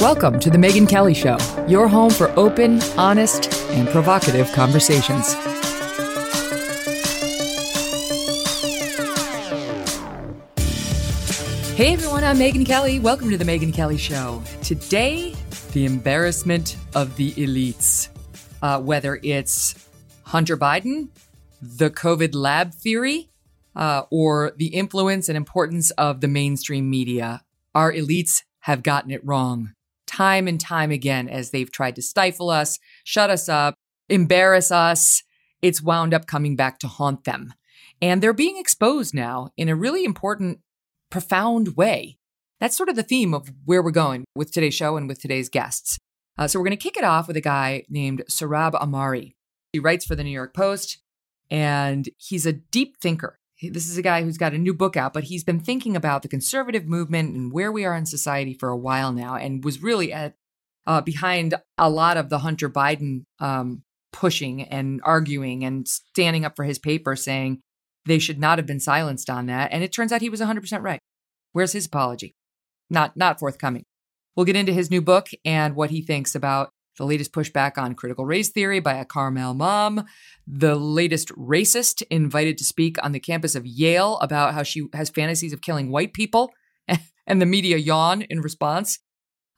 Welcome to The Megyn Kelly Show, your home for open, honest, and provocative conversations. Hey everyone, I'm Megyn Kelly. Welcome to The Megyn Kelly Show. Today, the embarrassment of the elites. Uh, whether it's Hunter Biden, the COVID lab theory, uh, or the influence and importance of the mainstream media, our elites have gotten it wrong time and time again as they've tried to stifle us, shut us up, embarrass us. It's wound up coming back to haunt them. And they're being exposed now in a really important, profound way. That's sort of the theme of where we're going with today's show and with today's guests. Uh, so we're going to kick it off with a guy named Sohrab Ahmari. He writes for the New York Post, and he's a deep thinker. This is a guy who's got a new book out, but he's been thinking about the conservative movement and where we are in society for a while now, and was really at uh, behind a lot of the Hunter Biden um, pushing and arguing and standing up for his paper, saying they should not have been silenced on that. And it turns out he was 100% right. Where's his apology? Not not forthcoming. We'll get into his new book and what he thinks about the latest pushback on critical race theory by a Carmel mom, the latest racist invited to speak on the campus of Yale about how she has fantasies of killing white people, and the media yawn in response,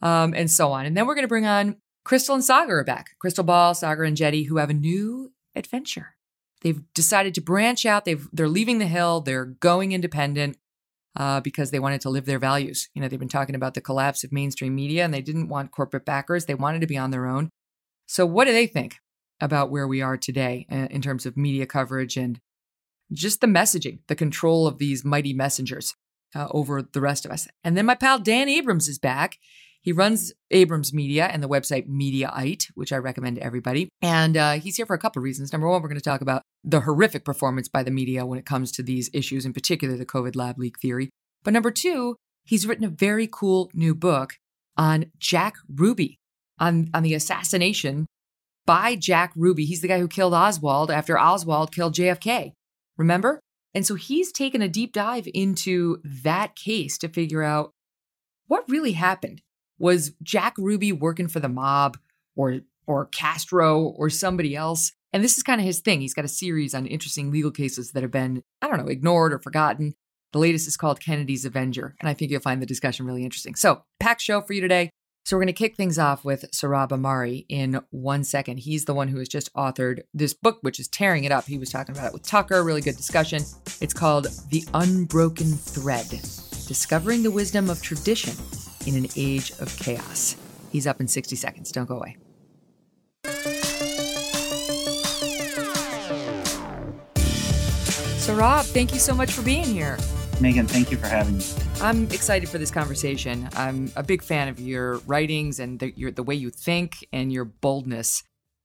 um, and so on. And then we're going to bring on Krystal and Saagar back. Krystal Ball, Saagar Enjeti, who have a new adventure. They've decided to branch out. They've they're leaving the hill. They're going independent uh, because they wanted to live their values. You know, they've been talking about the collapse of mainstream media and they didn't want corporate backers. They wanted to be on their own. So, what do they think about where we are today uh, in terms of media coverage and just the messaging, the control of these mighty messengers uh, over the rest of us? And then my pal Dan Abrams is back. He runs Abrams Media and the website Mediaite, which I recommend to everybody. And uh, he's here for a couple of reasons. Number one, we're going to talk about the horrific performance by the media when it comes to these issues, in particular the COVID lab leak theory. But number two, he's written a very cool new book on Jack Ruby, on, on the assassination by Jack Ruby. He's the guy who killed Oswald after Oswald killed JFK. Remember? And so he's taken a deep dive into that case to figure out what really happened. Was Jack Ruby working for the mob or or Castro or somebody else? And this is kind of his thing. He's got a series on interesting legal cases that have been, I don't know, ignored or forgotten. The latest is called Kennedy's Avenger, and I think you'll find the discussion really interesting. So, packed show for you today. So, we're going to kick things off with Sohrab Ahmari in one second. He's the one who has just authored this book, which is tearing it up. He was talking about it with Tucker, really good discussion. It's called The Unbroken Thread Discovering the Wisdom of Tradition in an age of chaos. He's up in 60 seconds. Don't go away. Sohrab, thank you so much for being here. Megyn, thank you for having me. I'm excited for this conversation. I'm a big fan of your writings and the, your, the way you think and your boldness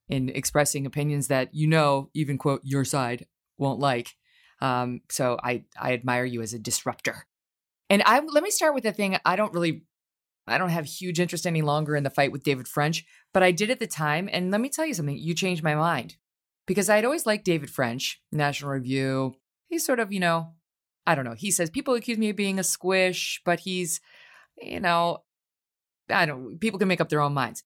in expressing opinions that you know, even quote, your side won't like. Um, so I, I admire you as a disruptor. And I let me start with the thing I don't really I don't have huge interest any longer in the fight with David French, but I did at the time. And let me tell you something, you changed my mind because I'd always liked David French, National Review. He's sort of, you know, I don't know. He says people accuse me of being a squish, but he's, you know, I don't, people can make up their own minds.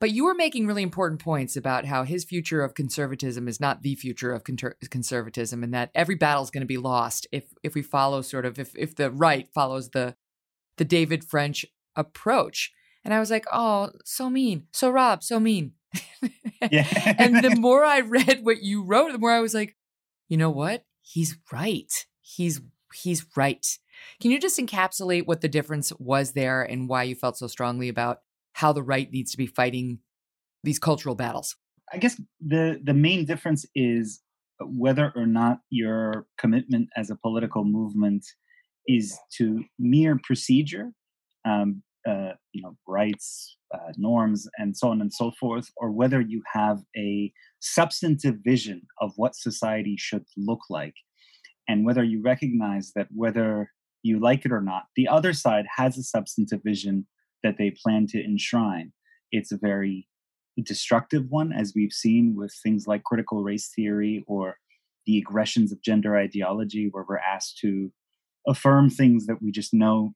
But you were making really important points about how his future of conservatism is not the future of conservatism, and that every battle is going to be lost if if we follow sort of if if the right follows the the David French approach. And I was like, oh, so mean. Sohrab, so mean. yeah. and the more I read what you wrote, the more I was like, you know what? He's right. He's he's right. Can you just encapsulate what the difference was there and why you felt so strongly about how the right needs to be fighting these cultural battles? I guess the the main difference is whether or not your commitment as a political movement is to mere procedure um, uh, you know rights, uh, norms, and so on and so forth, or whether you have a substantive vision of what society should look like, and whether you recognize that whether you like it or not, the other side has a substantive vision that they plan to enshrine. It's a very destructive one, as we've seen with things like critical race theory or the aggressions of gender ideology, where we're asked to affirm things that we just know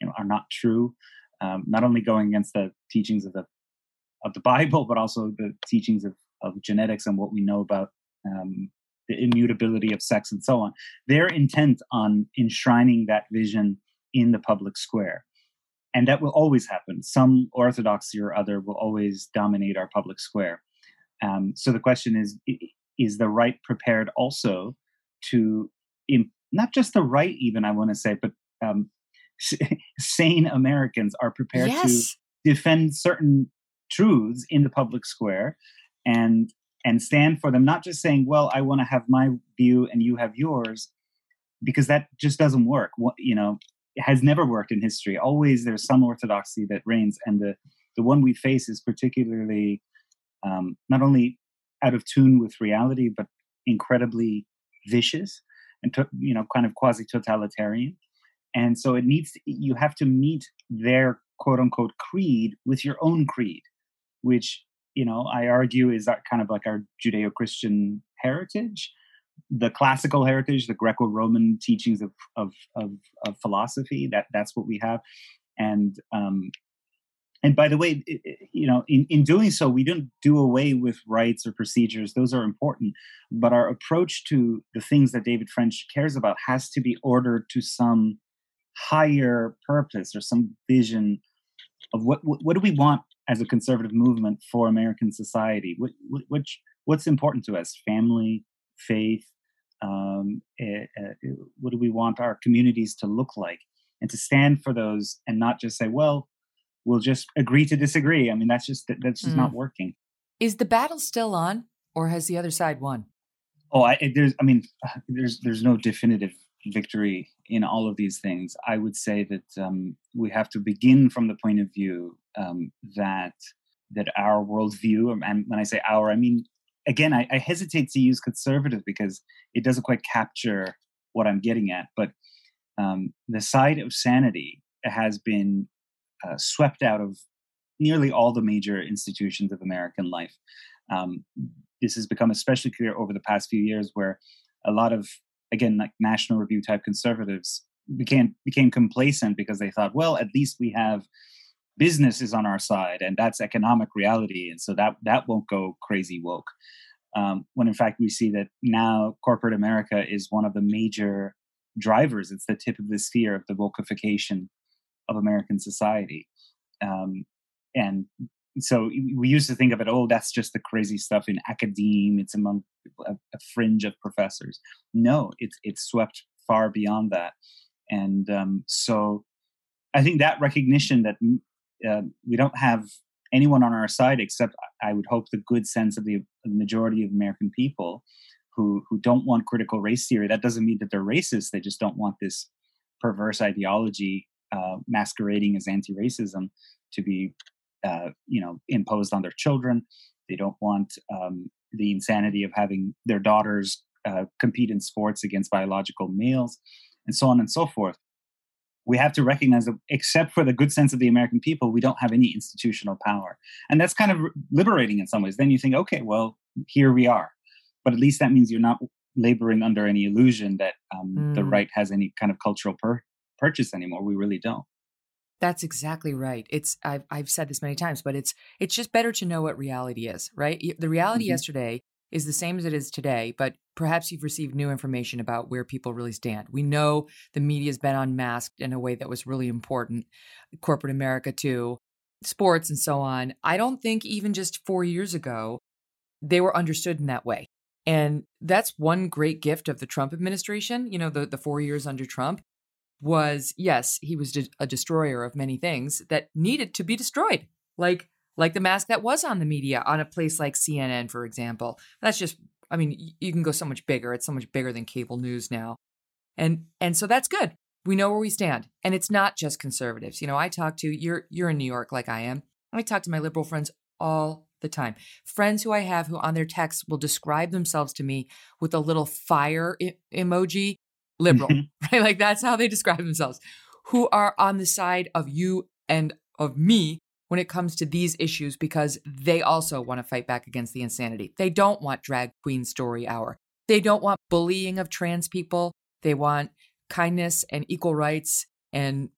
you know, are not true. um, not only going against the teachings of the of the Bible, but also the teachings of, of genetics and what we know about um, the immutability of sex and so on. They're intent on enshrining that vision in the public square. And that will always happen. Some orthodoxy or other will always dominate our public square. Um, so the question is is the right prepared also to, not just the right, even, I want to say, but um, sane Americans are prepared yes. to defend certain truths in the public square and and stand for them not just saying well i want to have my view and you have yours because that just doesn't work you know has never worked in history. Always there's some orthodoxy that reigns and the the one we face is particularly um, not only out of tune with reality but incredibly vicious and to, you know kind of quasi totalitarian and so it needs to, you have to meet their quote unquote creed with your own creed which you know I argue is that kind of like our Judeo-Christian heritage, the classical heritage, the Greco-Roman teachings of of of, of philosophy. That that's what we have, and um, and by the way, you know, in, in doing so, we don't do away with rights or procedures. Those are important. But our approach to the things that David French cares about has to be ordered to some higher purpose or some vision of what, what, what do we want as a conservative movement for American society? Which, which what's important to us? Family, faith. Um, uh, uh, what do we want our communities to look like? And to stand for those, and not just say, "Well, we'll just agree to disagree." I mean, that's just that's just mm. not working. Is the battle still on, or has the other side won? Oh, I, there's. I mean, there's there's no definitive victory in all of these things. I would say that um, we have to begin from the point of view um, that that our worldview, and when I say our, I mean again, I, I, hesitate to use conservative because it doesn't quite capture what I'm getting at. But um, the side of sanity has been uh, swept out of nearly all the major institutions of American life. Um, this has become especially clear over the past few years, where a lot of again like National Review type conservatives became became complacent because they thought, well, at least we have business is on our side and that's economic reality and so that that won't go crazy woke. Um, when in fact we see that now corporate america is one of the major drivers. It's the tip of the spear of the wokeification of american society. Um, and so we used to think of it oh that's just the crazy stuff in academe. It's among a, a fringe of professors. No it's it's swept far beyond that. And um, so I think that recognition that uh, we don't have anyone on our side except I would hope the good sense of the, majority of American people who who don't want critical race theory. That doesn't mean that they're racist. They just don't want this perverse ideology uh, masquerading as anti-racism to be uh, you know imposed on their children. They don't want um, the insanity of having their daughters uh, compete in sports against biological males, and so on and so forth we have to recognize that except for the good sense of the American people, we don't have any institutional power. And that's kind of liberating in some ways. Then you think, okay, well, here we are. But at least that means you're not laboring under any illusion that um, mm. the right has any kind of cultural per- purchase anymore. We really don't. That's exactly right. It's I've I've said this many times, but it's it's just better to know what reality is, right? The reality mm-hmm. yesterday is the same as it is today, but perhaps you've received new information about where people really stand. We know the media's been unmasked in a way that was really important, corporate America too, sports and so on. I don't think even just four years ago, they were understood in that way. And that's one great gift of the Trump administration, you know, the, the four years under Trump was yes, he was a destroyer of many things that needed to be destroyed. Like like the mask that was on the media on a place like CNN, for example. That's just, I mean, you can go so much bigger. It's so much bigger than cable news now. And and so that's good. We know where we stand. And it's not just conservatives. You know, I talk to you're you're in New York like I am. I talk to my liberal friends all the time. Friends who I have who on their texts will describe themselves to me with a little fire I- emoji, liberal, mm-hmm. right? Like that's how they describe themselves. Who are on the side of you and of me when it comes to these issues because they also want to fight back against the insanity. They don't want drag queen story hour. They don't want bullying of trans people. They want kindness and equal rights and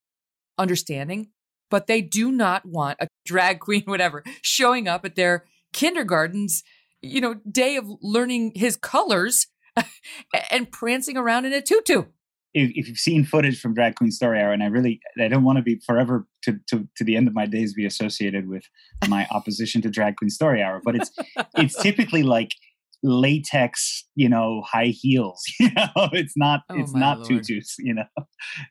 understanding. but they do not want a drag queen, whatever, showing up at their kindergarten's, you know, day of learning his colors and prancing around in a tutu. If, if, you've seen footage from Drag Queen Story Hour, and I really, I don't want to be forever to, to, to the end of my days be associated with my opposition to Drag Queen Story Hour, but it's it's typically like latex, you know, high heels. You know, it's not oh, it's not Lord. tutus. You know,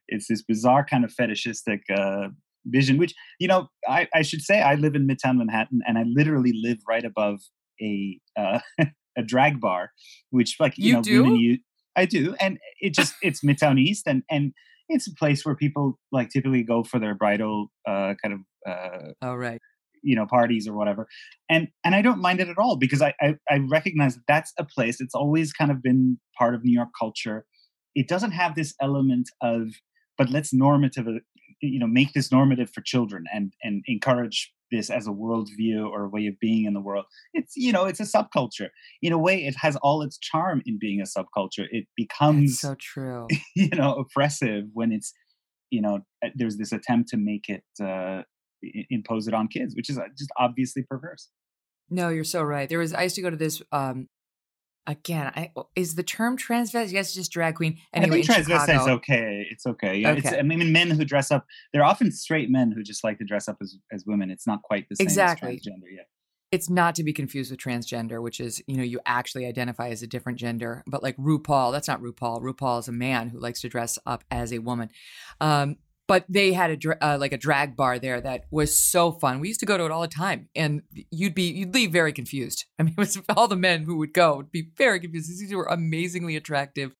it's this bizarre kind of fetishistic uh, vision. Which you know, I, I should say I live in Midtown Manhattan, and I literally live right above a uh, a drag bar, which like you, You know do? women use. I do, and it just it's Midtown East, and and it's a place where people like typically go for their bridal uh, kind of uh, Oh, right. you know parties or whatever and and i don't mind it at all because I, I i recognize that that's a place it's always kind of been part of new york culture it doesn't have this element of but let's normative you know make this normative for children and and encourage this as a worldview or a way of being in the world it's you know it's a subculture in a way it has all its charm in being a subculture it That's becomes so true. you know oppressive when it's you know there's this attempt to make it uh impose it on kids which is uh, just obviously perverse No, you're so right. There was I used to go to this um again, I is the term transvestite? Yes, just drag queen. Anyway, i think transvestite is okay it's okay yeah it's i mean men who dress up they're often straight men who just like to dress up as as women it's not quite the same Exactly. as transgender yet It's not to be confused with transgender, which is, you know, you actually identify as a different gender. But like RuPaul, that's not RuPaul. RuPaul is a man who likes to dress up as a woman. Um, but they had a dra- uh, like a drag bar there that was so fun. We used to go to it all the time, and you'd be you'd leave very confused. I mean, it was all the men who would go would be very confused. These were amazingly attractive,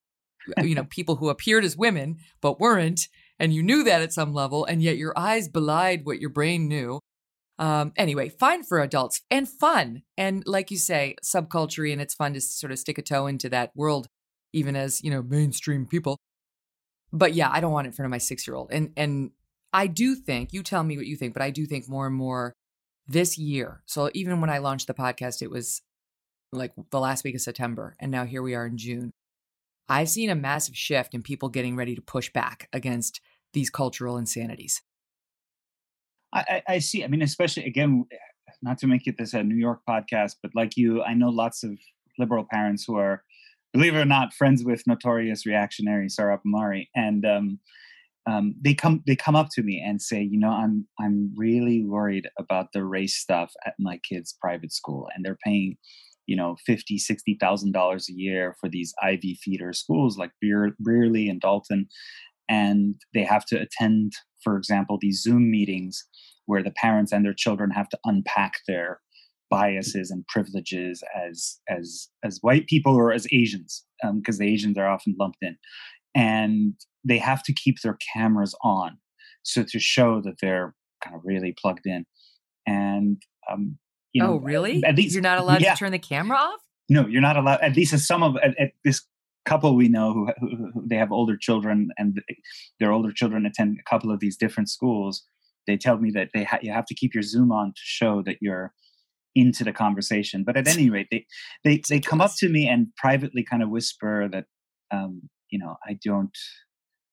you know, people who appeared as women but weren't, and you knew that at some level, and yet your eyes belied what your brain knew. Um, anyway, fine for adults and fun. And like you say, subculture, and it's fun to sort of stick a toe into that world, even as, you know, mainstream people. But yeah, I don't want it in front of my six year old. And and I do think, you tell me what you think, but I do think more and more this year. So even when I launched the podcast, it was like the last week of September, and now here we are in June. I've seen a massive shift in people getting ready to push back against these cultural insanities. I, I I see. I mean, especially again, not to make it this a New York podcast, but like you, I know lots of liberal parents who are, believe it or not, friends with notorious reactionary Sohrab Ahmari, and um, um, they come they come up to me and say, you know, I'm I'm really worried about the race stuff at my kids' private school, and they're paying, you know, fifty, sixty thousand dollars a year for these Ivy feeder schools like Breer- Brearley and Dalton, and they have to attend, for example, these Zoom meetings where the parents and their children have to unpack their biases and privileges as as as white people or as Asians, because the Asians are often lumped in, and they have to keep their cameras on, so to show that they're kind of really plugged in, and um, you know, oh, really? At least You're not allowed yeah. to turn the camera off? No, you're not allowed. At least as some of at, at this couple we know who, who, who they have older children and their older children attend a couple of these different schools. They tell me that they ha- you have to keep your Zoom on to show that you're into the conversation. But at any rate, they they they come up to me and privately kind of whisper that um, you know I don't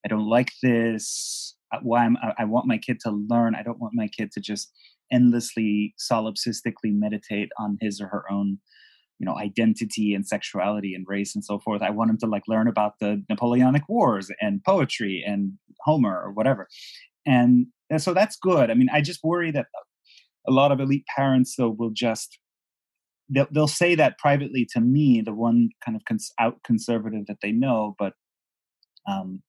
I don't like this. Why I'm, I I want my kid to learn. I don't want my kid to just endlessly solipsistically meditate on his or her own you know identity and sexuality and race and so forth i want him to like learn about the napoleonic wars and poetry and homer or whatever and, and so that's good i mean i just worry that a lot of elite parents though will just they'll, they'll say that privately to me the one kind of cons- out conservative that they know but um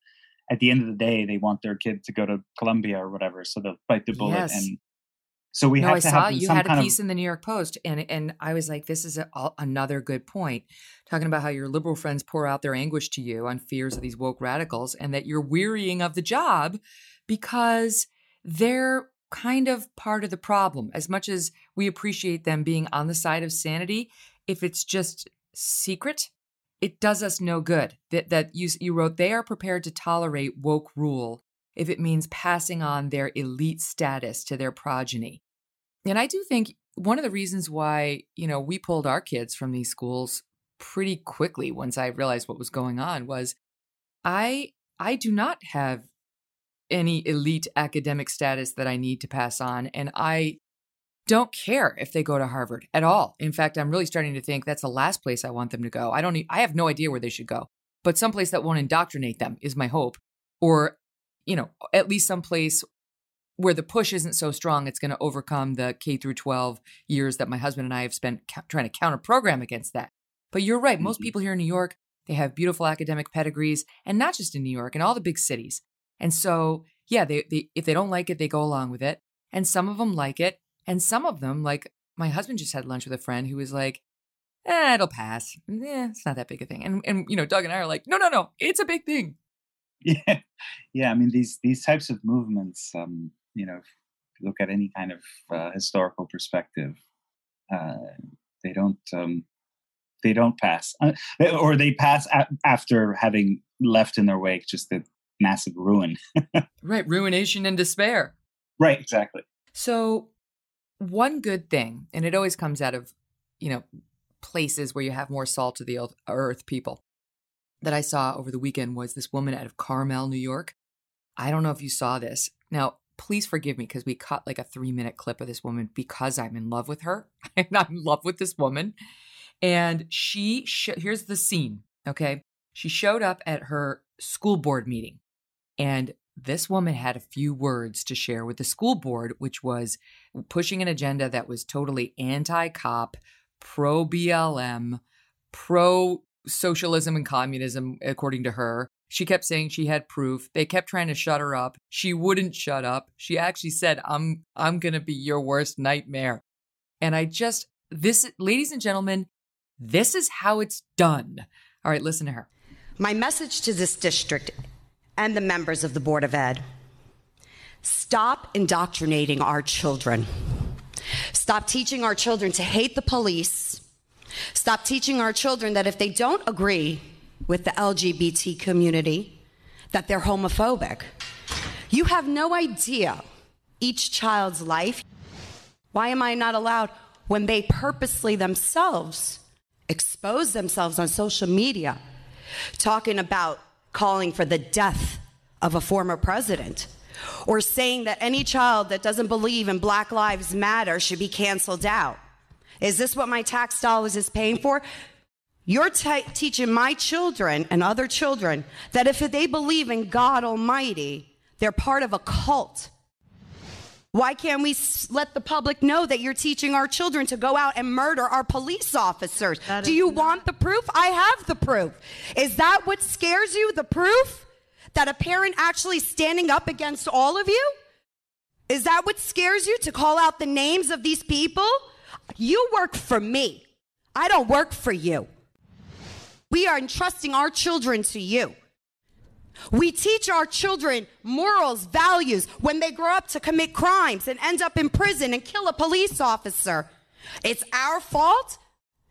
at the end of the day they want their kid to go to columbia or whatever so they'll bite the bullet Yes. and so we no, have I to saw have you some had a piece of in the New York Post, and and I was like, this is a- another good point, talking about how your liberal friends pour out their anguish to you on fears of these woke radicals, and that you're wearying of the job because they're kind of part of the problem. As much as we appreciate them being on the side of sanity, if it's just secret, it does us no good. That that you you wrote they are prepared to tolerate woke rule if it means passing on their elite status to their progeny. And I do think one of the reasons why, you know, we pulled our kids from these schools pretty quickly once I realized what was going on was I I do not have any elite academic status that I need to pass on. And I don't care if they go to Harvard at all. In fact, I'm really starting to think that's the last place I want them to go. I don't I have no idea where they should go. But someplace that won't indoctrinate them is my hope. Or, you know, at least someplace where the push isn't so strong it's going to overcome the K through 12 years that my husband and I have spent ca- trying to counter program against that. But you're right, most mm-hmm. people here in New York, they have beautiful academic pedigrees and not just in New York, in all the big cities. And so, yeah, they, they if they don't like it, they go along with it. And some of them like it and some of them, like my husband just had lunch with a friend who was like, eh, it'll pass. Yeah, it's not that big a thing. And and you know, Doug and I are like, no, no, no, it's a big thing. Yeah, yeah. I mean, these these types of movements, um, you know, look at any kind of uh, historical perspective, uh, they don't um, they don't pass, uh, or they pass a- after having left in their wake just the massive ruin. right, ruination and despair. Right, exactly. So one good thing, and it always comes out of, you know, places where you have more salt to the earth people that I saw over the weekend was this woman out of Carmel, New York. I don't know if you saw this. Now, please forgive me because we cut like a three minute clip of this woman because I'm in love with her. I'm in love with this woman. And she, sh- here's the scene, okay? She showed up at her school board meeting and this woman had a few words to share with the school board, which was pushing an agenda that was totally anti cop, pro BLM, pro socialism and communism, according to her. She kept saying she had proof. They kept trying to shut her up. She wouldn't shut up. She actually said, "I'm I'm going to be your worst nightmare." And I just this ladies and gentlemen, this is how it's done. All right, listen to her. My message to this district and the members of the Board of Ed. Stop indoctrinating our children. Stop teaching our children to hate the police. Stop teaching our children that if they don't agree with the LGBT community, that they're homophobic. You have no idea each child's life. Why am I not allowed when they purposely themselves expose themselves on social media talking about calling for the death of a former president or saying that any child that doesn't believe in Black Lives Matter should be canceled out. Is this what my tax dollars is paying for? You're t- teaching my children and other children that if they believe in God Almighty, they're part of a cult. Why can't we let the public know that you're teaching our children to go out and murder our police officers? Do you want the proof? I have the proof. Is that what scares you? The proof? That a parent actually standing up against all of you? Is that what scares you to call out the names of these people? You work for me. I don't work for you. We are entrusting our children to you. We teach our children morals, values when they grow up to commit crimes and end up in prison and kill a police officer. It's our fault?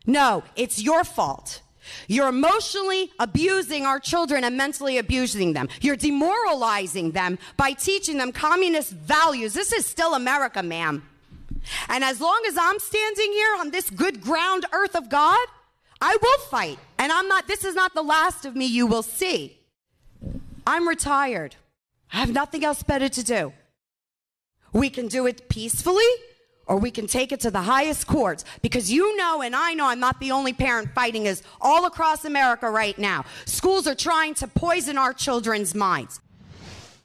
No, it's your fault. You're emotionally abusing our children and mentally abusing them. You're demoralizing them by teaching them communist values. This is still America, ma'am. And as long as I'm standing here on this good ground earth of God, I will fight. And I'm not, this is not the last of me you will see. I'm retired. I have nothing else better to do. We can do it peacefully or we can take it to the highest courts because you know and I know I'm not the only parent fighting this all across America right now. Schools are trying to poison our children's minds.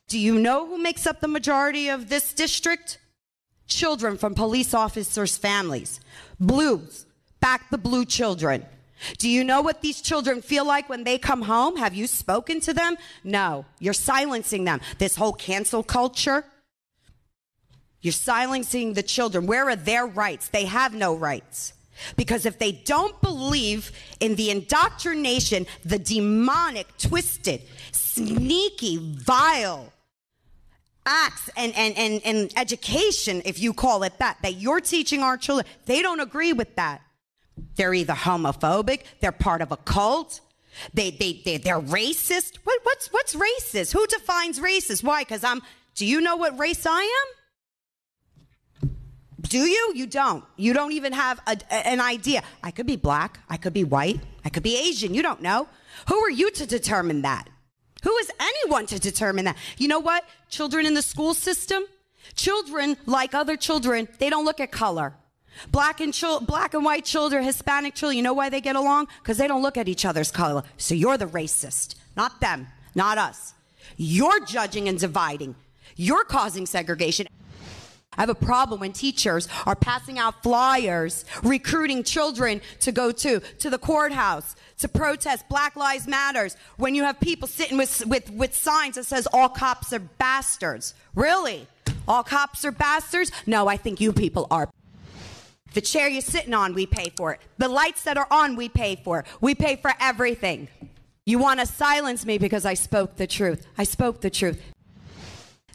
Do you know who makes up the majority of this district? Children from police officers' families. Blues. Back the blue children. Do you know what these children feel like when they come home? Have you spoken to them? No. You're silencing them. This whole cancel culture. You're silencing the children. Where are their rights? They have no rights. Because if they don't believe in the indoctrination, the demonic, twisted, sneaky, vile acts and, and, and, and education, if you call it that, that you're teaching our children, they don't agree with that. They're either homophobic, they're part of a cult, they, they, they, they're racist. What, what's, what's racist? Who defines racist? Why? Because I'm, do you know what race I am? Do you? You don't. You don't even have a, an idea. I could be black. I could be white. I could be Asian. You don't know. Who are you to determine that? Who is anyone to determine that? You know what? Children in the school system, children like other children, they don't look at color. Black and chil- black and white children, Hispanic children, you know why they get along? Because they don't look at each other's color. So you're the racist, not them, not us. You're judging and dividing. You're causing segregation. I have a problem when teachers are passing out flyers, recruiting children to go to, to the courthouse, to protest Black Lives Matters, when you have people sitting with, with, with signs that says all cops are bastards. Really? All cops are bastards? No, I think you people are. The chair you're sitting on, we pay for it. The lights that are on, we pay for. We pay for everything. You want to silence me because I spoke the truth. I spoke the truth.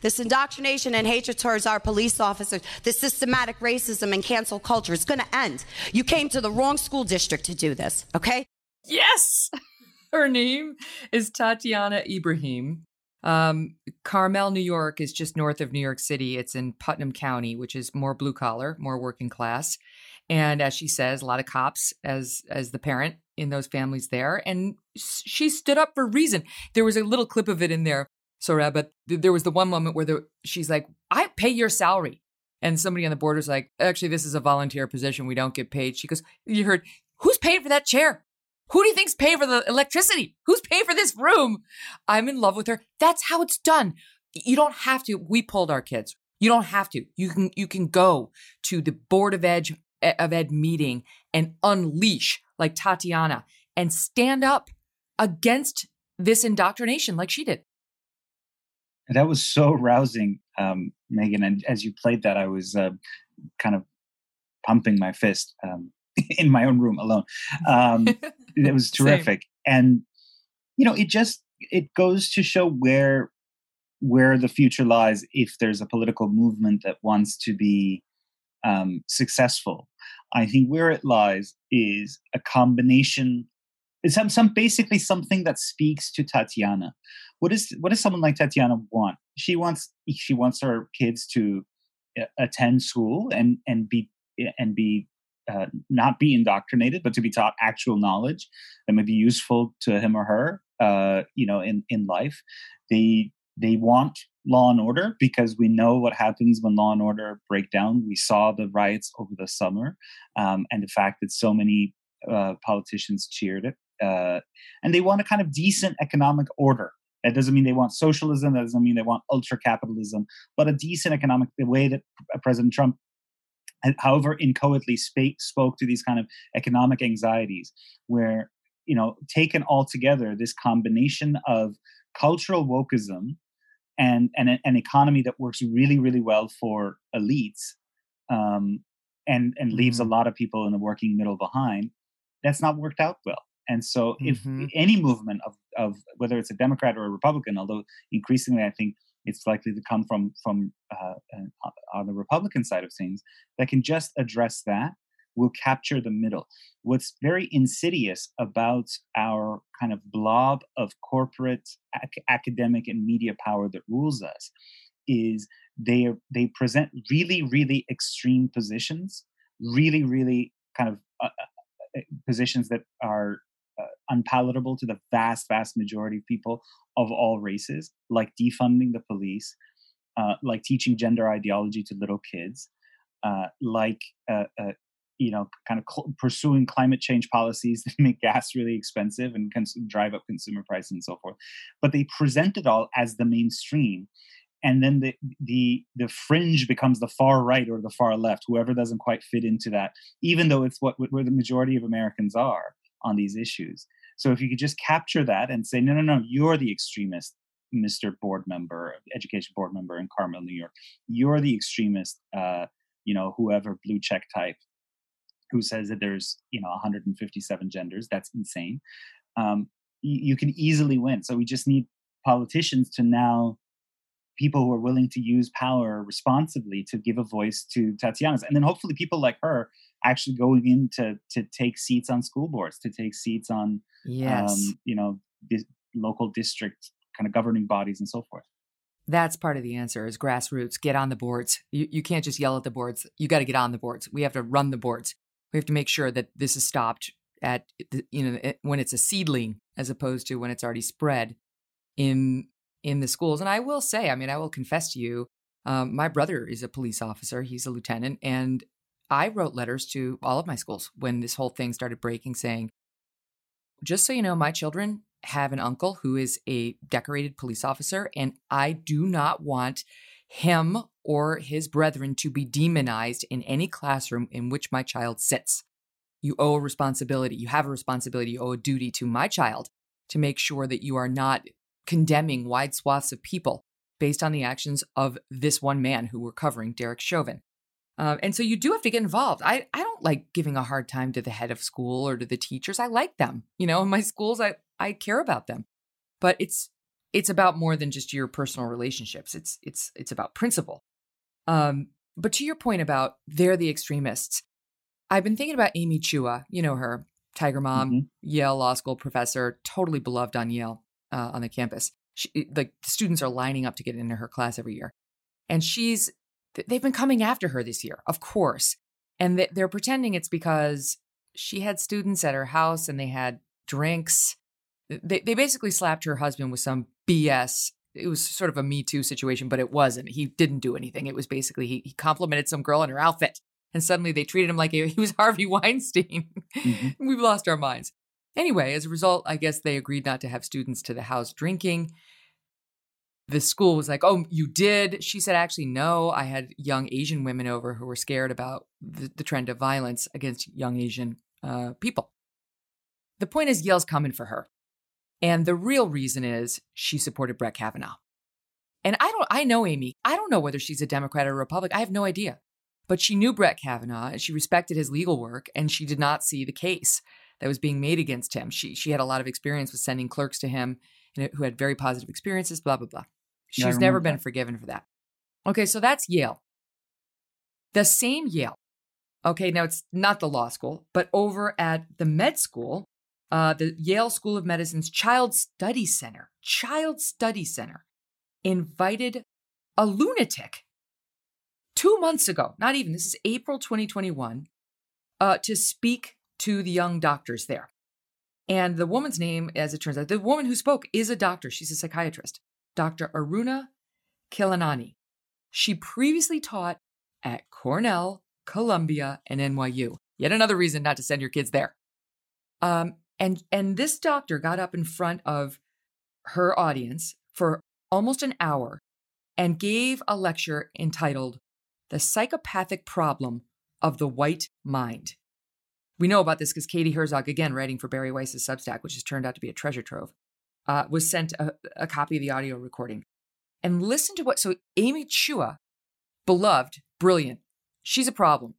This indoctrination and hatred towards our police officers, this systematic racism and cancel culture is going to end. You came to the wrong school district to do this, okay? Yes! Her name is Tatiana Ibrahim. Um, Carmel, New York is just north of New York City. It's in Putnam County, which is more blue collar, more working class. And as she says, a lot of cops as as the parent in those families there. And she stood up for reason. There was a little clip of it in there, Sohrab, but there was the one moment where the, she's like, I pay your salary. And somebody on the board was like, actually, this is a volunteer position. We don't get paid. She goes, You heard, who's paying for that chair? Who do you think's paying for the electricity? Who's paying for this room? I'm in love with her. That's how it's done. You don't have to. We pulled our kids. You don't have to. You can you can go to the Board of Ed of Ed meeting and unleash like Tatiana and stand up against this indoctrination like she did. That was so rousing, um, Megyn. And as you played that, I was uh, kind of pumping my fist um, in my own room alone. Um, it was terrific, and you know, it just it goes to show where where the future lies if there's a political movement that wants to be um, successful. I think where it lies is a combination. It's some, some basically something that speaks to Tatiana. What is what does someone like Tatiana want? She wants she wants her kids to uh, attend school and and be and be uh, not be indoctrinated, but to be taught actual knowledge that may be useful to him or her, uh, you know, in in life. They they want law and order because we know what happens when law and order break down. We saw the riots over the summer, um, and the fact that so many uh, politicians cheered it. Uh, and they want a kind of decent economic order. That doesn't mean they want socialism. That doesn't mean they want ultra capitalism, but a decent economic. The way that President Trump however inchoately spake, spoke to these kind of economic anxieties where you know taken all together this combination of cultural wokeism and, and an economy that works really really well for elites um, and and leaves a mm-hmm. lot of people in the working middle behind that's not worked out well and so mm-hmm. if any movement of, of whether it's a democrat or a republican although increasingly i think it's likely to come from from uh, uh, on the Republican side of things that can just address that will capture the middle. What's very insidious about our kind of blob of corporate, ac- academic, and media power that rules us is they they present really really extreme positions, really really kind of uh, uh, uh positions that are unpalatable to the vast, vast majority of people of all races, like defunding the police, uh, like teaching gender ideology to little kids, uh, like uh, uh, you know, kind of cl- pursuing climate change policies that make gas really expensive and cons- drive up consumer prices and so forth. But they present it all as the mainstream, and then the the the fringe becomes the far right or the far left, whoever doesn't quite fit into that, even though it's what where the majority of Americans are on these issues. So if you could just capture that and say, no, no, no, you're the extremist, Mr. Board Member, Education Board Member in Carmel, New York. You're the extremist, uh, you know, whoever blue check type who says that there's, you know, 157 genders. That's insane. Um, you, you can easily win. So we just need politicians to now people who are willing to use power responsibly to give a voice to Tatiana's. And then hopefully people like her actually going in to to take seats on school boards, to take seats on yes. um, you know, local district kind of governing bodies and so forth. That's part of the answer is grassroots. Get on the boards. You, you can't just yell at the boards. You got to get on the boards. We have to run the boards. We have to make sure that this is stopped at you know when it's a seedling as opposed to when it's already spread. in in the schools. And I will say, I mean, I will confess to you, um, my brother is a police officer. He's a lieutenant, and I wrote letters to all of my schools when this whole thing started breaking, saying, just so you know, my children have an uncle who is a decorated police officer, and I do not want him or his brethren to be demonized in any classroom in which my child sits. You owe a responsibility. You have a responsibility. You owe a duty to my child to make sure that you are not condemning wide swaths of people based on the actions of this one man who we're covering, Derek Chauvin. Uh, and so you do have to get involved. I, I don't like giving a hard time to the head of school or to the teachers. I like them. You know, in my schools, I, I care about them. But it's it's about more than just your personal relationships. It's it's it's about principle. Um, but to your point about they're the extremists, I've been thinking about Amy Chua. You know her, Tiger Mom, mm-hmm. Yale Law School professor, totally beloved on Yale uh, on the campus. She, the students are lining up to get into her class every year, and she's they've been coming after her this year, of course. And they're pretending it's because she had students at her house and they had drinks. They, they basically slapped her husband with some BS. It was sort of a Me Too situation, but it wasn't. He didn't do anything. It was basically he, he complimented some girl in her outfit. And suddenly they treated him like he was Harvey Weinstein. Mm-hmm. We've lost our minds. Anyway, as a result, I guess they agreed not to have students to the house drinking the school was like, Oh, you did? She said, Actually, no. I had young Asian women over who were scared about the, the trend of violence against young Asian uh, people. The point is, Yale's coming for her. And the real reason is she supported Brett Kavanaugh. And I don't, I know Amy. I don't know whether she's a Democrat or a Republican. I have no idea. But she knew Brett Kavanaugh and she respected his legal work and she did not see the case that was being made against him. She, she had a lot of experience with sending clerks to him who had very positive experiences, blah, blah, blah. She's never been that. forgiven for that. Okay, so that's Yale. The same Yale. Okay, now it's not the law school, but over at the med school, uh, the Yale School of Medicine's Child Study Center, Child Study Center, invited a lunatic two months ago, not even, this is April 2021, uh, to speak to the young doctors there. And the woman's name, as it turns out, the woman who spoke is a doctor. She's a psychiatrist. Dr. Aruna Khilanani. She previously taught at Cornell, Columbia, and NYU. Yet another reason not to send your kids there. Um, and and this doctor got up in front of her audience for almost an hour and gave a lecture entitled "The Psychopathic Problem of the White Mind." We know about this because Katie Herzog, again writing for Bari Weiss's Substack, which has turned out to be a treasure trove, uh, was sent a, a copy of the audio recording. And listen to what, so Amy Chua, beloved, brilliant, she's a problem.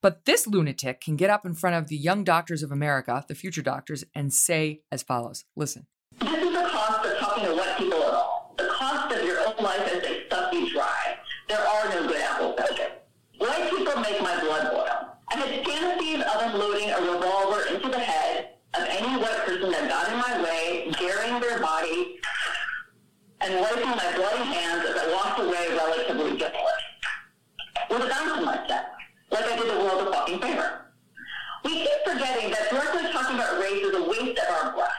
But this lunatic can get up in front of the young doctors of America, the future doctors, and say as follows listen. This is the cost of talking to white people at all. The cost of your own life as they suck you dry. There are no good apples out there. White people make my blood boil. I had fantasies of unloading a revolver into the head of any white person that got in my way, daring their body, and wiping my bloody hands as I walked away relatively guiltless. With a bouncing like that, like I did the world a fucking favor. We keep forgetting that directly talking about race is a waste of our breath.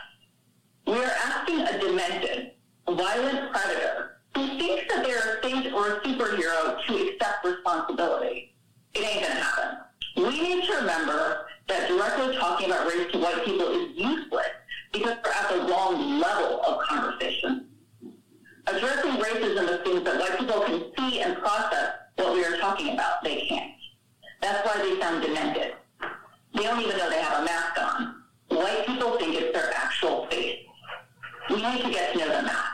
We are asking a demented, violent predator who thinks that they're a saint or a superhero to accept responsibility. It ain't gonna happen. We need to remember that directly talking about race to white people is useless because we're at the wrong level of conversation. Addressing racism assumes that white people can see and process what we are talking about. They can't. That's why they sound demented. They don't even know they have a mask on. White people think it's their actual face. We need to get to know the mask.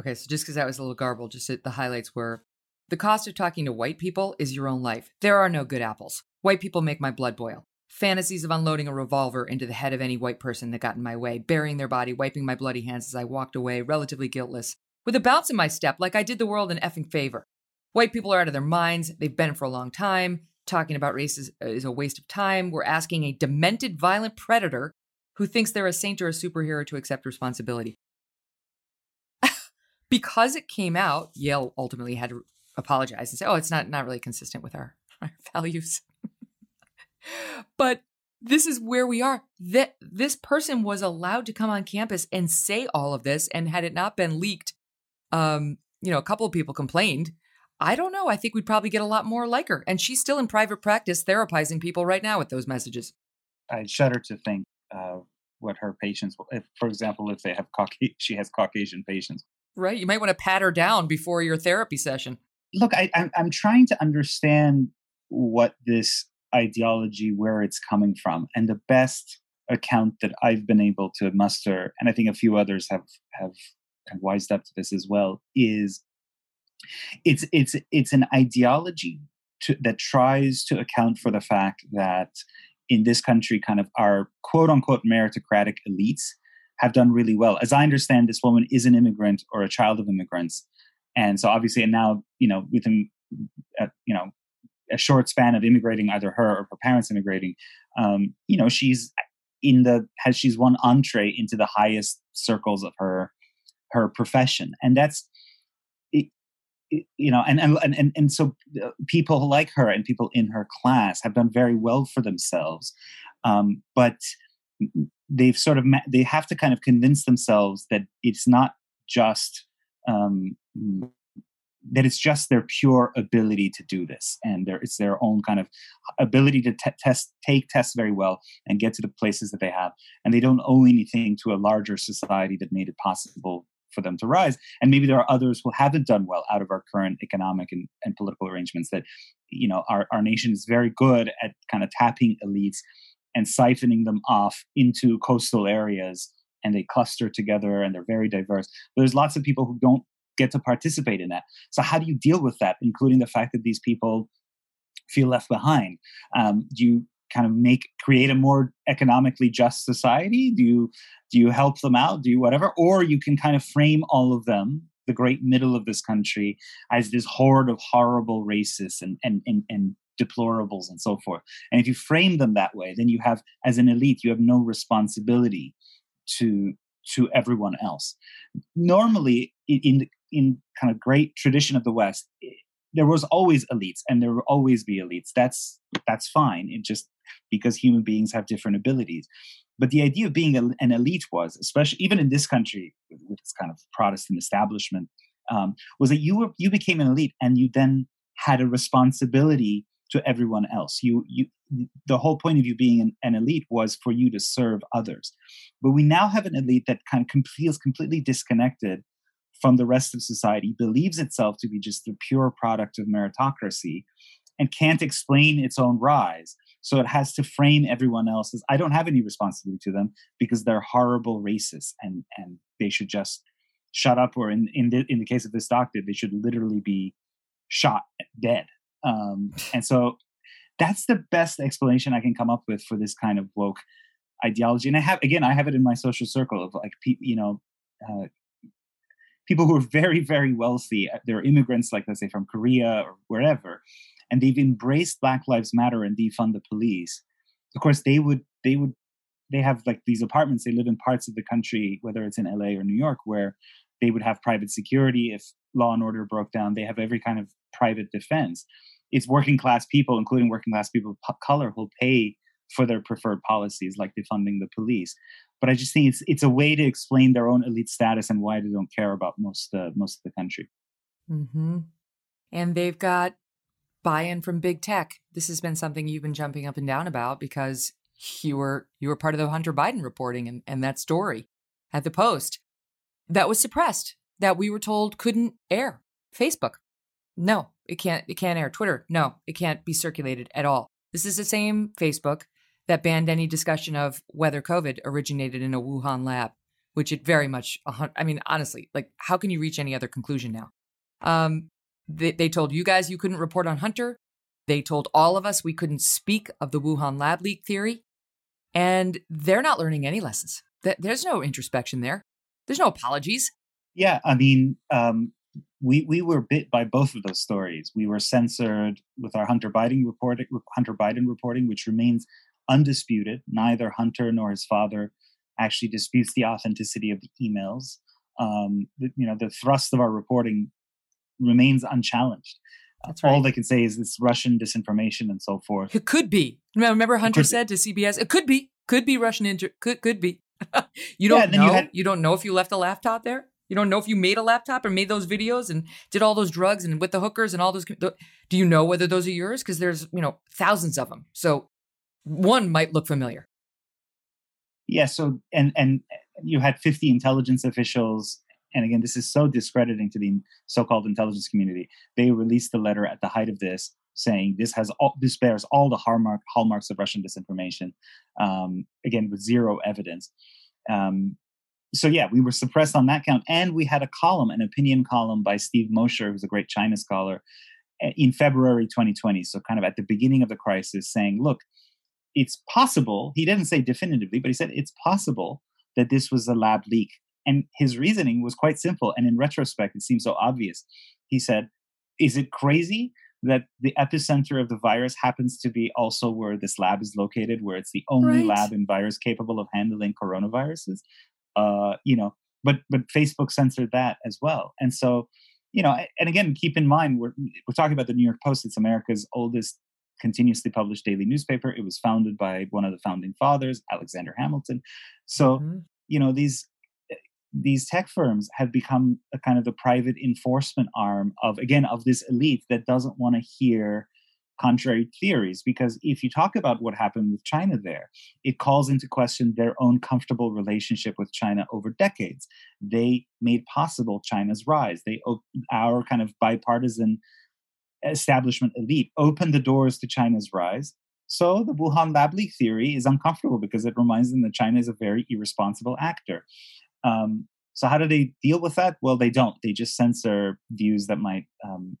Okay, so just because that was a little garbled, just the highlights were the cost of talking to white people is your own life. There are no good apples. White people make my blood boil. Fantasies of unloading a revolver into the head of any white person that got in my way, burying their body, wiping my bloody hands as I walked away, relatively guiltless, with a bounce in my step like I did the world an effing favor. White people are out of their minds. They've been for a long time. Talking about race is, uh, is a waste of time. We're asking a demented, violent predator who thinks they're a saint or a superhero to accept responsibility. because it came out, Yale ultimately had to apologize and say, "Oh, it's not not really consistent with our, our values." But this is where we are. That this person was allowed to come on campus and say all of this, and had it not been leaked, um, you know, a couple of people complained. I don't know. I think we'd probably get a lot more like her, and she's still in private practice therapizing people right now with those messages. I shudder to think uh, what her patients, if, for example, if they have Caucasian, she has Caucasian patients. Right. You might want to pat her down before your therapy session. Look, I, I'm, I'm trying to understand what this ideology, where it's coming from, and the best account that I've been able to muster, and I think a few others have have, have wised up to this as well, is it's it's it's an ideology to, that tries to account for the fact that in this country, kind of our quote unquote meritocratic elites have done really well. As I understand, this woman is an immigrant or a child of immigrants, and so obviously, and now you know within uh, you know a short span of immigrating, either her or her parents immigrating, um, you know she's in the has she's one entree into the highest circles of her her profession, and that's you know and, and and and so uh, people like her and people in her class have done very well for themselves um, but they've sort of they have to kind of convince themselves that it's not just um, that it's just their pure ability to do this and there it's their own kind of ability to t- test take tests very well and get to the places that they have and they don't owe anything to a larger society that made it possible for them to rise. And maybe there are others who haven't done well out of our current economic and, and political arrangements that, you know, our, our nation is very good at kind of tapping elites and siphoning them off into coastal areas and they cluster together and they're very diverse. There's lots of people who don't get to participate in that. So how do you deal with that, including the fact that these people feel left behind? Um, do you kind of make create a more economically just society? Do you do you help them out? Do you whatever? Or you can kind of frame all of them the great middle of this country as this horde of horrible racists and and and, and deplorables and so forth. And if you frame them that way then you have as an elite you have no responsibility to to everyone else. Normally in in kind of great tradition of the west there was always elites and there will always be elites that's that's fine it just because human beings have different abilities. But the idea of being a, an elite was, especially even in this country with this kind of Protestant establishment, um, was that you were you became an elite and you then had a responsibility to everyone else. You you the whole point of you being an, an, elite was for you to serve others. But we now have an elite that kind of feels completely disconnected from the rest of society, believes itself to be just the pure product of meritocracy, and can't explain its own rise. So it has to frame everyone else as I don't have any responsibility to them because they're horrible racists and and they should just shut up. Or in in the in the case of this doctor, they should literally be shot dead. Um, and so that's the best explanation I can come up with for this kind of woke ideology. And I have again, I have it in my social circle of like you know. Uh, people who are very very wealthy uh, they're immigrants like let's say from korea or wherever and they've embraced Black Lives Matter and defund the police, of course they would they would they have like these apartments. They live in parts of the country, whether it's in LA or New York, where they would have private security if law and order broke down. They have every kind of private defense. It's working class people, including working class people of color, who'll pay for their preferred policies, like defunding the police. But I just think it's it's a way to explain their own elite status and why they don't care about most uh, most of the country. Mm-hmm. And they've got buy-in from big tech. This has been something you've been jumping up and down about because you were you were part of the Hunter Biden reporting and, and that story at the Post that was suppressed, that we were told couldn't air. Facebook. No, it can't it can't air. Twitter, no, it can't be circulated at all. This is the same Facebook that banned any discussion of whether COVID originated in a Wuhan lab, which it very much I mean, honestly, like how can you reach any other conclusion now? Um, they, they told you guys you couldn't report on Hunter. They told all of us we couldn't speak of the Wuhan lab leak theory. And they're not learning any lessons. There's no introspection there. There's no apologies. Yeah, I mean, um, we we were bit by both of those stories. We were censored with our Hunter Biden reporting, Hunter Biden reporting, which remains undisputed. Neither Hunter nor his father actually disputes the authenticity of the emails. Um, the, you know, the thrust of our reporting remains unchallenged. That's right. All they can say is this Russian disinformation and so forth. It could be. Remember, Hunter said to CBS, "It could be, could be Russian inter- could could be." you don't yeah, know. You, had- you don't know if you left a laptop there. You don't know if you made a laptop or made those videos and did all those drugs and with the hookers and all those. Do you know whether those are yours? Because there's you know thousands of them. So one might look familiar. Yeah. So and and you had 50 intelligence officials and again, this is so discrediting to the so-called intelligence community. They released the letter at the height of this, saying this has all, this bears all the hallmark hallmarks of Russian disinformation. Um, again, with zero evidence. Um, so yeah, we were suppressed on that count, and we had a column, an opinion column by Steve Mosher, who's a great China scholar, in February 2020. So kind of at the beginning of the crisis, saying, "Look, it's possible." He didn't say definitively, but he said it's possible that this was a lab leak and his reasoning was quite simple. And in retrospect, it seems so obvious. He said, Is it crazy that the epicenter of the virus happens to be also where this lab is located, where it's the only right. lab in virus capable of handling coronaviruses? Uh, you know, but but Facebook censored that as well. And so, you know, and again, keep in mind we're we're talking about the New York Post. It's America's oldest continuously published daily newspaper. It was founded by one of the founding fathers, Alexander Hamilton. So, mm-hmm. you know, these these tech firms have become a kind of the private enforcement arm of again of this elite that doesn't want to hear contrary theories because if you talk about what happened with China there it calls into question their own comfortable relationship with China over decades they made possible China's rise they our kind of bipartisan establishment elite opened the doors to China's rise so the Wuhan lab leak theory is uncomfortable because it reminds them that China is a very irresponsible actor. Um, so how do they deal with that? Well, they don't. They just censor views that might um,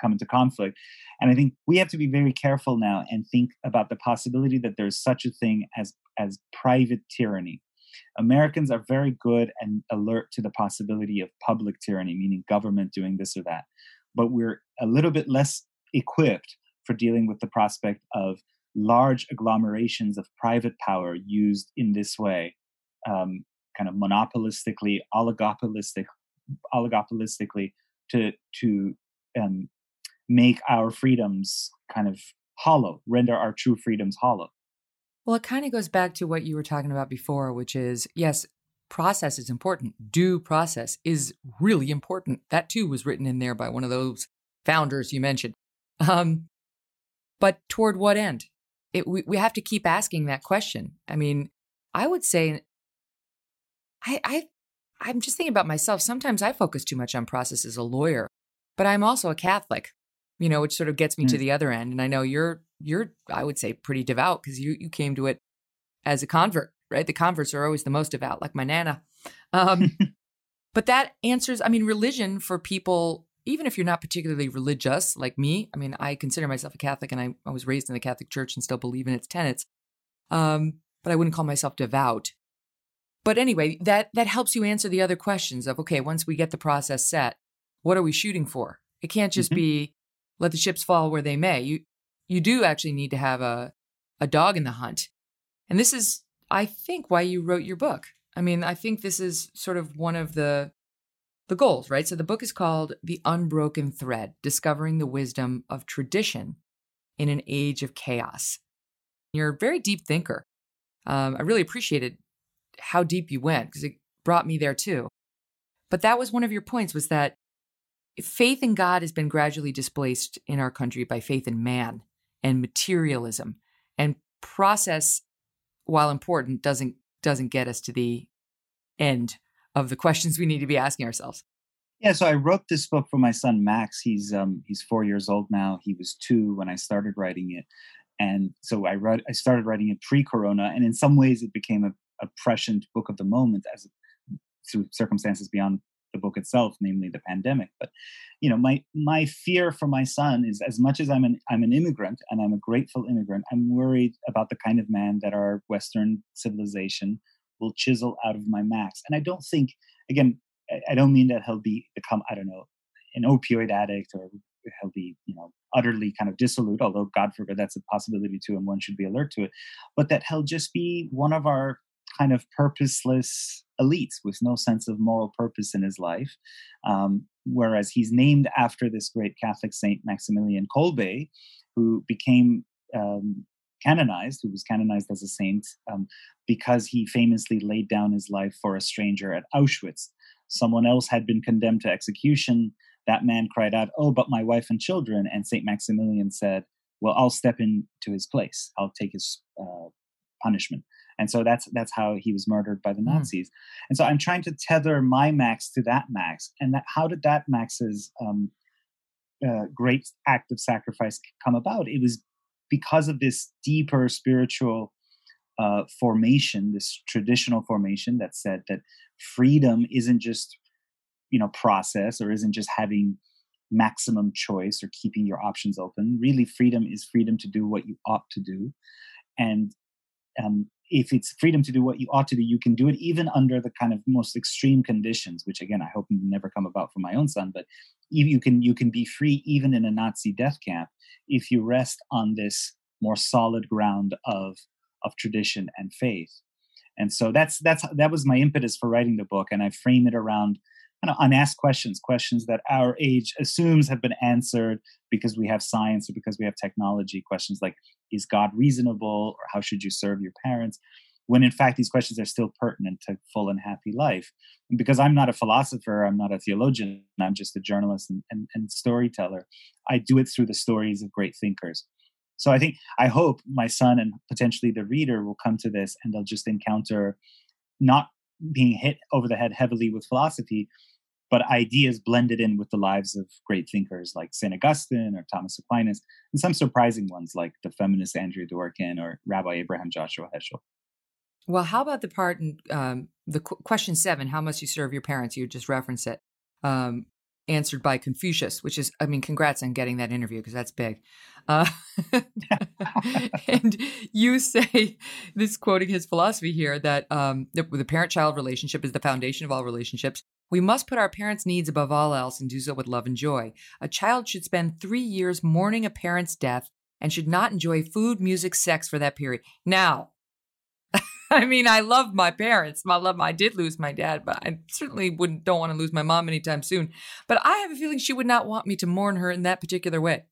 come into conflict. And I think we have to be very careful now and think about the possibility that there's such a thing as as private tyranny. Americans are very good and alert to the possibility of public tyranny, meaning government doing this or that. But we're a little bit less equipped for dealing with the prospect of large agglomerations of private power used in this way um, kind of monopolistically, oligopolistic, oligopolistically to to um, make our freedoms kind of hollow, render our true freedoms hollow. Well, it kind of goes back to what you were talking about before, which is yes, process is important. Due process is really important. That too was written in there by one of those founders you mentioned. Um, but toward what end? It, we, we have to keep asking that question. I mean, I would say I, I I'm just thinking about myself. Sometimes I focus too much on process as a lawyer, but I'm also a Catholic, you know, which sort of gets me mm. to the other end. And I know you're you're I would say pretty devout because you you came to it as a convert, right? The converts are always the most devout, like my nana. Um, but that answers. I mean, religion for people, even if you're not particularly religious like me. I mean, I consider myself a Catholic, and I, I was raised in the Catholic Church and still believe in its tenets. Um, but I wouldn't call myself devout. But anyway, that that helps you answer the other questions of okay, once we get the process set, what are we shooting for? It can't just mm-hmm. be let the chips fall where they may. You you do actually need to have a a dog in the hunt. And this is I think why you wrote your book. I mean, I think this is sort of one of the the goals, right? So the book is called The Unbroken Thread: Discovering the Wisdom of Tradition in an Age of Chaos. You're a very deep thinker. Um, I really appreciated how deep you went because it brought me there too. But that was one of your points was that faith in God has been gradually displaced in our country by faith in man and materialism and process while important doesn't doesn't get us to the end of the questions we need to be asking ourselves. Yeah, so I wrote this book for my son Max. He's um he's 4 years old now. He was 2 when I started writing it. And so I read I started writing it pre-corona and in some ways it became a a prescient book of the moment as through circumstances beyond the book itself, namely the pandemic. But you know, my my fear for my son is as much as I'm an I'm an immigrant and I'm a grateful immigrant, I'm worried about the kind of man that our Western civilization will chisel out of my Max. And I don't think, again, I don't mean that he'll be become I don't know an opioid addict or he'll be you know utterly kind of dissolute although god forbid that's a possibility too and one should be alert to it but that he'll just be one of our kind of purposeless elites with no sense of moral purpose in his life. Um, whereas he's named after this great Catholic saint Maximilian Kolbe, who became um, canonized, who was canonized as a saint um, because he famously laid down his life for a stranger at Auschwitz. Someone else had been condemned to execution. That man cried out, Oh, but my wife and children. And St. Maximilian said, Well, I'll step into his place. I'll take his uh, punishment. And so that's that's how he was murdered by the hmm. Nazis. Mm. And so I'm trying to tether my Max to that Max. And that, how did that Max's um, uh, great act of sacrifice come about? It was because of this deeper spiritual uh, formation, this traditional formation that said that freedom isn't just you know process or isn't just having maximum choice or keeping your options open. Really, freedom is freedom to do what you ought to do, and um, if it's freedom to do what you ought to do, you can do it even under the kind of most extreme conditions, which again I hope never come about for my own son. But you can you can be free even in a Nazi death camp if you rest on this more solid ground of of tradition and faith. And so that's that's that was my impetus for writing the book, and I frame it around kind of unasked questions, questions that our age assumes have been answered because we have science or because we have technology. Questions like, is God reasonable, or how should you serve your parents? When in fact, these questions are still pertinent to full and happy life. And because I'm not a philosopher, I'm not a theologian, I'm just a journalist and, and, and storyteller. I do it through the stories of great thinkers. So I think I hope my son and potentially the reader will come to this and they'll just encounter not being hit over the head heavily with philosophy, but ideas blended in with the lives of great thinkers like St. Augustine or Thomas Aquinas, and some surprising ones like the feminist Andrea Dworkin or Rabbi Abraham Joshua Heschel. Well, how about the part in um, the qu- question seven? How must you serve your parents? You just reference it. Um, answered by Confucius, which is, I mean, congrats on getting that interview because that's big. Uh, and you say, this quoting his philosophy here, that um, the, the parent child relationship is the foundation of all relationships. We must put our parents' needs above all else and do so with love and joy. A child should spend three years mourning a parent's death and should not enjoy food, music, sex for that period. Now, I mean, I love my parents. I love. I did lose my dad, but I certainly wouldn't don't want to lose my mom anytime soon. But I have a feeling she would not want me to mourn her in that particular way.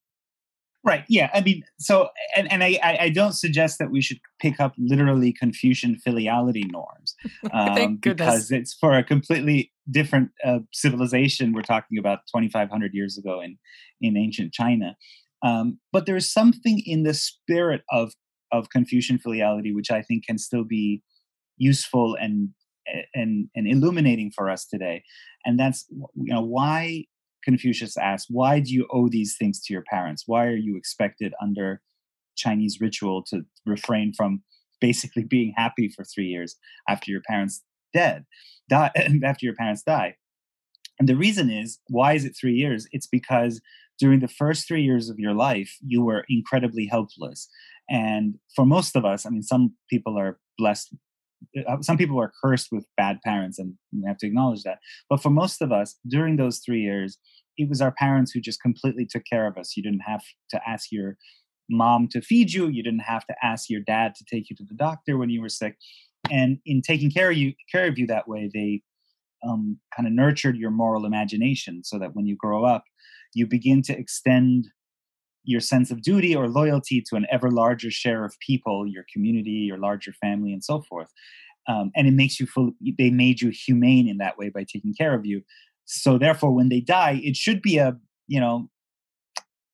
Right. Yeah. I mean, so and and I I don't suggest that we should pick up literally Confucian filiality norms, um, because it's for a completely different uh, civilization. We're talking about 2,500 years ago in in ancient China. Um, but there's something in the spirit of of Confucian filiality, which I think can still be useful and and and illuminating for us today. And that's you know why Confucius asks, why do you owe these things to your parents? Why are you expected under Chinese ritual to refrain from basically being happy for three years after your parents dead, die, after your parents die? And the reason is, why is it three years? It's because during the first three years of your life, you were incredibly helpless. And for most of us, I mean, some people are blessed. Uh, some people are cursed with bad parents, and we have to acknowledge that. But for most of us, during those three years, it was our parents who just completely took care of us. You didn't have to ask your mom to feed you. You didn't have to ask your dad to take you to the doctor when you were sick. And in taking care of you, care of you that way, they um, kind of nurtured your moral imagination, so that when you grow up, you begin to extend your sense of duty or loyalty to an ever larger share of people, your community, your larger family, and so forth. Um, and it makes you feel they made you humane in that way by taking care of you. So therefore, when they die, it should be a you know,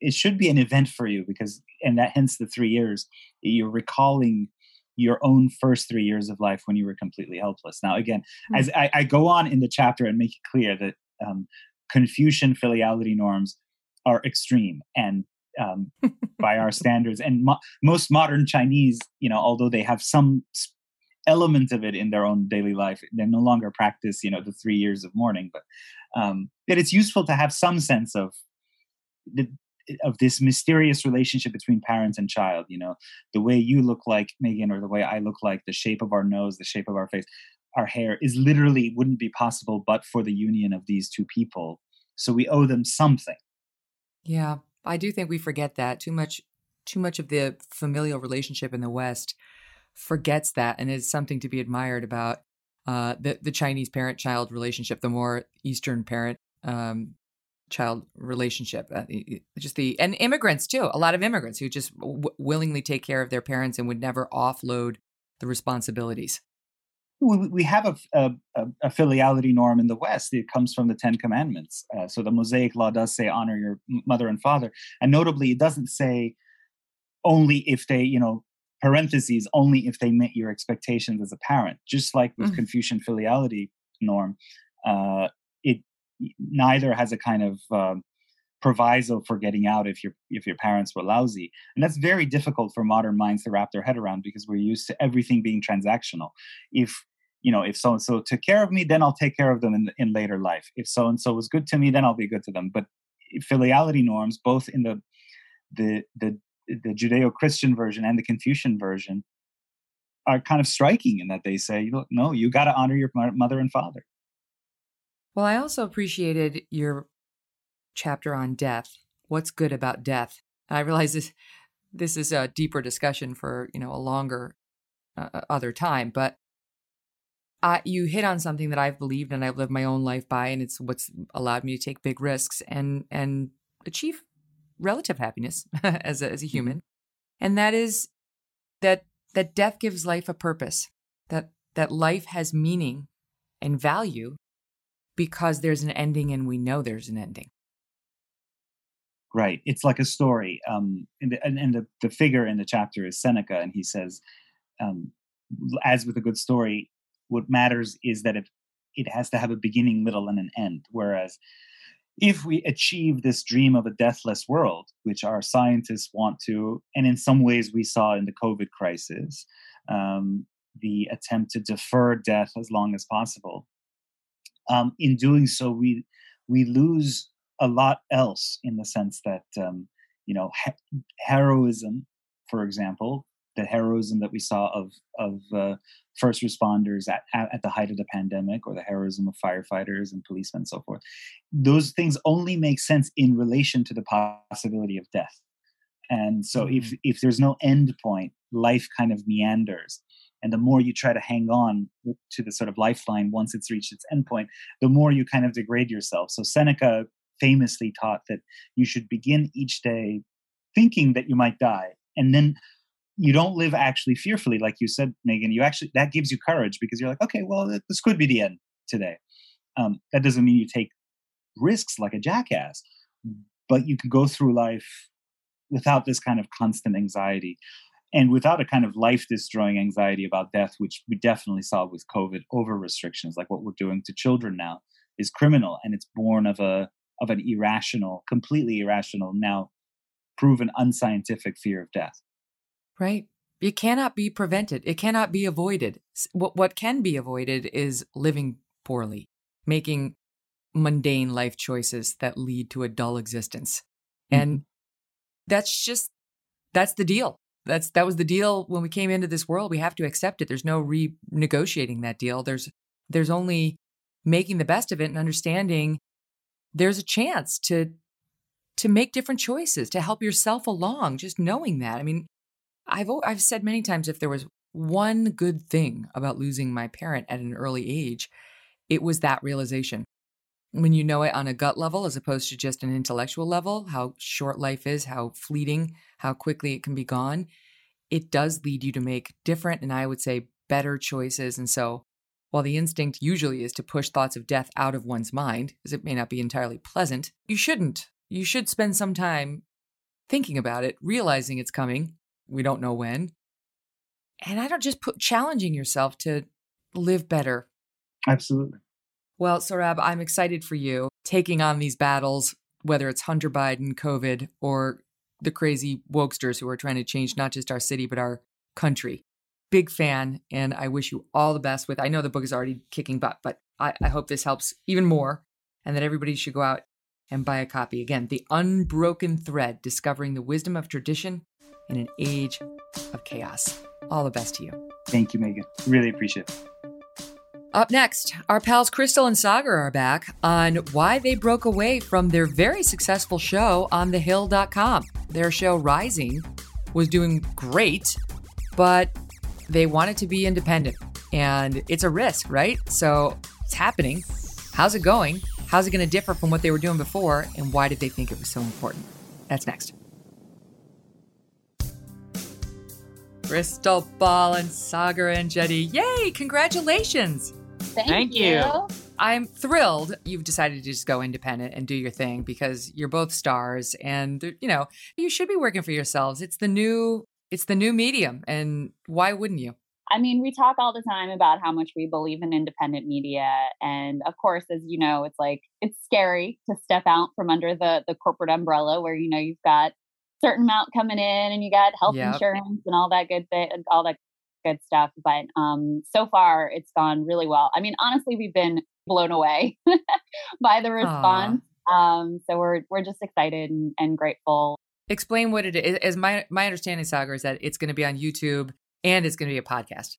it should be an event for you because, and that hence the three years you're recalling your own first three years of life when you were completely helpless. Now, again, mm-hmm. as I, I, go on in the chapter and make it clear that um, Confucian filiality norms are extreme and um, by our standards. And mo- most modern Chinese, you know, although they have some element of it in their own daily life, they no longer practice, you know, the three years of mourning. But um, that it's useful to have some sense of the, of this mysterious relationship between parents and child. You know, the way you look like Megyn, or the way I look like, the shape of our nose, the shape of our face, our hair is literally wouldn't be possible but for the union of these two people. So we owe them something. Yeah, I do think we forget that too much. Too much of the familial relationship in the West forgets that, and it's something to be admired about uh, the the Chinese parent-child relationship. The more Eastern parent um, child relationship. Uh, just the and immigrants too. A lot of immigrants who just w- willingly take care of their parents and would never offload the responsibilities. We have a, a, a filiality norm in the West. It comes from the Ten Commandments. Uh, so the Mosaic Law does say honor your mother and father, and notably, it doesn't say only if they, you know, parentheses only if they met your expectations as a parent. Just like with mm. Confucian filiality norm, uh, it neither has a kind of um, proviso for getting out if your if your parents were lousy. And that's very difficult for modern minds to wrap their head around because we're used to everything being transactional. If you know if so and so took care of me then i'll take care of them in, in later life. If so and so was good to me then i'll be good to them. But filiality norms both in the the the, the judeo-christian version and the confucian version are kind of striking in that they say look no you got to honor your mother and father. Well, I also appreciated your chapter on death. What's good about death? I realize this this is a deeper discussion for you know a longer uh, uh, other time, but uh, you hit on something that I've believed and I've lived my own life by, and it's what's allowed me to take big risks and and achieve relative happiness as a, as a mm-hmm. human, and that is that that death gives life a purpose, that that life has meaning and value because there's an ending and we know there's an ending. Right. It's like a story. Um, and the, and the, the figure in the chapter is Seneca, and he says, um, as with a good story, what matters is that it, it has to have a beginning, middle, and an end. Whereas if we achieve this dream of a deathless world, which our scientists want to, and in some ways we saw in the COVID crisis, um, the attempt to defer death as long as possible, um, in doing so, we we lose a lot else in the sense that um, you know he- heroism, for example, the heroism that we saw of of uh, first responders at, at the height of the pandemic, or the heroism of firefighters and policemen, and so forth. Those things only make sense in relation to the possibility of death. And so, mm-hmm. if if there's no end point, life kind of meanders and the more you try to hang on to the sort of lifeline once it's reached its endpoint the more you kind of degrade yourself so seneca famously taught that you should begin each day thinking that you might die and then you don't live actually fearfully like you said megyn you actually that gives you courage because you're like okay well this could be the end today. Um, that doesn't mean you take risks like a jackass but you can go through life without this kind of constant anxiety and without a kind of life destroying anxiety about death, which we definitely saw with COVID over restrictions, like what we're doing to children now, is criminal and it's born of a of an irrational, completely irrational, now proven unscientific fear of death. Right. It cannot be prevented. It cannot be avoided. What what can be avoided is living poorly, making mundane life choices that lead to a dull existence. Mm-hmm. And that's just that's the deal that's that was the deal when we came into this world. We have to accept it. There's no renegotiating that deal. There's there's only making the best of it and understanding there's a chance to to make different choices to help yourself along just knowing that i mean i've i've said many times if there was one good thing about losing my parent at an early age it was that realization when you know it on a gut level as opposed to just an intellectual level, how short life is, how fleeting, how quickly it can be gone, it does lead you to make different and I would say better choices. And so, while the instinct usually is to push thoughts of death out of one's mind, as it may not be entirely pleasant, you shouldn't. You should spend some time thinking about it, realizing it's coming. We don't know when. And I don't just put challenging yourself to live better. Absolutely. Well, Sohrab, I'm excited for you taking on these battles, whether it's Hunter Biden, COVID, or the crazy wokesters who are trying to change not just our city, but our country. Big fan, and I wish you all the best with. I know the book is already kicking butt, but I, I hope this helps even more, and that everybody should go out and buy a copy. Again, The Unbroken Thread Discovering the Wisdom of Tradition in an Age of Chaos. All the best to you. Thank you, Megyn. Really appreciate it. Up next, our pals Krystal and Saagar are back on why they broke away from their very successful show on thehill.com. Their show Rising was doing great, but they wanted to be independent. And it's a risk, right? So it's happening. How's it going? How's it going to differ from what they were doing before? And why did they think it was so important? That's next. Krystal Ball and Saagar and Enjeti. Yay! Congratulations! Thank, Thank you. you. I'm thrilled you've decided to just go independent and do your thing because you're both stars and you know, you should be working for yourselves. It's the new it's the new medium and why wouldn't you? I mean, we talk all the time about how much we believe in independent media. And of course, as you know, it's like it's scary to step out from under the the corporate umbrella where you know you've got certain amount coming in and you got health Yep. insurance and all that good thing all that good stuff. But um so far it's gone really well. I mean, honestly, we've been blown away by the response. Um so we're we're just excited and, and grateful Explain what it is. As my my understanding, Saagar, is that it's going to be on YouTube and it's going to be a podcast.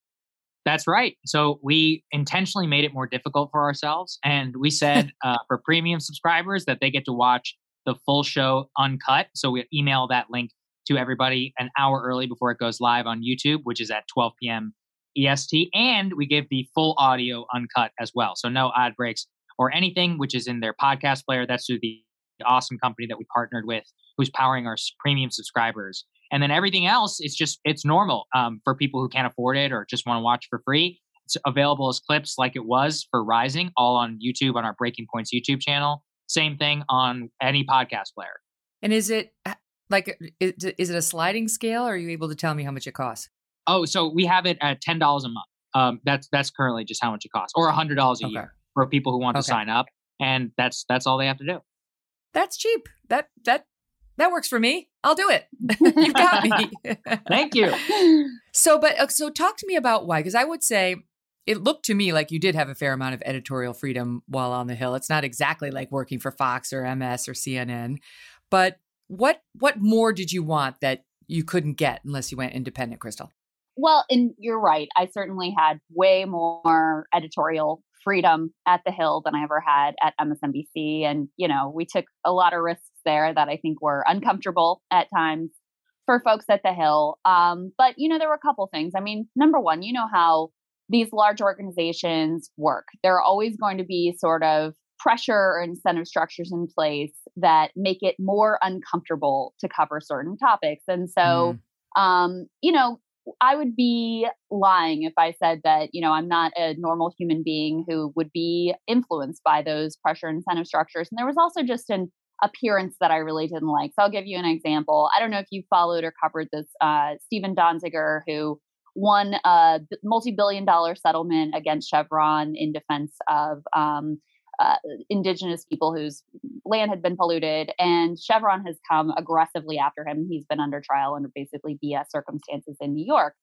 That's right. So we intentionally made it more difficult for ourselves, and we said uh, for premium subscribers that they get to watch the full show uncut. So we email that link to everybody an hour early before it goes live on YouTube, which is at 12 p.m. EST, and we give the full audio uncut as well. So no ad breaks or anything, which is in their podcast player. That's through the awesome company that we partnered with, who's powering our premium subscribers. And then everything else is just it's normal um, for people who can't afford it or just want to watch for free. It's available as clips like it was for Rising, all on YouTube on our Breaking Points YouTube channel. Same thing on any podcast player. And is it like is, it a sliding scale? Or are you able to tell me how much it costs? Oh, so we have it at ten dollars a month. Um, that's that's currently just how much it costs, or hundred dollars a Okay. year for people who want to sign up, and that's that's all they have to do. That's cheap. That that that works for me. I'll do it. You've got me. Thank you. So, but uh, so talk to me about why, because I would say it looked to me like you did have a fair amount of editorial freedom while on the Hill. It's not exactly like working for Fox or MS or CNN, but what what more did you want that you couldn't get unless you went independent, Krystal? Well, and you're right. I certainly had way more editorial freedom at the Hill than I ever had at MSNBC. And, you know, we took a lot of risks there that I think were uncomfortable at times for folks at the Hill. Um, but, you know, there were a couple things. I mean, number one, you know how these large organizations work. There are always going to be sort of pressure or incentive structures in place that make it more uncomfortable to cover certain topics. And so, um, you know, I would be lying if I said that, you know, I'm not a normal human being who would be influenced by those pressure incentive structures. And there was also just an appearance that I really didn't like. So I'll give you an example. I don't know if you followed or covered this uh, Stephen Donziger, who won a multi-billion dollar settlement against Chevron in defense of um, uh, indigenous people whose land had been polluted, and Chevron has come aggressively after him. He's been under trial under basically BS circumstances in New York,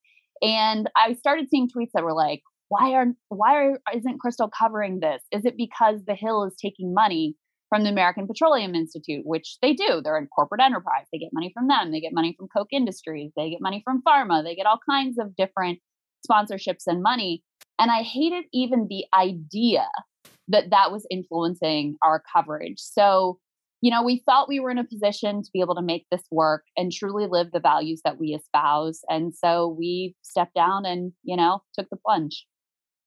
and I started seeing tweets that were like, "Why are why are, isn't Krystal covering this? Is it because the Hill is taking money?" From the American Petroleum Institute, which they do. They're a corporate enterprise. They get money from them. They get money from Koch Industries. They get money from pharma. They get all kinds of different sponsorships and money. And I hated even the idea that that was influencing our coverage. So, you know, we felt we were in a position to be able to make this work and truly live the values that we espouse. And so we stepped down and, you know, took the plunge.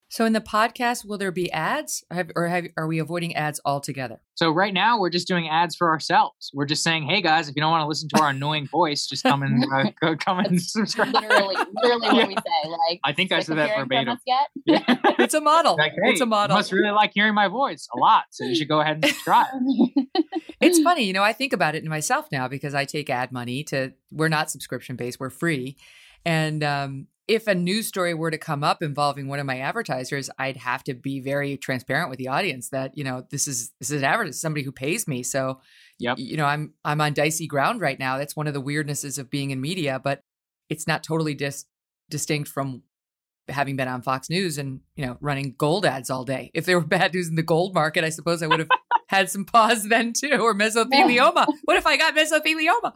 So in the podcast, will there be ads, have, or have, are we avoiding ads altogether? So right now we're just doing ads for ourselves. We're just saying, hey guys, if you don't want to listen to our annoying voice, just come and uh, go, come and subscribe. Literally, literally what we say. Like, I think I said that verbatim. yet? Yeah. It's a model. Like, hey, it's a you model. must really like hearing my voice a lot, so you should go ahead and subscribe. It's funny, you know, I think about it in myself now because I take ad money to, we're not subscription based, we're free. And um, if a news story were to come up involving one of my advertisers, I'd have to be very transparent with the audience that, you know, this is, this is an advertiser, somebody who pays me. So, Yep. you know, I'm, I'm on dicey ground right now. That's one of the weirdnesses of being in media, but it's not totally dis- distinct from having been on Fox News and, you know, running gold ads all day. If there were bad news in the gold market, I suppose I would have had some pause then too, or mesothelioma. what if I got mesothelioma?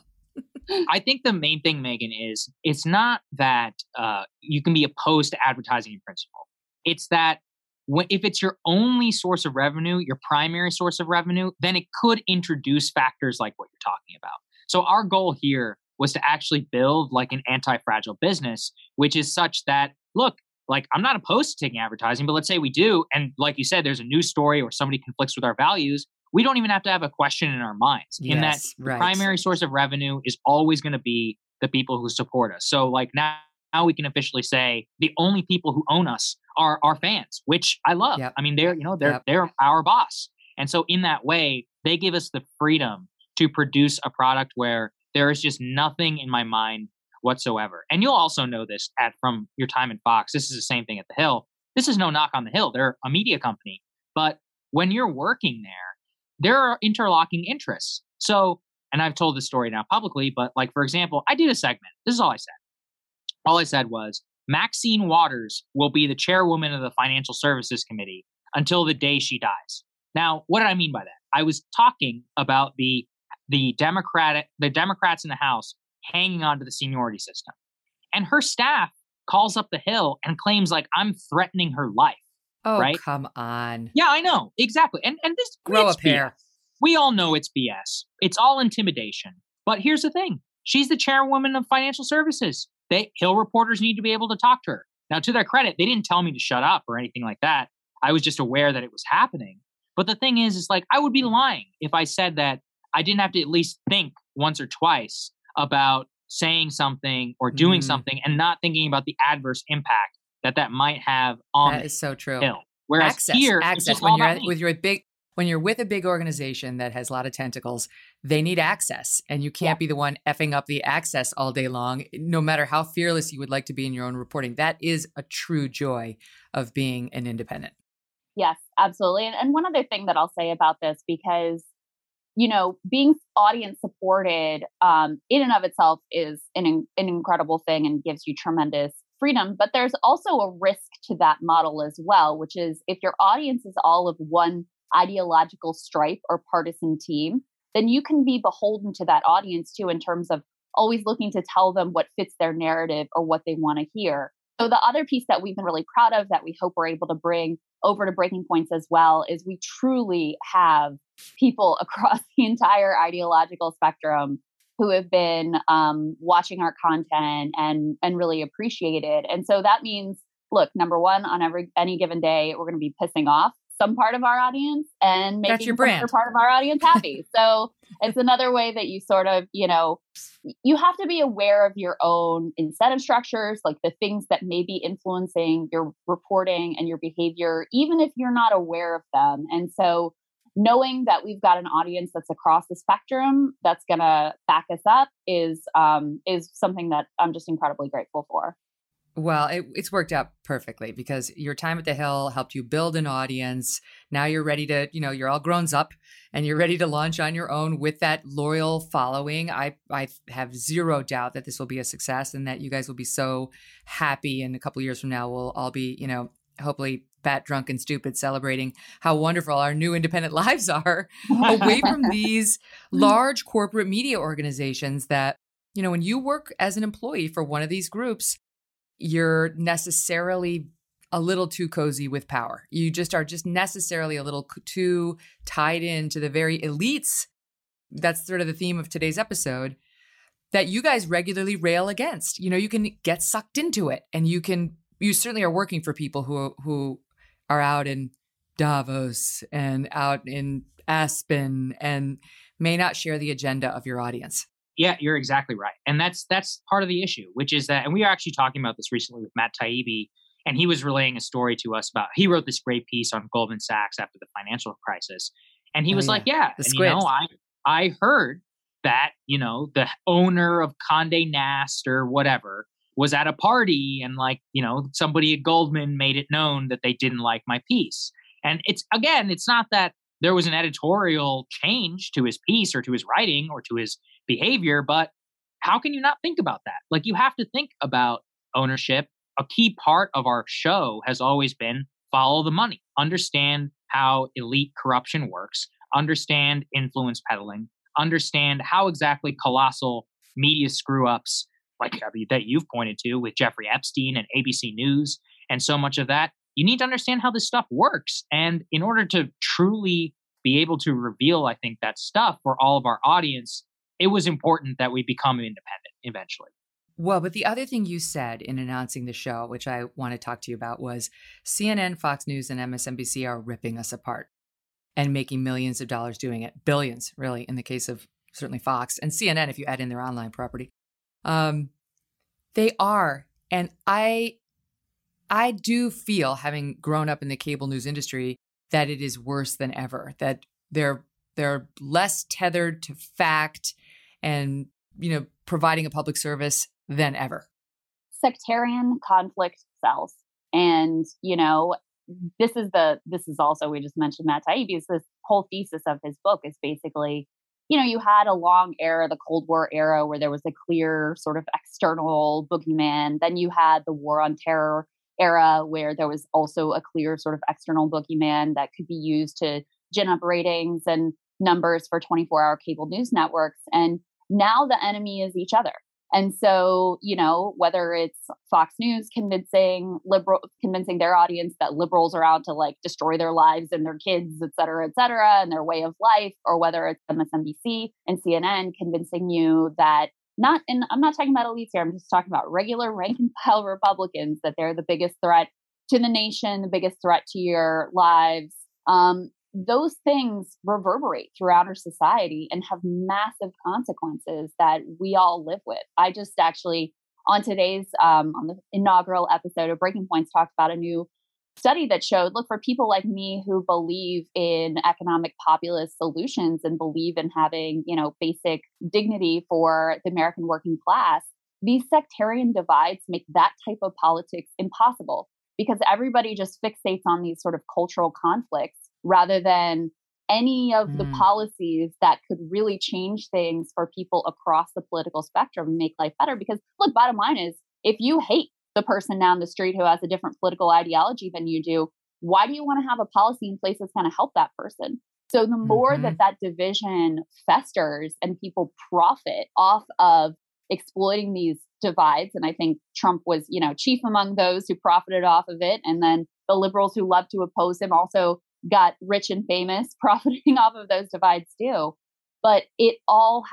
I think the main thing, Megyn, is it's not that uh, you can be opposed to advertising in principle. It's that when, if it's your only source of revenue, your primary source of revenue, then it could introduce factors like what you're talking about. So our goal here was to actually build like an anti-fragile business, which is such that look, like I'm not opposed to taking advertising, but let's say we do, and like you said, there's a news story or somebody conflicts with our values. We don't even have to have a question in our minds. Yes, in that right. primary source of revenue is always going to be the people who support us. So like now, now we can officially say the only people who own us are our fans, which I love. Yep. I mean, they're you know they're Yep. they're our boss, and so in that way, they give us the freedom to produce a product where there is just nothing in my mind whatsoever. And you'll also know this at from your time in Fox. This is the same thing at the Hill. This is no knock on the Hill. They're a media company, but when you're working there, there are interlocking interests. So, and I've told this story now publicly, but like for example, I did a segment. This is all I said. All I said was Maxine Waters will be the chairwoman of the Financial Services Committee until the day she dies. Now, what did I mean by that? I was talking about the the Democratic the Democrats in the House hanging on to the seniority system. And her staff calls up the Hill and claims like I'm threatening her life. Oh, right? come on. Yeah, I know. Exactly. And and this Grow a pair. We all know it's BS. It's all intimidation. But here's the thing. She's the chairwoman of financial services. They Hill reporters need to be able to talk to her. Now, to their credit, they didn't tell me to shut up or anything like that. I was just aware that it was happening. But the thing is, is like I would be lying if I said that I didn't have to at least think once or twice about saying something or doing Mm. something and not thinking about the adverse impact that that might have on That the is so true. Hill. Whereas access, here, access. When you're at, with your big, when you're with a big organization that has a lot of tentacles, they need access, and you can't be the one effing up the access all day long. No matter how fearless you would like to be in your own reporting, that is a true joy of being an independent. Yes, absolutely. And, and one other thing that I'll say about this, because you know, being audience supported um, in and of itself is an an incredible thing and gives you tremendous freedom. But there's also a risk to that model as well, which is if your audience is all of one ideological stripe or partisan team, then you can be beholden to that audience too in terms of always looking to tell them what fits their narrative or what they want to hear. So the other piece that we've been really proud of that we hope we're able to bring over to breaking points as well is we truly have people across the entire ideological spectrum who have been um, watching our content and and really appreciate it. And so that means, look, number one, on every any given day, we're going to be pissing off some part of our audience and That's making your brand. part of our audience happy. so it's another way that you sort of, you know, you have to be aware of your own incentive structures, like the things that may be influencing your reporting and your behavior, even if you're not aware of them. And so knowing that we've got an audience that's across the spectrum that's going to back us up is um, is something that I'm just incredibly grateful for. Well, it, it's worked out perfectly because your time at the Hill helped you build an audience. Now you're ready to, you know, you're all grown up and you're ready to launch on your own with that loyal following. I I have zero doubt that this will be a success and that you guys will be so happy. And a couple years from now, we'll all be, you know, hopefully fat, drunk, and stupid, celebrating how wonderful our new independent lives are away from these large corporate media organizations that, you know, when you work as an employee for one of these groups, you're necessarily a little too cozy with power. You just are just necessarily a little too tied into the very elites. That's sort of the theme of today's episode that you guys regularly rail against. You know, you can get sucked into it and you can you certainly are working for people who who are out in Davos and out in Aspen and may not share the agenda of your audience. Yeah, you're exactly right. And that's that's part of the issue, which is that and we were actually talking about this recently with Matt Taibbi, and he was relaying a story to us about he wrote this great piece on Goldman Sachs after the financial crisis. And he Oh, was yeah. like, Yeah, The and, you know. I I heard that, you know, the owner of Conde Nast or whatever was at a party and like, you know, somebody at Goldman made it known that they didn't like my piece. And it's again, it's not that there was an editorial change to his piece or to his writing or to his behavior, but how can you not think about that? Like you have to think about ownership. A key part of our show has always been follow the money, understand how elite corruption works, understand influence peddling, understand how exactly colossal media screw ups like uh, I that you've pointed to with Jeffrey Epstein and ABC News and so much of that. You need to understand how this stuff works. And in order to truly be able to reveal, I think, that stuff for all of our audience, it was important that we become independent eventually. Well, but the other thing you said in announcing the show, which I want to talk to you about, was CNN, Fox News, and MSNBC are ripping us apart and making millions of dollars doing it, billions, really, in the case of certainly Fox and CNN, if you add in their online property. Um, they are, and I, I do feel, having grown up in the cable news industry, that it is worse than ever. That they're they're less tethered to fact, and you know, providing a public service than ever. Sectarian conflict sells. And, you know, this is the this is also we just mentioned Matt Taibbi's this whole thesis of his book is basically, you know, you had a long era, the Cold War era, where there was a clear sort of external boogeyman. Then you had the war on terror era where there was also a clear sort of external boogeyman that could be used to gin up ratings and numbers for 24 hour cable news networks. And now the enemy is each other. And so, you know, whether it's Fox News convincing liberal, convincing their audience that liberals are out to like destroy their lives and their kids, et cetera, et cetera, and their way of life, or whether it's MSNBC and CNN convincing you that not, and I'm not talking about elites here, I'm just talking about regular rank and file Republicans, that they're the biggest threat to the nation, the biggest threat to your lives. Um, those things reverberate throughout our society and have massive consequences that we all live with. I just actually, on today's, um, on the inaugural episode of Breaking Points, talked about a new study that showed look for people like me who believe in economic populist solutions and believe in having you know basic dignity for the american working class these sectarian divides make that type of politics impossible because everybody just fixates on these sort of cultural conflicts rather than any of the mm. policies that could really change things for people across the political spectrum and make life better. Because, look, bottom line is if you hate the person down the street who has a different political ideology than you do, why do you want to have a policy in place that's going to help that person? So, the more mm-hmm. that that division festers and people profit off of exploiting these divides, and I think Trump was, you know, chief among those who profited off of it, and then the liberals who love to oppose him also got rich and famous profiting off of those divides too. But it all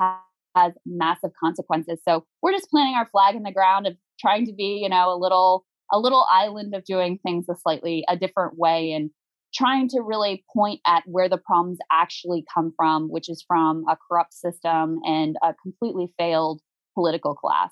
has massive consequences. So we're just planting our flag in the ground of trying to be, you know, a little a little island of doing things a slightly a different way and trying to really point at where the problems actually come from, which is from a corrupt system and a completely failed political class.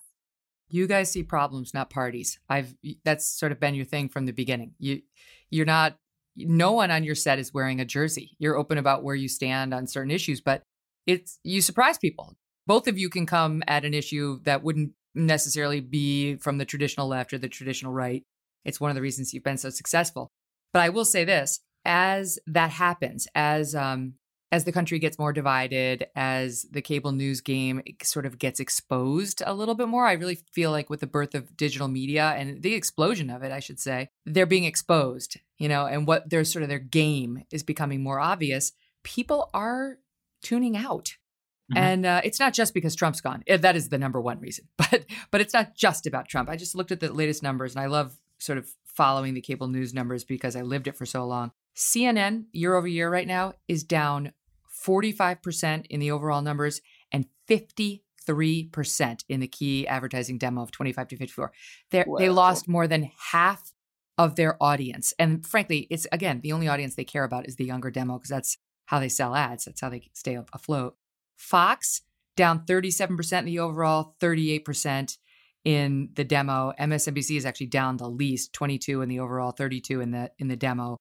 You guys see problems, not parties. I've that's sort of been your thing from the beginning. You you're not no one on your set is wearing a jersey. You're open about where you stand on certain issues, but it's you surprise people. Both of you can come at an issue that wouldn't necessarily be from the traditional left or the traditional right. It's one of the reasons you've been so successful. But I will say this: as that happens, as um, as the country gets more divided, as the cable news game sort of gets exposed a little bit more, I really feel like with the birth of digital media and the explosion of it, I should say, they're being exposed, you know, and what their sort of their game is becoming more obvious. People are tuning out. Mm-hmm. And uh, it's not just because Trump's gone. Eh, that is the number one reason. But but it's not just about Trump. I just looked at the latest numbers, and I love sort of following the cable news numbers because I lived it for so long. CNN year over year right now is down 45% in the overall numbers and 53% in the key advertising demo of 25 to 54. They lost more than half of their audience. And frankly, it's again, the only audience they care about is the younger demo because that's how they sell ads. That's how they stay afloat. Fox down 37% in the overall, 38% in the demo. MSNBC is actually down the least, 22 in the overall, 32 in the in the demo.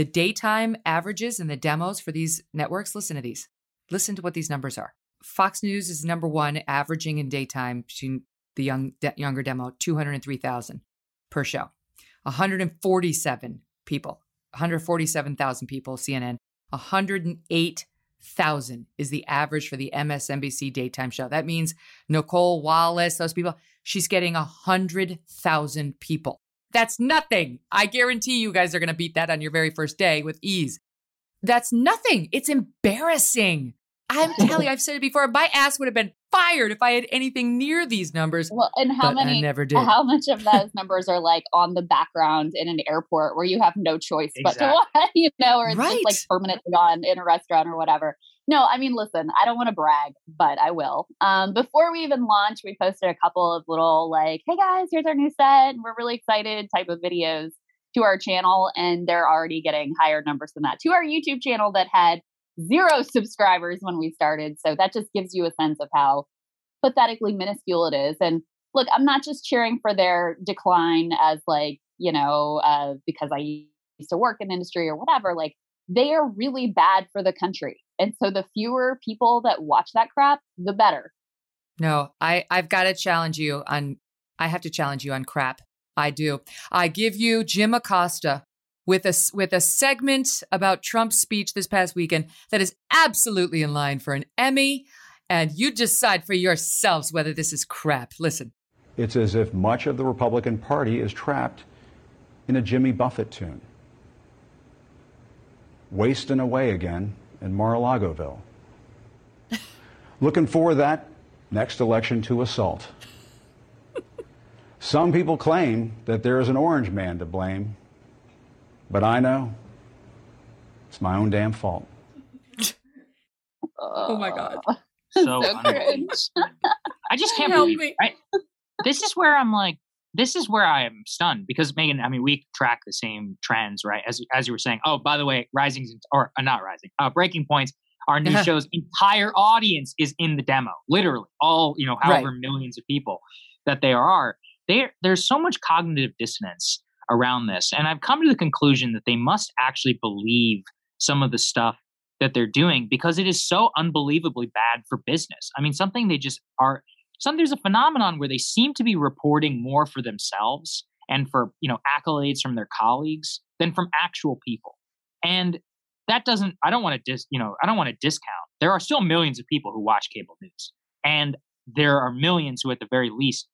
The daytime averages and the demos for these networks, listen to these. Listen to what these numbers are. Fox News is number one, averaging in daytime between the young de- younger demo, 203,000 per show. 147 people, 147,000 people, CNN. 108,000 is the average for the MSNBC daytime show. That means Nicolle Wallace, those people, she's getting 100,000 people. That's nothing. I guarantee you guys are going to beat that on your very first day with ease. That's nothing. It's embarrassing. I'm telling you, I've said it before. My ass would have been fired if I had anything near these numbers. Well, and how many? I never did. How much of those numbers are like on the background in an airport where you have no choice exactly. but to watch, you know, or it's right. just like permanently on in a restaurant or whatever. No, I mean, listen, I don't want to brag, but I will. Um, before we even launch, we posted a couple of little like, "Hey guys, here's our new set. We're really excited." type of videos to our channel, and they're already getting higher numbers than that to our YouTube channel that had zero subscribers when we started. So that just gives you a sense of how pathetically minuscule it is. And look, I'm not just cheering for their decline as like you know uh, because I used to work in industry or whatever. Like they are really bad for the country. And so the fewer people that watch that crap, the better. No, I I've got to challenge you on I have to challenge you on crap. I do. I give you Jim Acosta with a with a segment about Trump's speech this past weekend that is absolutely in line for an Emmy and you decide for yourselves whether this is crap. Listen. It's as if much of the Republican Party is trapped in a Jimmy Buffett tune wasting away again in Mar-a-Lagoville. Looking for that next election to assault. Some people claim that there is an orange man to blame, but I know it's my own damn fault. oh my God. So, so I just can't Help believe me. Right? This is where I'm like, this is where I am stunned because Megyn, I mean, we track the same trends, right? As as you were saying. Oh, by the way, Rising or uh, not Rising, uh, Breaking Points, our new show's entire audience is in the demo, literally all you know, however right. millions of people that there are. There, there's so much cognitive dissonance around this, and I've come to the conclusion that they must actually believe some of the stuff that they're doing because it is so unbelievably bad for business. I mean, something they just are some there's a phenomenon where they seem to be reporting more for themselves and for you know accolades from their colleagues than from actual people. And that doesn't i don't want to dis you know i don't want to discount. There are still millions of people who watch cable news and there are millions who at the very least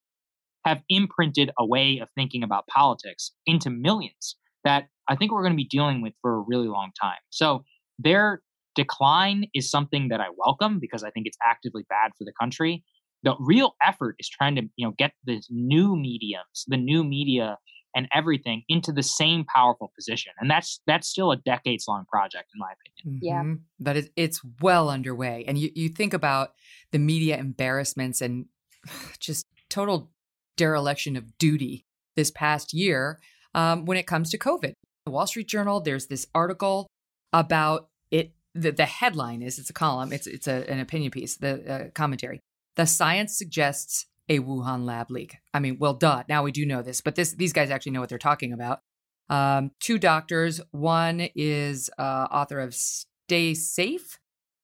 have imprinted a way of thinking about politics into millions that i think we're going to be dealing with for a really long time. So their decline is something that i welcome because i think it's actively bad for the country the real effort is trying to you know get the new mediums the new media and everything into the same powerful position and that's that's still a decades long project in my opinion. Yeah. Mm-hmm. but it, it's well underway and you, you think about the media embarrassments and just total dereliction of duty this past year um, when it comes to covid. The wall street journal there's this article about it the, the headline is it's a column it's it's a, an opinion piece the uh, commentary the science suggests a Wuhan lab leak. I mean, well, duh. Now we do know this, but this these guys actually know what they're talking about. Um, two doctors. One is uh, author of Stay Safe,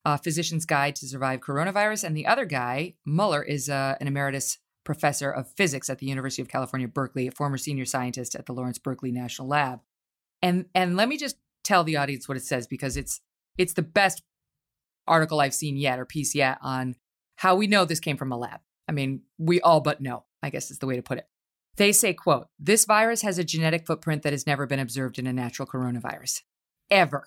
a physician's guide to survive coronavirus, and the other guy, Muller, is uh, an emeritus professor of physics at the University of California, Berkeley, a former senior scientist at the Lawrence Berkeley National Lab. And and let me just tell the audience what it says because it's it's the best article I've seen yet or piece yet on how we know this came from a lab. I mean, we all but know, I guess is the way to put it. They say, quote, this virus has a genetic footprint that has never been observed in a natural coronavirus. Ever.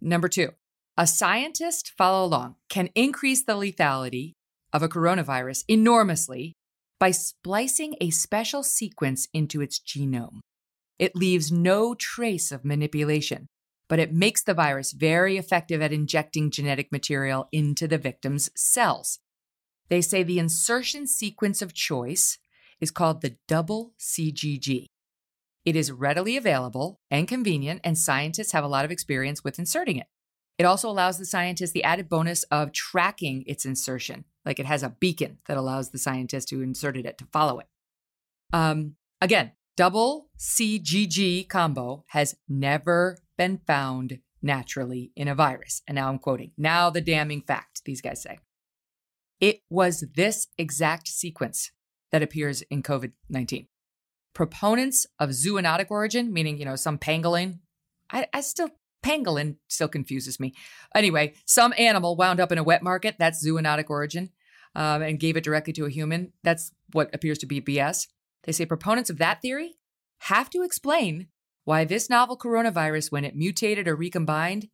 Number two, a scientist, follow along, can increase the lethality of a coronavirus enormously by splicing a special sequence into its genome. It leaves no trace of manipulation, but it makes the virus very effective at injecting genetic material into the victim's cells. They say the insertion sequence of choice is called the double CGG. It is readily available and convenient, and scientists have a lot of experience with inserting it. It also allows the scientist the added bonus of tracking its insertion, like it has a beacon that allows the scientist who inserted it to follow it. Um, again, double CGG combo has never been found naturally in a virus. And now I'm quoting. Now the damning fact, these guys say. It was this exact sequence that appears in COVID 19. Proponents of zoonotic origin, meaning, you know, some pangolin, I, I still, pangolin still confuses me. Anyway, some animal wound up in a wet market, that's zoonotic origin, um, and gave it directly to a human. That's what appears to be BS. They say proponents of that theory have to explain why this novel coronavirus, when it mutated or recombined,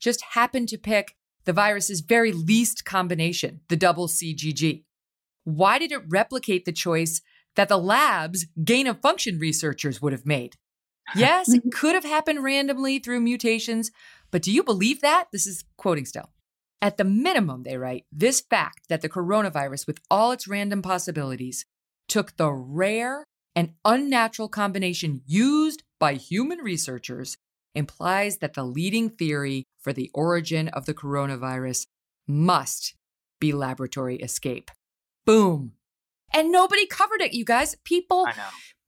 just happened to pick the virus's very least combination, the double CGG. Why did it replicate the choice that the lab's gain of function researchers would have made? Yes, it could have happened randomly through mutations, but do you believe that? This is quoting still. At the minimum, they write, this fact that the coronavirus, with all its random possibilities, took the rare and unnatural combination used by human researchers implies that the leading theory for the origin of the coronavirus must be laboratory escape. Boom. And nobody covered it, you guys. People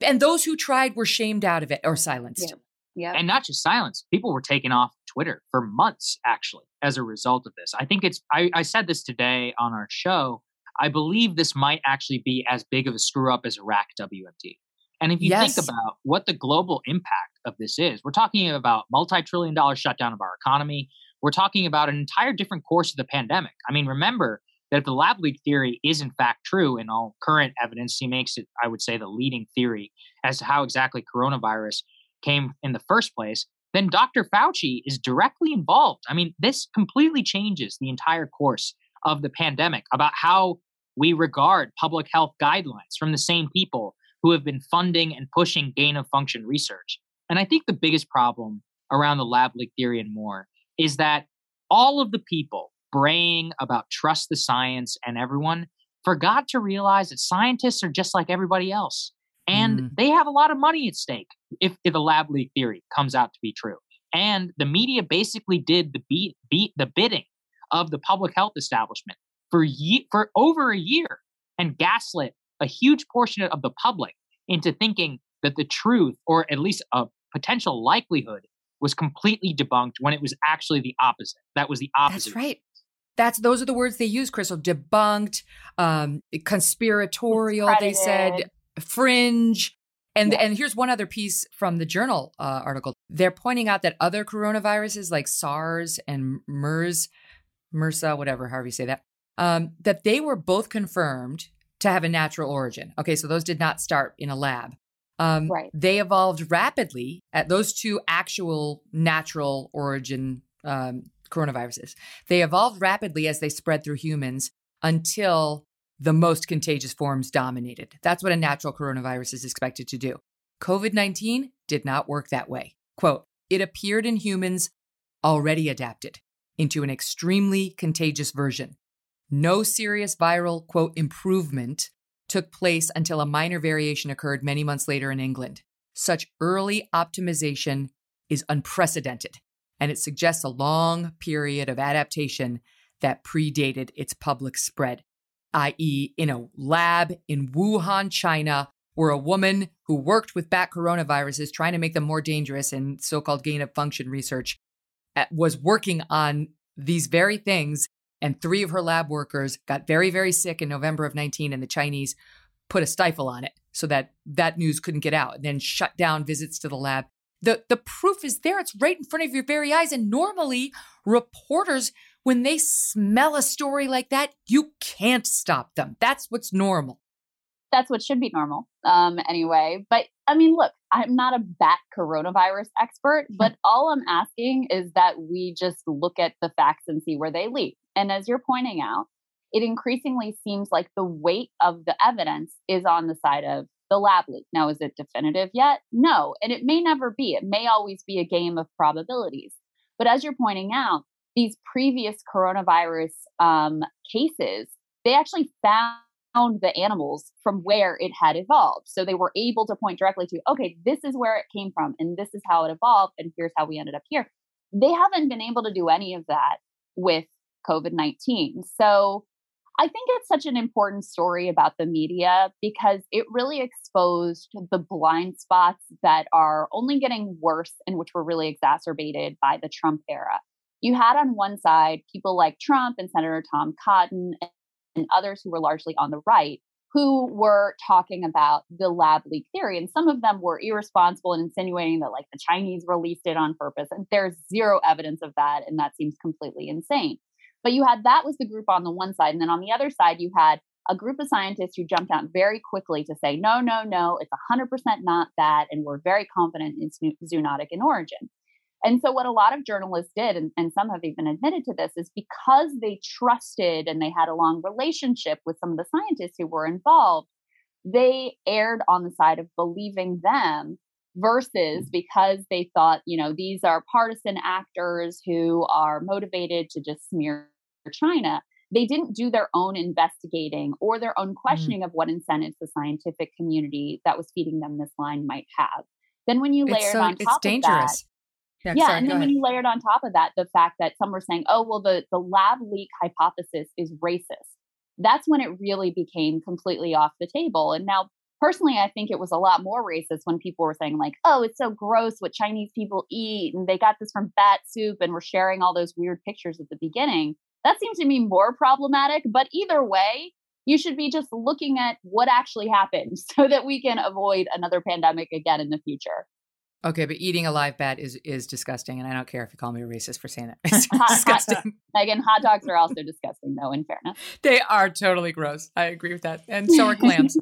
and those who tried were shamed out of it or silenced. Yeah. Yeah. And not just silence, people were taken off Twitter for months, actually, as a result of this. I think it's, I, I said this today on our show. I believe this might actually be as big of a screw up as Iraq WMD. And if you Yes. think about what the global impact of this is, we're talking about multi-trillion dollar shutdown of our economy. We're talking about an entire different course of the pandemic. I mean, remember that if the lab leak theory is in fact true and all current evidence, he makes it, I would say, the leading theory as to how exactly coronavirus came in the first place, then Dr. Fauci is directly involved. I mean, this completely changes the entire course of the pandemic about how we regard public health guidelines from the same people who have been funding and pushing gain of function research. And I think the biggest problem around the lab leak theory and more is that all of the people braying about trust the science and everyone forgot to realize that scientists are just like everybody else. And Mm. they have a lot of money at stake if, if the lab leak theory comes out to be true. And the media basically did the beat, beat the bidding of the public health establishment for ye- for over a year and gaslit a huge portion of the public into thinking that the truth or at least a potential likelihood was completely debunked when it was actually the opposite. That was the opposite. That's right. That's those are the words they use, Krystal. Debunked, um, conspiratorial. They said fringe. And Yeah. and here's one other piece from the journal uh, article. They're pointing out that other coronaviruses like SARS and MERS, MRSA, whatever, however you say that, um, that they were both confirmed to have a natural origin. Okay, so those did not start in a lab. Um, Right. They evolved rapidly at those two actual natural origin um, coronaviruses. They evolved rapidly as they spread through humans until the most contagious forms dominated. That's what a natural coronavirus is expected to do. COVID 19 did not work that way. Quote, it appeared in humans already adapted into an extremely contagious version. No serious viral, quote, improvement took place until a minor variation occurred many months later in England. Such early optimization is unprecedented, and it suggests a long period of adaptation that predated its public spread, i.e., in a lab in Wuhan, China, where a woman who worked with bat coronaviruses trying to make them more dangerous in so called gain of function research was working on these very things. And three of her lab workers got very, very sick in November of 19, and the Chinese put a stifle on it so that that news couldn't get out and then shut down visits to the lab. The, the proof is there. It's right in front of your very eyes. And normally, reporters, when they smell a story like that, you can't stop them. That's what's normal. That's what should be normal. Um, anyway, but I mean, look, I'm not a bat coronavirus expert, but all I'm asking is that we just look at the facts and see where they lead. And as you're pointing out, it increasingly seems like the weight of the evidence is on the side of the lab leak. Now, is it definitive yet? No. And it may never be. It may always be a game of probabilities. But as you're pointing out, these previous coronavirus um, cases, they actually found the animals from where it had evolved. So they were able to point directly to, okay, this is where it came from, and this is how it evolved, and here's how we ended up here. They haven't been able to do any of that with COVID 19. So I think it's such an important story about the media because it really exposed the blind spots that are only getting worse and which were really exacerbated by the Trump era. You had on one side people like Trump and Senator Tom Cotton and others who were largely on the right who were talking about the lab leak theory. And some of them were irresponsible and insinuating that like the Chinese released it on purpose. And there's zero evidence of that. And that seems completely insane. But you had that was the group on the one side. And then on the other side, you had a group of scientists who jumped out very quickly to say, no, no, no, it's 100% not that. And we're very confident it's zoonotic in origin. And so, what a lot of journalists did, and, and some have even admitted to this, is because they trusted and they had a long relationship with some of the scientists who were involved, they erred on the side of believing them versus because they thought, you know, these are partisan actors who are motivated to just smear China, they didn't do their own investigating or their own mm. questioning mm. of what incentives the scientific community that was feeding them this line might have. Then when you layer so, on top of dangerous. that, yeah, yeah sorry, and then when you layered on top of that the fact that some were saying, "Oh, well, the the lab leak hypothesis is racist," that's when it really became completely off the table. And now, personally, I think it was a lot more racist when people were saying like, "Oh, it's so gross what Chinese people eat," and they got this from bat soup, and were sharing all those weird pictures at the beginning. That seems to me more problematic. But either way, you should be just looking at what actually happened so that we can avoid another pandemic again in the future. Okay, but eating a live bat is is disgusting, and I don't care if you call me a racist for saying it. It's hot, disgusting. Hot, Megyn, hot dogs are also disgusting, though. In fairness, they are totally gross. I agree with that, and so are clams.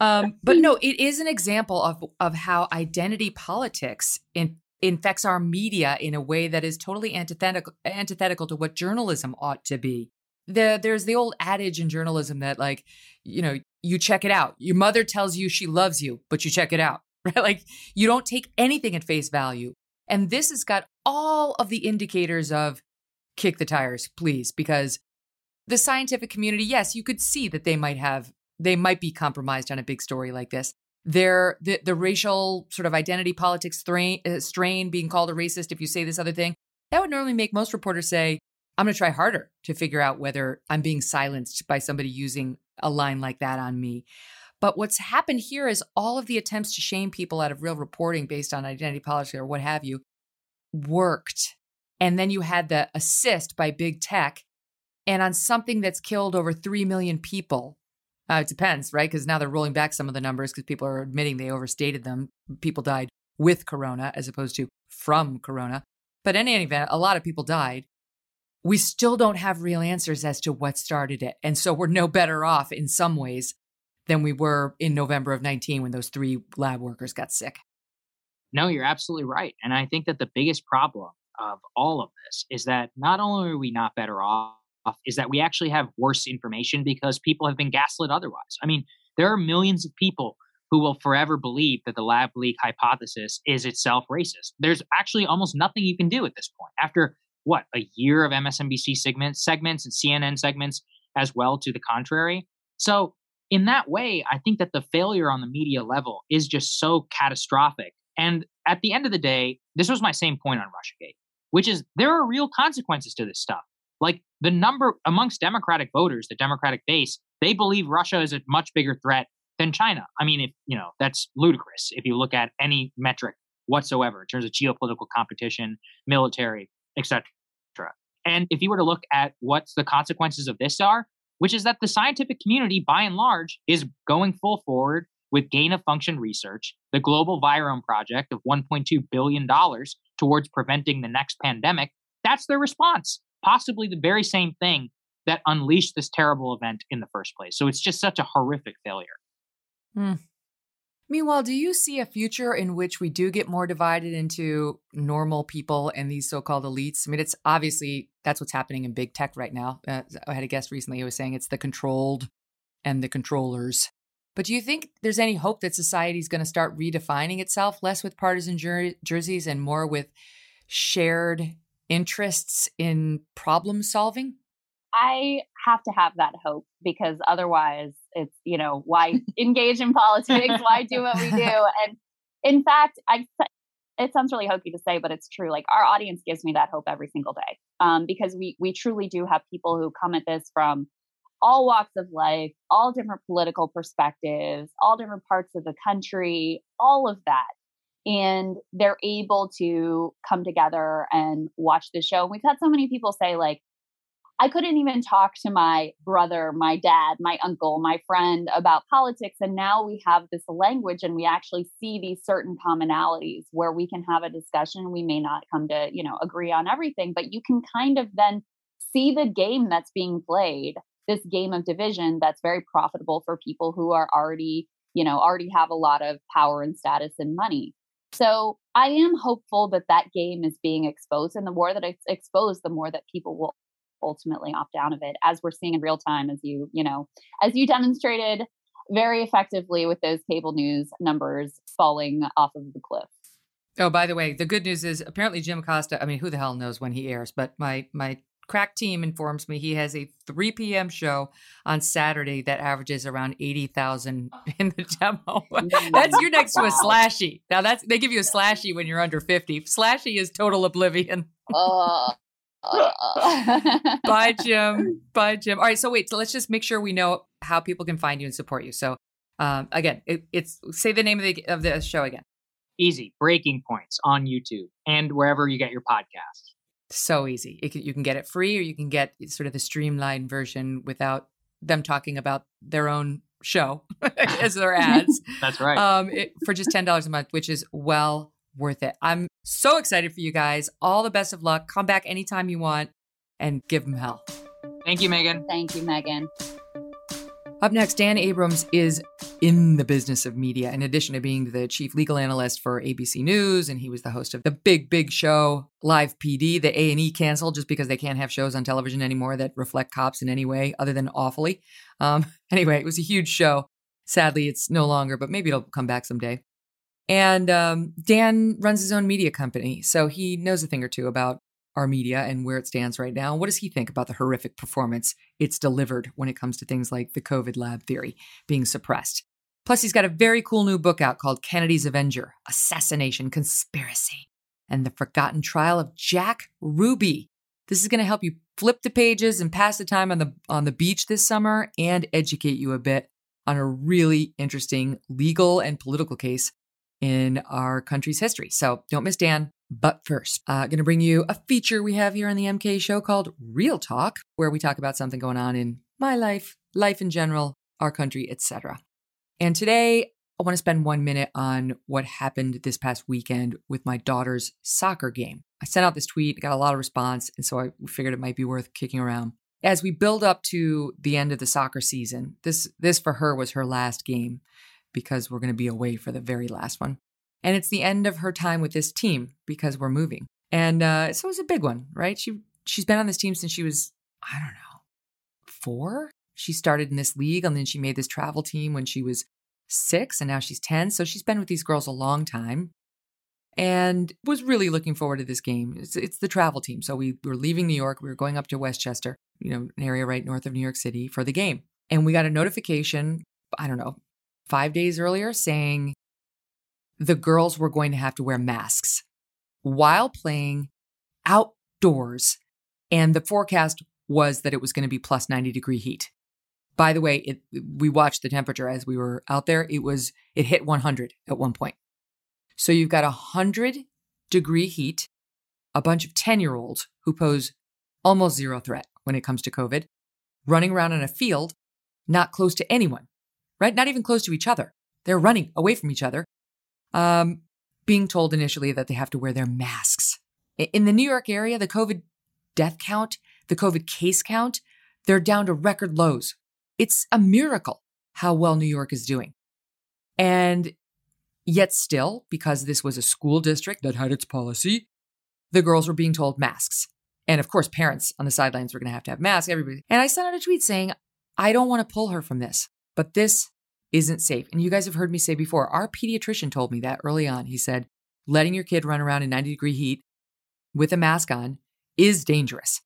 Um, but no, it is an example of of how identity politics in, infects our media in a way that is totally antithetical antithetical to what journalism ought to be. The there's the old adage in journalism that like you know you check it out. Your mother tells you she loves you but you check it out right? Like you don't take anything at face value. And this has got all of the indicators of kick the tires please because the scientific community yes you could see that they might have they might be compromised on a big story like this there the, the racial sort of identity politics strain, uh, strain being called a racist if you say this other thing that would normally make most reporters say I'm going to try harder to figure out whether I'm being silenced by somebody using a line like that on me. But what's happened here is all of the attempts to shame people out of real reporting based on identity politics or what have you worked. And then you had the assist by big tech and on something that's killed over 3 million people. Uh, it depends, right? Because now they're rolling back some of the numbers because people are admitting they overstated them. People died with corona as opposed to from corona. But in any event, a lot of people died we still don't have real answers as to what started it. And so we're no better off in some ways than we were in November of 19 when those three lab workers got sick. No, you're absolutely right. And I think that the biggest problem of all of this is that not only are we not better off, is that we actually have worse information because people have been gaslit otherwise. I mean, there are millions of people who will forever believe that the lab leak hypothesis is itself racist. There's actually almost nothing you can do at this point. After what a year of MSNBC segments, segments and CNN segments as well to the contrary. So in that way, I think that the failure on the media level is just so catastrophic. And at the end of the day, this was my same point on Russiagate, which is there are real consequences to this stuff. Like the number amongst Democratic voters, the Democratic base, they believe Russia is a much bigger threat than China. I mean, if you know, that's ludicrous if you look at any metric whatsoever in terms of geopolitical competition, military, etc. And if you were to look at what the consequences of this are, which is that the scientific community, by and large, is going full forward with gain of function research, the Global Virome Project of $1.2 billion towards preventing the next pandemic, that's their response. Possibly the very same thing that unleashed this terrible event in the first place. So it's just such a horrific failure. Hmm. Meanwhile, do you see a future in which we do get more divided into normal people and these so called elites? I mean, it's obviously that's what's happening in big tech right now. Uh, I had a guest recently who was saying it's the controlled and the controllers. But do you think there's any hope that society is going to start redefining itself less with partisan jer- jerseys and more with shared interests in problem solving? I have to have that hope because otherwise it's, you know, why engage in politics? Why do what we do? And in fact, I it sounds really hokey to say, but it's true. Like our audience gives me that hope every single day. Um, because we we truly do have people who come at this from all walks of life, all different political perspectives, all different parts of the country, all of that. And they're able to come together and watch the show. We've had so many people say, like, I couldn't even talk to my brother, my dad, my uncle, my friend about politics. And now we have this language and we actually see these certain commonalities where we can have a discussion. We may not come to, you know, agree on everything, but you can kind of then see the game that's being played, this game of division that's very profitable for people who are already, you know, already have a lot of power and status and money. So I am hopeful that that game is being exposed, and the more that it's exposed, the more that people will ultimately opt out of it as we're seeing in real time as you you know as you demonstrated very effectively with those cable news numbers falling off of the cliff. Oh by the way the good news is apparently jim acosta i mean who the hell knows when he airs but my my crack team informs me he has a 3 p.m. show on Saturday that averages around 80,000 in the demo. that's you're next to a slashy. Now that's they give you a slashy when you're under 50. Slashy is total oblivion. Uh, Bye, Jim. Bye, Jim. All right. So wait. So let's just make sure we know how people can find you and support you. So um, again, it, it's say the name of the of the show again. Easy. Breaking Points on YouTube and wherever you get your podcasts. So easy. Can, you can get it free, or you can get sort of the streamlined version without them talking about their own show as their ads. That's right. Um, it, for just ten dollars a month, which is well worth it. I'm so excited for you guys. All the best of luck. Come back anytime you want and give them hell. Thank you, Megyn. Thank you, Megyn. Up next, Dan Abrams is in the business of media. In addition to being the chief legal analyst for ABC News, and he was the host of the big, big show Live PD. The A and E canceled just because they can't have shows on television anymore that reflect cops in any way other than awfully. Um, anyway, it was a huge show. Sadly, it's no longer, but maybe it'll come back someday. And um, Dan runs his own media company, so he knows a thing or two about our media and where it stands right now. What does he think about the horrific performance it's delivered when it comes to things like the COVID lab theory being suppressed? Plus, he's got a very cool new book out called Kennedy's Avenger Assassination Conspiracy and the Forgotten Trial of Jack Ruby. This is going to help you flip the pages and pass the time on the on the beach this summer and educate you a bit on a really interesting legal and political case in our country's history. So don't miss Dan. But first, I'm uh, going to bring you a feature we have here on the MK show called Real Talk, where we talk about something going on in my life, life in general, our country, etc. And today, I want to spend one minute on what happened this past weekend with my daughter's soccer game. I sent out this tweet, got a lot of response, and so I figured it might be worth kicking around. As we build up to the end of the soccer season, this this for her was her last game because we're going to be away for the very last one. And it's the end of her time with this team because we're moving. And uh, so it was a big one, right? She she's been on this team since she was, I don't know, four. She started in this league and then she made this travel team when she was six and now she's 10. So she's been with these girls a long time and was really looking forward to this game. It's, it's the travel team. So we were leaving New York. We were going up to Westchester, you know, an area right north of New York City for the game. And we got a notification, I don't know, five days earlier saying the girls were going to have to wear masks while playing outdoors. And the forecast was that it was going to be plus 90 degree heat. By the way, it, we watched the temperature as we were out there. It was, it hit 100 at one point. So you've got 100 degree heat, a bunch of 10 year olds who pose almost zero threat when it comes to COVID, running around in a field, not close to anyone, right? Not even close to each other. They're running away from each other um, being told initially that they have to wear their masks. In the New York area, the COVID death count, the COVID case count, they're down to record lows. It's a miracle how well New York is doing. And yet, still, because this was a school district that had its policy, the girls were being told masks. And of course, parents on the sidelines were going to have to have masks, everybody. And I sent out a tweet saying, I don't want to pull her from this, but this isn't safe. And you guys have heard me say before, our pediatrician told me that early on. He said, letting your kid run around in 90 degree heat with a mask on is dangerous.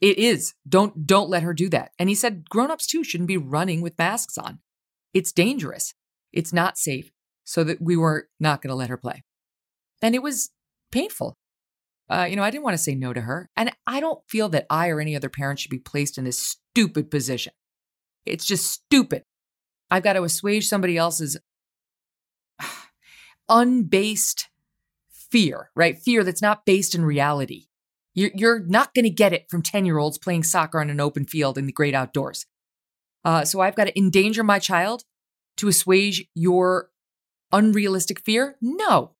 It is. Don't don't let her do that. And he said grown-ups too shouldn't be running with masks on. It's dangerous. It's not safe. So that we were not going to let her play. And it was painful. Uh, you know, I didn't want to say no to her. And I don't feel that I or any other parent should be placed in this stupid position. It's just stupid I've got to assuage somebody else's unbased fear, right? Fear that's not based in reality. You're, not going to get it from 10 year olds playing soccer on an open field in the great outdoors. Uh, so I've got to endanger my child to assuage your unrealistic fear? No.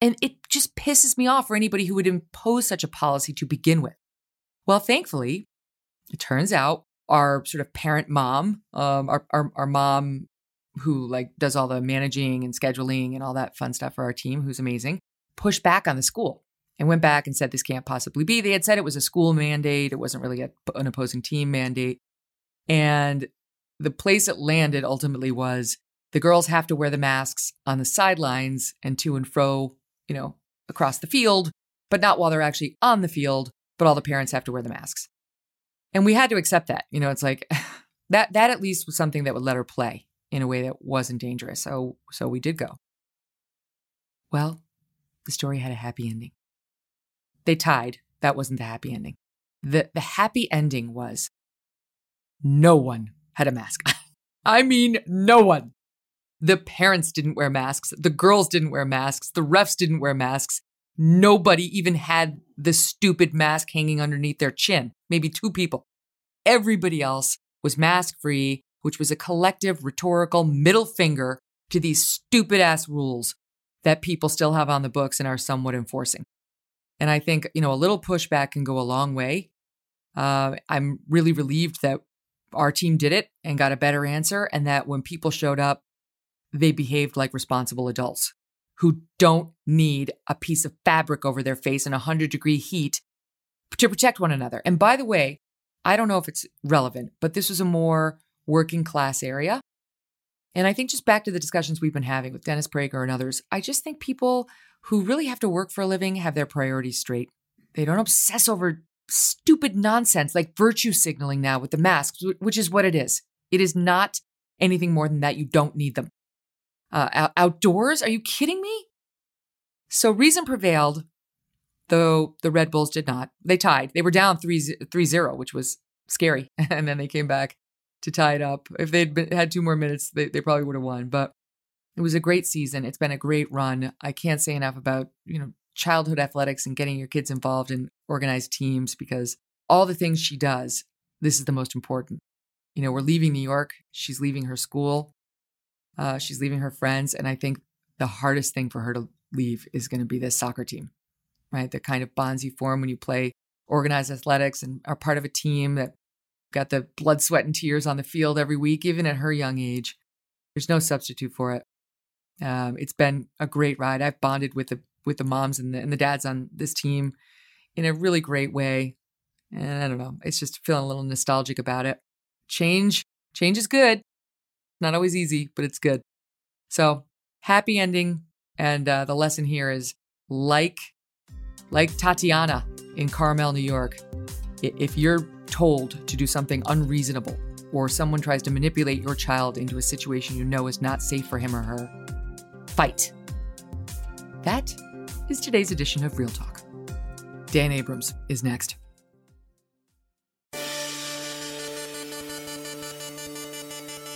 And it just pisses me off for anybody who would impose such a policy to begin with. Well, thankfully, it turns out our sort of parent mom, um, our, our, our mom who like does all the managing and scheduling and all that fun stuff for our team, who's amazing, pushed back on the school and went back and said this can't possibly be. They had said it was a school mandate. It wasn't really a, an opposing team mandate. And the place it landed ultimately was the girls have to wear the masks on the sidelines and to and fro, you know, across the field, but not while they're actually on the field but all the parents have to wear the masks. And we had to accept that. You know, it's like that that at least was something that would let her play in a way that wasn't dangerous. So so we did go. Well, the story had a happy ending. They tied. That wasn't the happy ending. The the happy ending was no one had a mask. I mean no one. The parents didn't wear masks. The girls didn't wear masks. The refs didn't wear masks. Nobody even had the stupid mask hanging underneath their chin. Maybe two people. Everybody else was mask free, which was a collective rhetorical middle finger to these stupid ass rules that people still have on the books and are somewhat enforcing. And I think, you know, a little pushback can go a long way. Uh, I'm really relieved that our team did it and got a better answer, and that when people showed up, they behaved like responsible adults who don't need a piece of fabric over their face in 100 degree heat to protect one another. And by the way, I don't know if it's relevant, but this was a more working class area. And I think just back to the discussions we've been having with Dennis Prager and others, I just think people who really have to work for a living have their priorities straight. They don't obsess over stupid nonsense like virtue signaling now with the masks, which is what it is. It is not anything more than that. You don't need them. Uh, outdoors? Are you kidding me? So reason prevailed, though the Red Bulls did not. They tied. They were down 3 0, which was scary. and then they came back to tie it up. If they'd been, had two more minutes, they, they probably would have won. But it was a great season. It's been a great run. I can't say enough about, you know, childhood athletics and getting your kids involved in organized teams because all the things she does, this is the most important. You know, we're leaving New York. She's leaving her school. Uh, she's leaving her friends. And I think the hardest thing for her to leave is going to be this soccer team, right? The kind of bonds you form when you play organized athletics and are part of a team that got the blood, sweat, and tears on the field every week, even at her young age. There's no substitute for it. Um, it's been a great ride. I've bonded with the with the moms and the, and the dads on this team in a really great way. And I don't know, it's just feeling a little nostalgic about it. Change, change is good. Not always easy, but it's good. So happy ending. And uh, the lesson here is like, like Tatiana in Carmel, New York. If you're told to do something unreasonable, or someone tries to manipulate your child into a situation you know is not safe for him or her, fight. That is today's edition of Real Talk. Dan Abrams is next.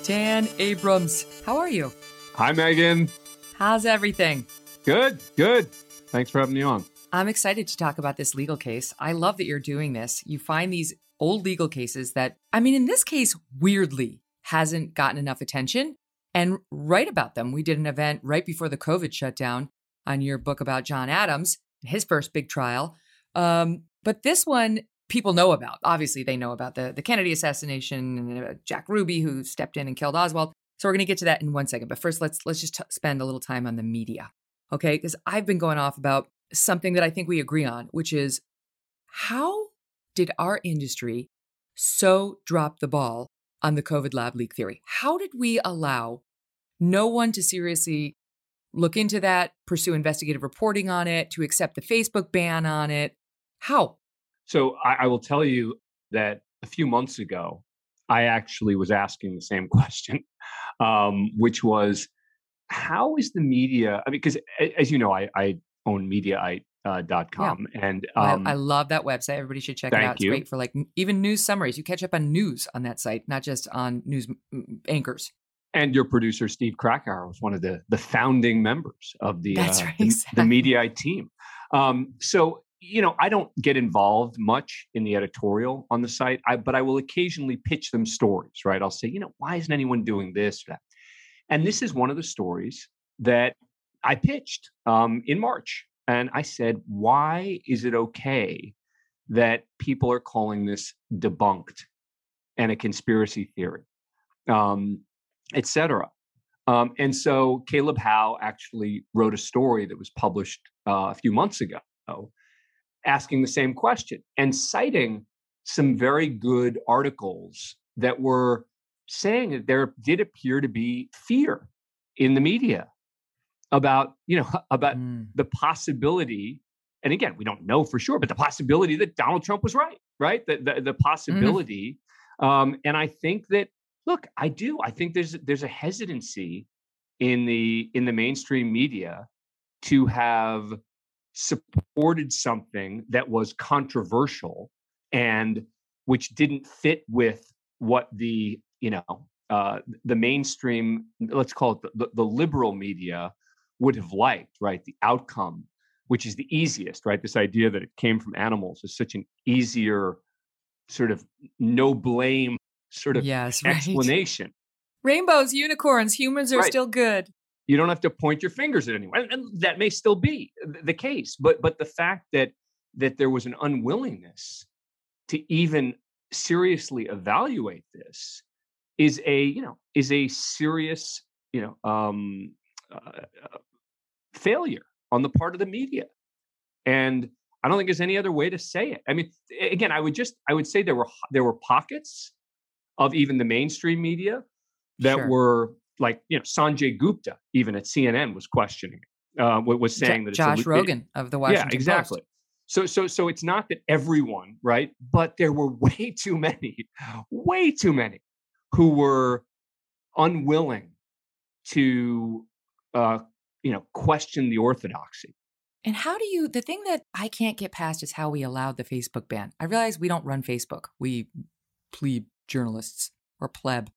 Dan Abrams, how are you? Hi, Megyn. How's everything? Good, good. Thanks for having me on. I'm excited to talk about this legal case. I love that you're doing this. You find these old legal cases that, I mean, in this case, weirdly hasn't gotten enough attention and write about them. We did an event right before the COVID shutdown on your book about John Adams, his first big trial. Um, but this one people know about. Obviously, they know about the, the Kennedy assassination and uh, Jack Ruby who stepped in and killed Oswald. So we're going to get to that in one second. But first, let's let's just t- spend a little time on the media, okay? Because I've been going off about something that I think we agree on, which is how did our industry so drop the ball on the COVID lab leak theory? How did we allow no one to seriously look into that, pursue investigative reporting on it, to accept the Facebook ban on it? How? So I, I will tell you that a few months ago, I actually was asking the same question, um, which was, how is the media? I mean, because as you know, I, I own Mediaite, uh, dot com yeah. and um, I, I, love that website everybody should check it out it's you. great for like even news summaries you catch up on news on that site not just on news anchors and your producer steve krakauer was one of the the founding members of the That's uh, right, the, exactly. the Mediaite team um, so you know i don't get involved much in the editorial on the site I, but i will occasionally pitch them stories right? I'll say you know why isn't anyone doing this or that? And this is one of the stories that i pitched um, in march and I said, why is it okay that people are calling this debunked and a conspiracy theory, um? Um, and so Caleb Howe actually wrote a story that was published uh, a few months ago asking the same question and citing some very good articles that were saying that there did appear to be fear in the media about you know about mm. the possibility and again, we don't know for sure, but the possibility that Donald Trump was right, right? The the, the Mm-hmm. possibility, um, and I think that look, I do. I think there's there's a hesitancy in the in the mainstream media to have supported something that was controversial and which didn't fit with what the you know uh, the mainstream let's call it the, the, the liberal media would have liked right the outcome which is the easiest right this idea that it came from animals is such an easier sort of no blame sort of Yes, right. explanation Rainbows, unicorns, humans are Right. still good. You don't have to point your fingers at anyone and, that may still be the case but but the fact that that there was an unwillingness to even seriously evaluate this is a you know is a serious you know um uh, uh, failure on the part of the media and i don't think there's any other way to say it i mean again i would just i would say there were there were pockets of even the mainstream media that Sure. were like you know Sanjay Gupta even at CNN was questioning it, uh, was saying that it's Josh illu- it- Rogin of the Washington yeah, exactly. Post. So so so it's not that everyone right, but there were way too many, way too many who were unwilling to uh, you know question the orthodoxy. And how do you, the thing that I can't get past is how we allowed the Facebook ban. I realize we don't run Facebook. We plebe journalists or pleb.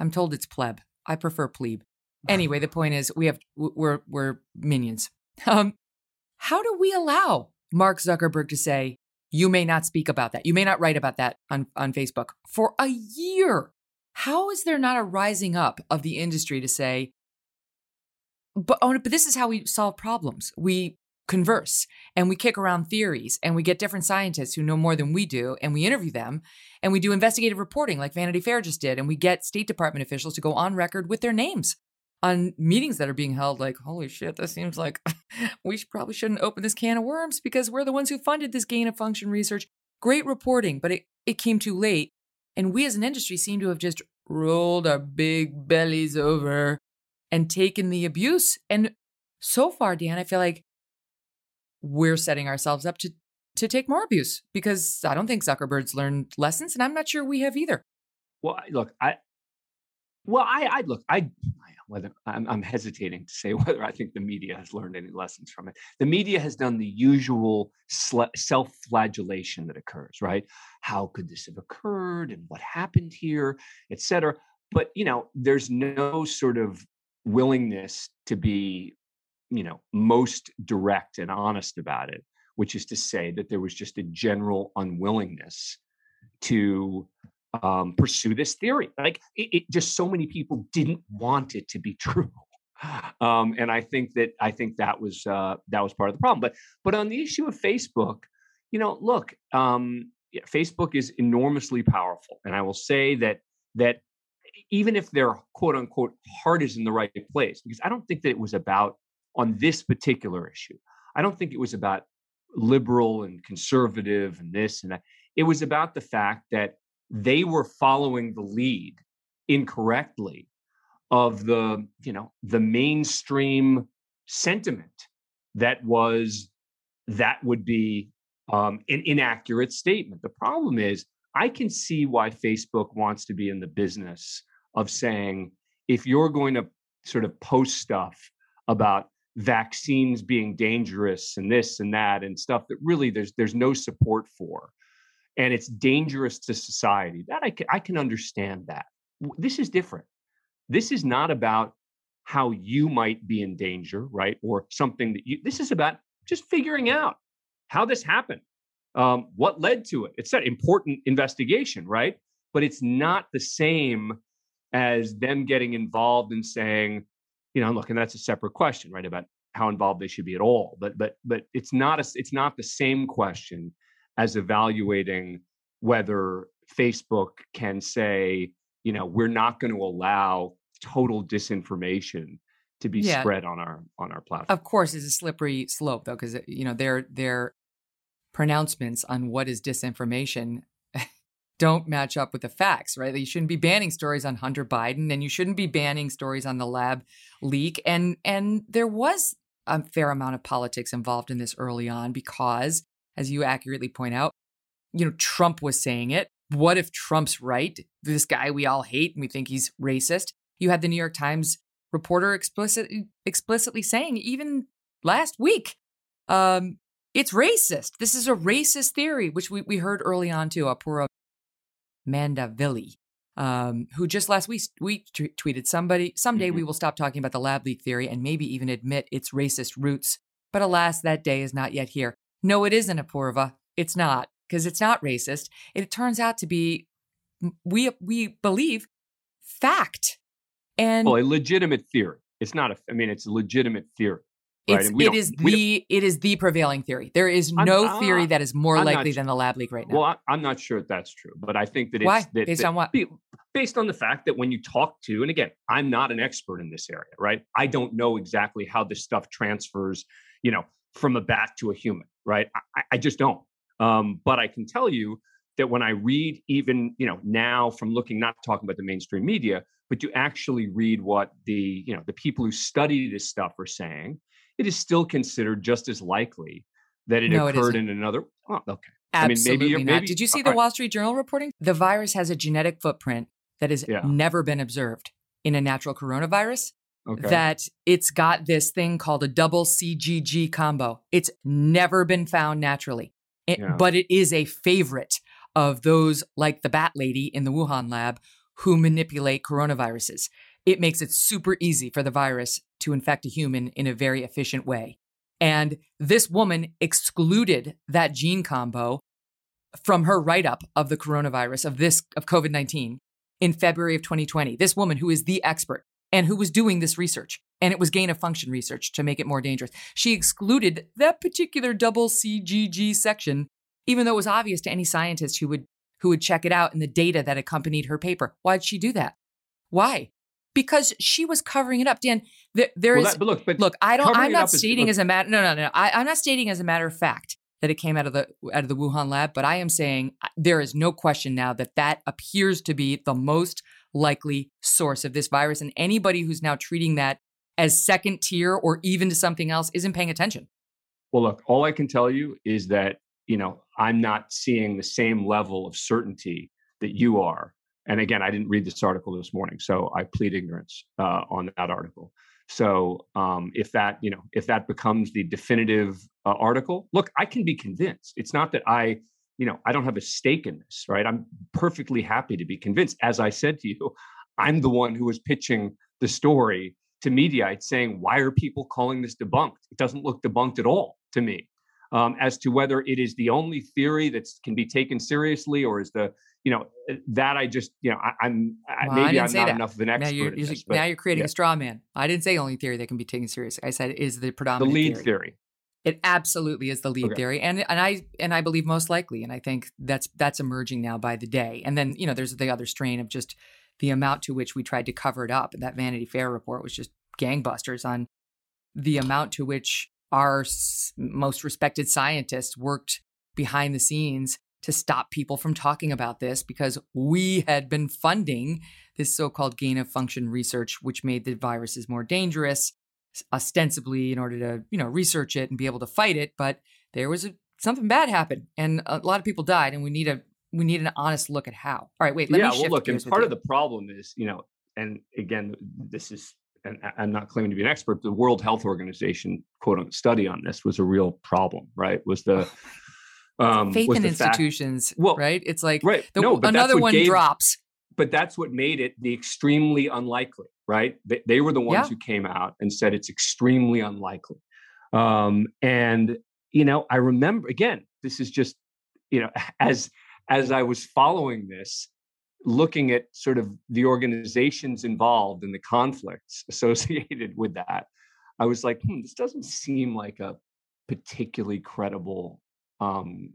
I'm told it's pleb. I prefer plebe. Anyway, the point is we have, we're, we're minions. Um, how do we allow Mark Zuckerberg to say, you may not speak about that. You may not write about that on, on Facebook for a year. How is there not a rising up of the industry to say, but, oh, but this is how we solve problems. We converse and we kick around theories and we get different scientists who know more than we do and we interview them and we do investigative reporting like Vanity Fair just did and we get State Department officials to go on record with their names on meetings that are being held like holy shit this seems like we probably shouldn't open this can of worms because we're the ones who funded this gain of function research. Great reporting but it, it came too late and we as an industry seem to have just rolled our big bellies over and taken the abuse and so far dan i feel like we're setting ourselves up to to take more abuse because I don't think Zuckerberg's learned lessons, and I'm not sure we have either. Well, look, I well, I, I look, I whether I'm, I'm hesitating to say whether I think the media has learned any lessons from it. The media has done the usual sle- self-flagellation that occurs, right? How could this have occurred, and what happened here, et cetera. But you know, there's no sort of willingness to be, you know, most direct and honest about it, which is to say that there was just a general unwillingness to um, pursue this theory. Like it, it, just so many people didn't want it to be true, um, and I think that I think that was uh, that was part of the problem. But but on the issue of Facebook, you know, look, um, Facebook is enormously powerful, and I will say that that even if their quote unquote heart is in the right place, because I don't think that it was about on this particular issue. I don't think it was about liberal and conservative and this and that. It was about the fact that they were following the lead incorrectly of the you know the mainstream sentiment that was that would be um, an inaccurate statement the problem is i can see why facebook wants to be in the business of saying if you're going to sort of post stuff about vaccines being dangerous and this and that and stuff that really there's there's no support for. And it's dangerous to society. That i can, I can understand that. This is different. This is not about how you might be in danger right or something that you this is about just figuring out how this happened um, what led to it. It's an important investigation right? But it's not the same as them getting involved and saying you know look and that's a separate question right about how involved they should be at all but but but it's not a it's not the same question as evaluating whether facebook can say you know we're not going to allow total disinformation to be Yeah. spread on our on our platform Of course, it's a slippery slope though, because you know their their pronouncements on what is disinformation don't match up with the facts, right? You shouldn't be banning stories on Hunter Biden, and you shouldn't be banning stories on the lab leak. And and there was a fair amount of politics involved in this early on because, as you accurately point out, you know, Trump was saying it. What if Trump's right? This guy we all hate and we think he's racist. You had the New York Times reporter explicitly explicitly saying even last week, um, it's racist. This is a racist theory, which we, we heard early on too. Apoorva Mandavilli, um, who just last week, week t- tweeted somebody someday mm-hmm. we will stop talking about the lab leak theory and maybe even admit its racist roots. But alas, that day is not yet here. No, it isn't Apoorva. It's not because it's not racist. It turns out to be we we believe fact and well, a legitimate theory. It's not a. I mean, it's a legitimate theory. Right? It is the it is the prevailing theory. There is no I'm, theory that is more I'm likely than the lab leak right now. Well, I, am not sure if that's true, but I think that it's why that, based that, on what based on the fact that when you talk to and again, I'm not an expert in this area, right? I don't know exactly how this stuff transfers, you know, from a bat to a human, right? I, I just don't. Um, but I can tell you that when I read, even you know, now from looking, not talking about the mainstream media, but you actually read what the you know the people who study this stuff are saying it is still considered just as likely that it no, occurred it in another. Oh, okay. Absolutely I mean, maybe, not. Maybe, Did you see the Wall Street Journal reporting? The virus has a genetic footprint that has yeah. never been observed in a natural coronavirus. Okay. That it's got this thing called a double CGG combo. It's never been found naturally, it, yeah. but it is a favorite of those like the bat lady in the Wuhan lab who manipulate coronaviruses. It makes it super easy for the virus to infect a human in a very efficient way. And this woman excluded that gene combo from her write up of the coronavirus, of this, of COVID 19 in February of 2020. This woman who is the expert and who was doing this research, and it was gain of function research to make it more dangerous. She excluded that particular double CGG section, even though it was obvious to any scientist who would who would check it out in the data that accompanied her paper. Why'd she do that? Why? Because she was covering it up. Dan, there, there well, is, that, but look, but look, I don't. I'm not stating is, as a matter. No, no, no. I, I'm not stating as a matter of fact that it came out of the out of the Wuhan lab, but I am saying uh, there is no question now that that appears to be the most likely source of this virus, and anybody who's now treating that as second tier or even to something else isn't paying attention. Well, look, all I can tell you is that you know I'm not seeing the same level of certainty that you are and again, I didn't read this article this morning, so I plead ignorance uh, on that article. So um, if that you know if that becomes the definitive uh, article, look, I can be convinced. It's not that I you know I don't have a stake in this, right? I'm perfectly happy to be convinced. As I said to you, I'm the one who was pitching the story to Mediaite, saying, "Why are people calling this debunked? It doesn't look debunked at all to me." Um, as to whether it is the only theory that can be taken seriously, or is the you know eh, that I just you know I, am well, maybe I'm not that. enough of an expert. Now you're, this, but, now you're creating yeah. a straw man. I didn't say only theory that can be taken seriously. I said is the predominant the lead theory. theory. It absolutely is the lead okay. theory, and and I and I believe most likely, and I think that's that's emerging now by the day. And then you know there's the other strain of just the amount to which we tried to cover it up. That Vanity Fair report was just gangbusters on the amount to which our most respected scientists worked behind the scenes to stop people from talking about this because we had been funding this so called gain of function research, which made the viruses more dangerous, ostensibly in order to, you know, research it and be able to fight it. But there was a, something bad happened and a lot of people died, and we need a we need an honest look at how. All right, wait. Let yeah, me well, look, and part of the problem is, you know, and again, this is, and I'm not claiming to be an expert. The World Health Organization quote unquote study on this was a real problem, right? Was the um, faith in institutions, fact, well, right? It's like right. The, no, another one gave, drops. But that's what made it the extremely unlikely, right? They, they were the ones yeah. who came out and said it's extremely unlikely. Um, and you know, I remember again. This is just you know, as as I was following this, looking at sort of the organizations involved and the conflicts associated with that, I was like, hmm, this doesn't seem like a particularly credible um,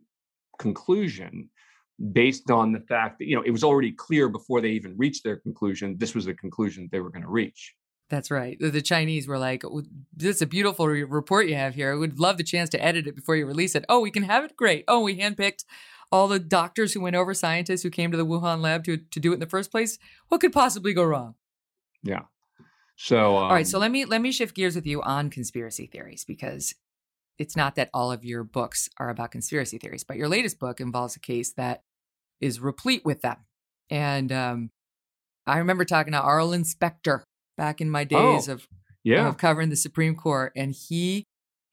conclusion based on the fact that you know it was already clear before they even reached their conclusion this was the conclusion they were going to reach. That's right. The chinese were like this is a beautiful re- report you have here. I would love the chance to edit it before you release it. Oh we can have it? Great. Oh we handpicked all the doctors who went over scientists who came to the wuhan lab to, to do it in the first place? What could possibly go wrong? Yeah. So, um, all right. So let me let me shift gears with you on conspiracy theories because it's not that all of your books are about conspiracy theories, but your latest book involves a case that is replete with them. And um, I remember talking to Arlen Specter back in my days Oh, of yeah, of covering the Supreme Court, and he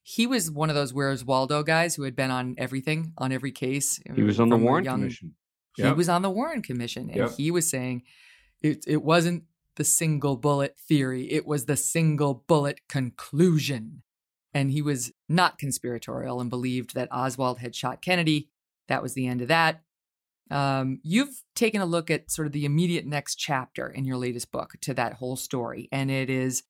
he was one of those Where's Waldo guys who had been on everything on every case. he was on the Warren young- Commission. He was on the Warren Commission, and Yep. he was saying it it wasn't the single bullet theory; it was the single bullet conclusion. And he was not conspiratorial and believed that Oswald had shot Kennedy. That was the end of that. Um, you've taken a look at sort of the immediate next chapter in your latest book to that whole story, and it is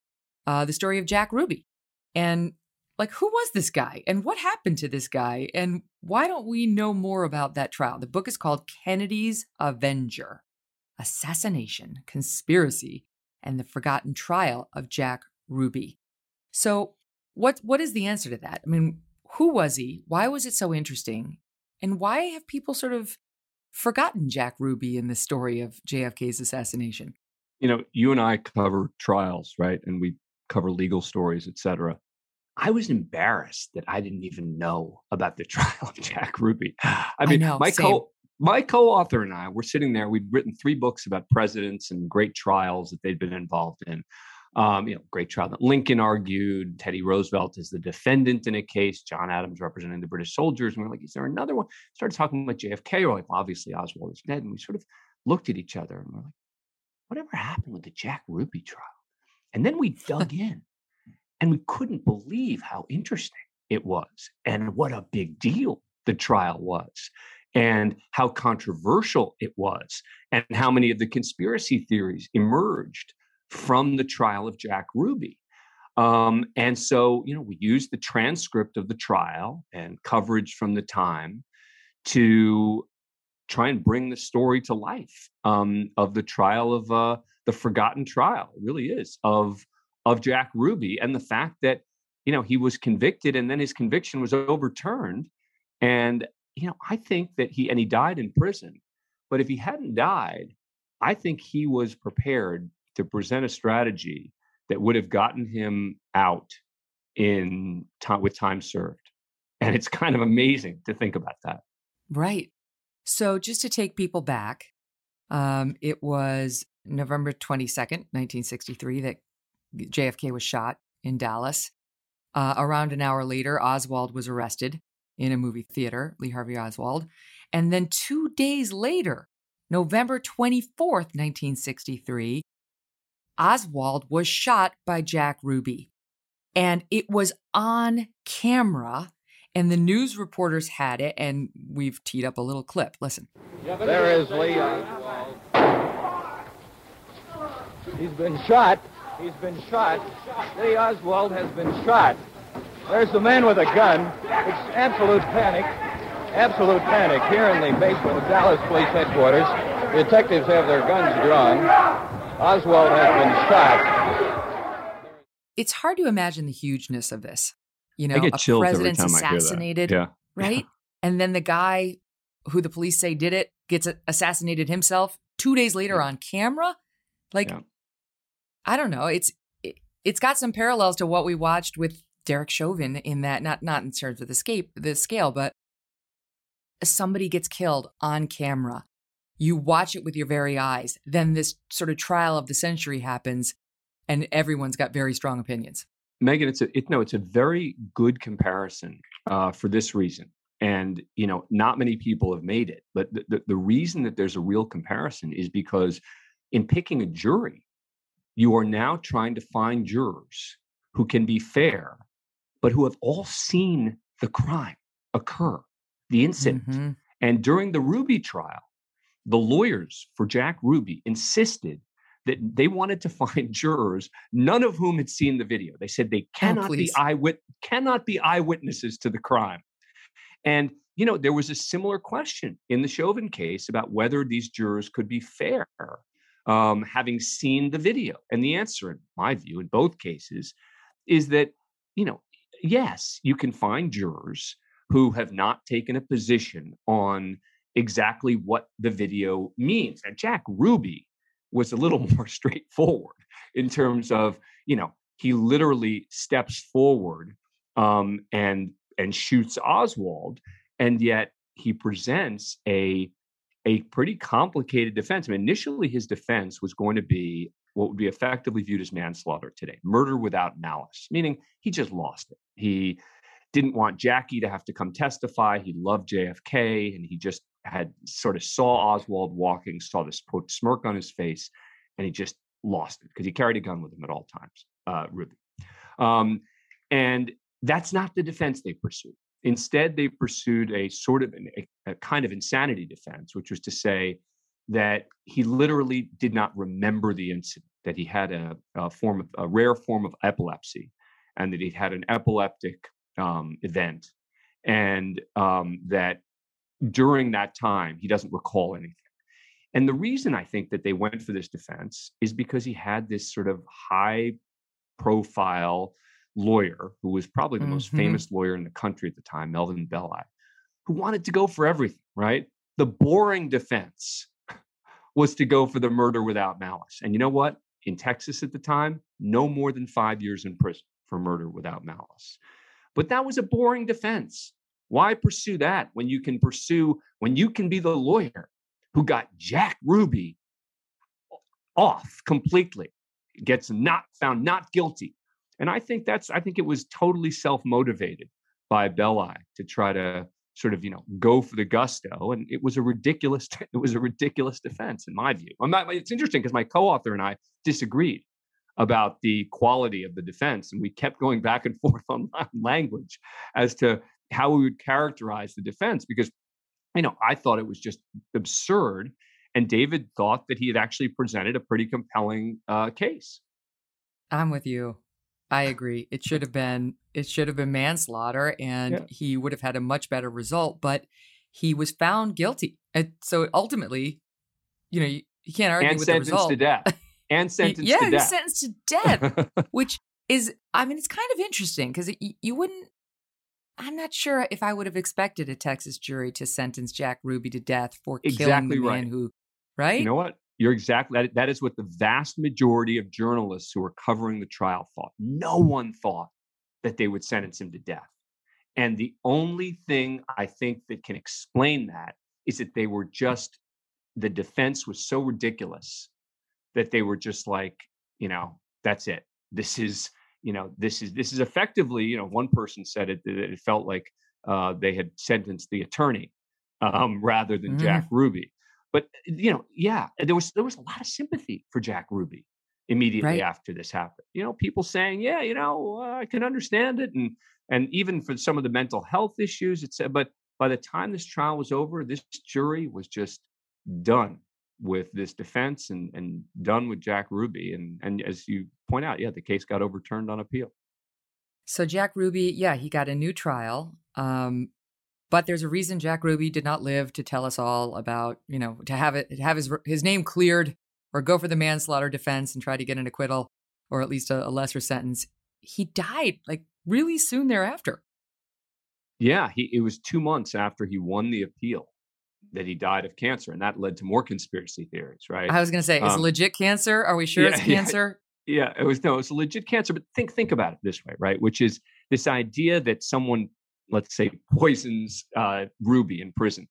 uh, the story of Jack Ruby. And like, who was this guy, and what happened to this guy, and why don't we know more about that trial? The book is called Kennedy's Avenger Assassination, Conspiracy, and the Forgotten Trial of Jack Ruby. So, what what is the answer to that? I mean, who was he? Why was it so interesting? And why have people sort of forgotten Jack Ruby in the story of JFK's assassination? you know, you and I cover trials, right? And we cover legal stories, et cetera. I was embarrassed that I didn't even know about the trial of Jack Ruby. I mean, know, my same. co my co-author and I were sitting there. We'd written three books about presidents and great trials that they'd been involved in. Um, you know, great trial that Lincoln argued, Teddy Roosevelt is the defendant in a case, John Adams representing the British soldiers. And we are like, is there another one? Started talking about JFK. We're like, well, obviously Oswald is dead. And we sort of looked at each other and we're like, whatever happened with the Jack Ruby trial? And then we dug in and we couldn't believe how interesting it was and what a big deal the trial was and how controversial it was and how many of the conspiracy theories emerged from the trial of Jack Ruby. Um, and so, you know, we used the transcript of the trial and coverage from the time to try and bring the story to life um, of the trial of uh, the forgotten trial. It really is of of Jack Ruby and the fact that you know he was convicted and then his conviction was overturned. And you know, I think that he and he died in prison. But if he hadn't died, I think he was prepared to present a strategy that would have gotten him out in time with time served. And it's kind of amazing to think about that. Right. So, just to take people back, um, it was November 22nd, 1963, that JFK was shot in Dallas. Uh, around an hour later, Oswald was arrested in a movie theater, Lee Harvey Oswald. And then two days later, November 24th, 1963, Oswald was shot by Jack Ruby. And it was on camera, and the news reporters had it, and we've teed up a little clip. Listen. There is Lee Oswald. He's been shot. He's been shot. Lee Oswald has been shot. There's the man with a gun. It's absolute panic. Absolute panic here in the basement of Dallas Police Headquarters. Detectives have their guns drawn. Oswald has been shot. It's hard to imagine the hugeness of this. You know, I get a chills every president's time I hear that. assassinated, Yeah. right? And then the guy who the police say did it gets assassinated himself two days later on camera. Like, Yeah. I don't know. It's it, it's got some parallels to what we watched with Derek Chauvin in that not not in terms of the scape the scale, but somebody gets killed on camera. You watch it with your very eyes. Then this sort of trial of the century happens, and everyone's got very strong opinions. Megyn, it's a it, no, it's a very good comparison uh, for this reason. And you know, not many people have made it, but the, the, the reason that there's a real comparison is because in picking a jury, you are now trying to find jurors who can be fair, but who have all seen the crime occur, the incident. Mhm. And during the Ruby trial, the lawyers for Jack Ruby insisted that they wanted to find jurors, none of whom had seen the video. They said they cannot be please. eyewit- cannot be eyewitnesses to the crime. And you know, there was a similar question in the Chauvin case about whether these jurors could be fair, um, having seen the video. And the answer, in my view, in both cases, is that you know, yes, you can find jurors who have not taken a position on exactly what the video means. And Jack Ruby was a little more straightforward in terms of, you know, he literally steps forward um, and and shoots Oswald, and yet he presents a a pretty complicated defense. I mean, initially his defense was going to be what would be effectively viewed as manslaughter today, murder without malice, meaning he just lost it. He didn't want Jackie to have to come testify. He loved JFK, and he just had sort of saw Oswald walking, saw this smirk on his face, and he just lost it because he carried a gun with him at all times. Uh, Ruby, um, and that's not the defense they pursued. Instead, they pursued a sort of an, a, a kind of insanity defense, which was to say that he literally did not remember the incident, that he had a, a form of a rare form of epilepsy, and that he had an epileptic um, event, and um, that during that time he doesn't recall anything. And the reason I think that they went for this defense is because he had this sort of high profile lawyer who was probably the mm-hmm. most famous lawyer in the country at the time, Melvin Belli, who wanted to go for everything, right? The boring defense was to go for the murder without malice. And you know what? In Texas at the time, no more than five years in prison for murder without malice. But that was a boring defense. Why pursue that when you can pursue, when you can be the lawyer who got Jack Ruby off completely, gets not found not guilty. And I think that's, I think it was totally self motivated by Belli to try to sort of, you know, go for the gusto. And it was a ridiculous, it was a ridiculous defense in my view. I'm not, it's interesting because my co author and I disagreed about the quality of the defense. And we kept going back and forth on language as to how we would characterize the defense because, you know, I thought it was just absurd. And David thought that he had actually presented a pretty compelling uh, case. I'm with you. I agree. It should have been it should have been manslaughter, and yeah. he would have had a much better result. But he was found guilty, and so ultimately, you know, you, you can't argue and with the result. And sentenced to death and sentenced yeah, to death. Yeah, sentenced to death, which is, I mean, it's kind of interesting because you wouldn't. I'm not sure if I would have expected a Texas jury to sentence Jack Ruby to death for exactly killing the right. man who, right? You know what? You're exactly that, that is what the vast majority of journalists who are covering the trial thought. No one thought that they would sentence him to death. And the only thing I think that can explain that is that they were just the defense was so ridiculous that they were just like, you know, that's it. This is, you know, this is this is effectively, you know, one person said it that it felt like uh, they had sentenced the attorney um, rather than mm. Jack Ruby. But you know, yeah, there was there was a lot of sympathy for Jack Ruby immediately right. after this happened. You know, people saying, "Yeah, you know, uh, I can understand it," and and even for some of the mental health issues, it's. But by the time this trial was over, this jury was just done with this defense and and done with Jack Ruby. And and as you point out, yeah, the case got overturned on appeal. So Jack Ruby, yeah, he got a new trial. Um, but there's a reason Jack Ruby did not live to tell us all about, you know, to have it have his his name cleared or go for the manslaughter defense and try to get an acquittal or at least a, a lesser sentence. He died like really soon thereafter. Yeah, he it was 2 months after he won the appeal that he died of cancer, and that led to more conspiracy theories. Right? I was going to say, is um, legit cancer? Are we sure yeah, it's cancer? Yeah, yeah, it was no, it's a legit cancer. But think think about it this way, right? Which is this idea that someone, let's say, poisons uh, Ruby in prison.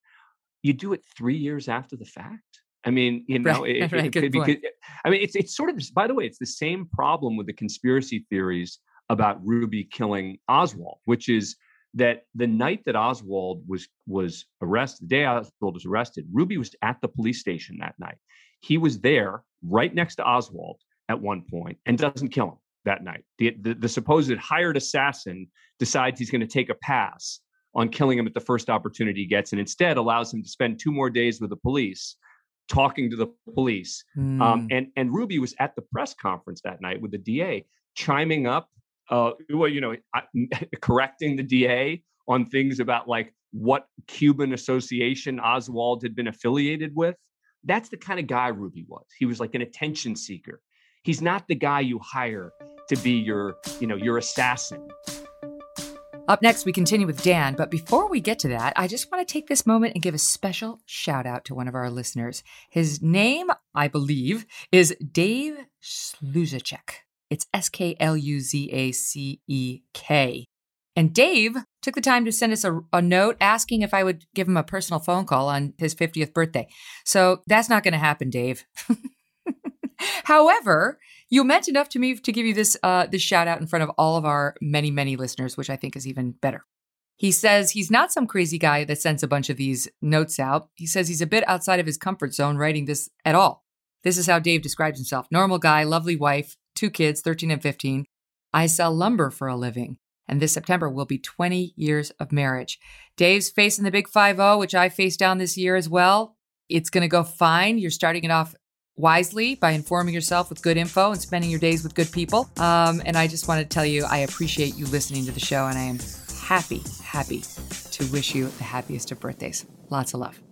You do it three years after the fact. I mean, you know, right, it, right, it could be. I mean, it's it's sort of. By the way, it's the same problem with the conspiracy theories about Ruby killing Oswald, which is that the night that Oswald was was arrested, the day Oswald was arrested, Ruby was at the police station that night. He was there right next to Oswald at one point and doesn't kill him that night. The, the, the supposed hired assassin decides he's going to take a pass on killing him at the first opportunity he gets and instead allows him to spend two more days with the police talking to the police. Mm. Um, hmm. and, and Ruby was at the press conference that night with the DA chiming up uh, well, you know, correcting the DA on things about like what Cuban association Oswald had been affiliated with. That's the kind of guy Ruby was. He was like an attention seeker. He's not the guy you hire to be your, you know, your assassin. Up next, we continue with Dan, but before we get to that, I just want to take this moment and give a special shout out to one of our listeners. His name, I believe, is Dave Skluzacek. It's S K L U Z A C E K. And Dave took the time to send us a, a, note asking if I would give him a personal phone call on his 50th birthday. So that's not going to happen, Dave. However, you meant enough to me to give you this uh, this shout out in front of all of our many many listeners, which I think is even better. He says he's not some crazy guy that sends a bunch of these notes out. He says he's a bit outside of his comfort zone writing this at all. This is how Dave describes himself: normal guy, lovely wife, two kids, 13 and 15. I sell lumber for a living and this September will be 20 years of marriage. Dave's facing the big 5 0, which I faced down this year as well. It's going to go fine. You're starting it off wisely by informing yourself with good info and spending your days with good people. Um, and I just want to tell you, I appreciate you listening to the show, and I am happy, happy to wish you the happiest of birthdays. Lots of love.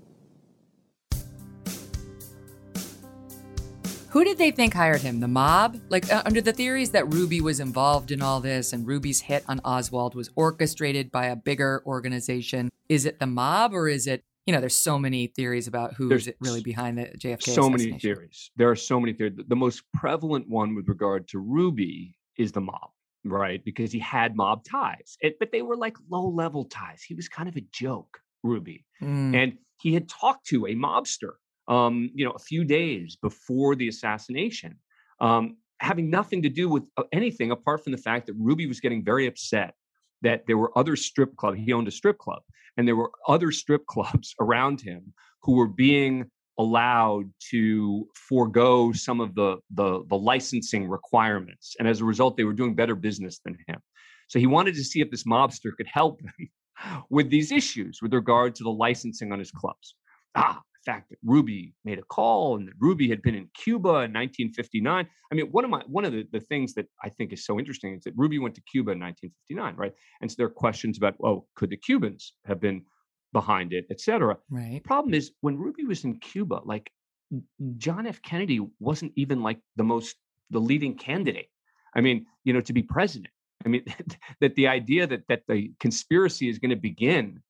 Who did they think hired him? The mob? Like, uh, under the theories that Ruby was involved in all this and Ruby's hit on Oswald was orchestrated by a bigger organization, is it the mob or is it you know, there's so many theories about who's there's really behind the JFK. So many theories. There are so many theories. The most prevalent one with regard to Ruby is the mob, right? Because he had mob ties, it, but they were like low level ties. He was kind of a joke, Ruby, mm. and he had talked to a mobster, um, you know, a few days before the assassination, um, having nothing to do with uh, anything apart from the fact that Ruby was getting very upset that there were other strip clubs. He owned a strip club, and there were other strip clubs around him who were being allowed to forego some of the, the, the licensing requirements, and as a result, they were doing better business than him. So he wanted to see if this mobster could help him with these issues with regard to the licensing on his clubs. Ah, fact that Ruby made a call and that Ruby had been in Cuba in 1959. I mean, one of my one of the, the things that I think is so interesting is that Ruby went to Cuba in 1959, right? And so there are questions about, oh, could the Cubans have been behind it, et cetera. Right. The problem is when Ruby was in Cuba, like John F. Kennedy wasn't even like the most the leading candidate. I mean, you know, to be president. I mean, that the idea that that the conspiracy is going to begin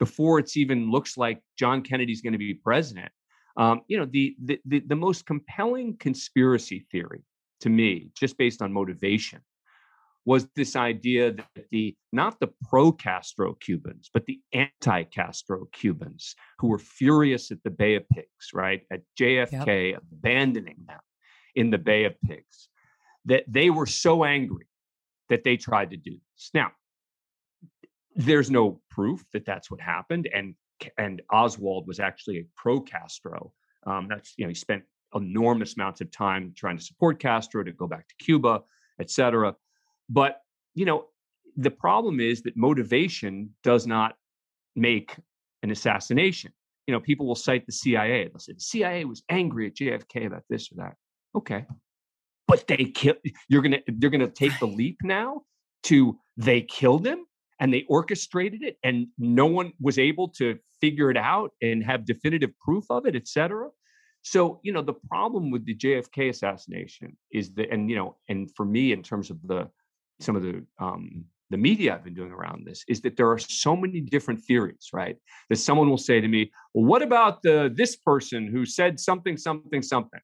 before it's even looks like John Kennedy's going to be president. Um, you know, the, the, the the most compelling conspiracy theory to me, just based on motivation, was this idea that the not the pro-Castro Cubans, but the anti-Castro Cubans who were furious at the Bay of Pigs, right, at JFK yep. abandoning them in the Bay of Pigs, that they were so angry that they tried to do this. Now, there's no proof that that's what happened, and and Oswald was actually a pro Castro. Um, that's you know he spent enormous amounts of time trying to support Castro to go back to Cuba, et cetera. But you know the problem is that motivation does not make an assassination. You know, people will cite the CIA. They'll say the CIA was angry at JFK about this or that. Okay, but they killed. You're gonna they're gonna take the leap now to they killed him and they orchestrated it and no one was able to figure it out and have definitive proof of it et cetera so you know the problem with the jfk assassination is that and you know and for me in terms of the some of the um the media I've been doing around this is that there are so many different theories, right? That someone will say to me, "Well, what about the this person who said something, something, something?"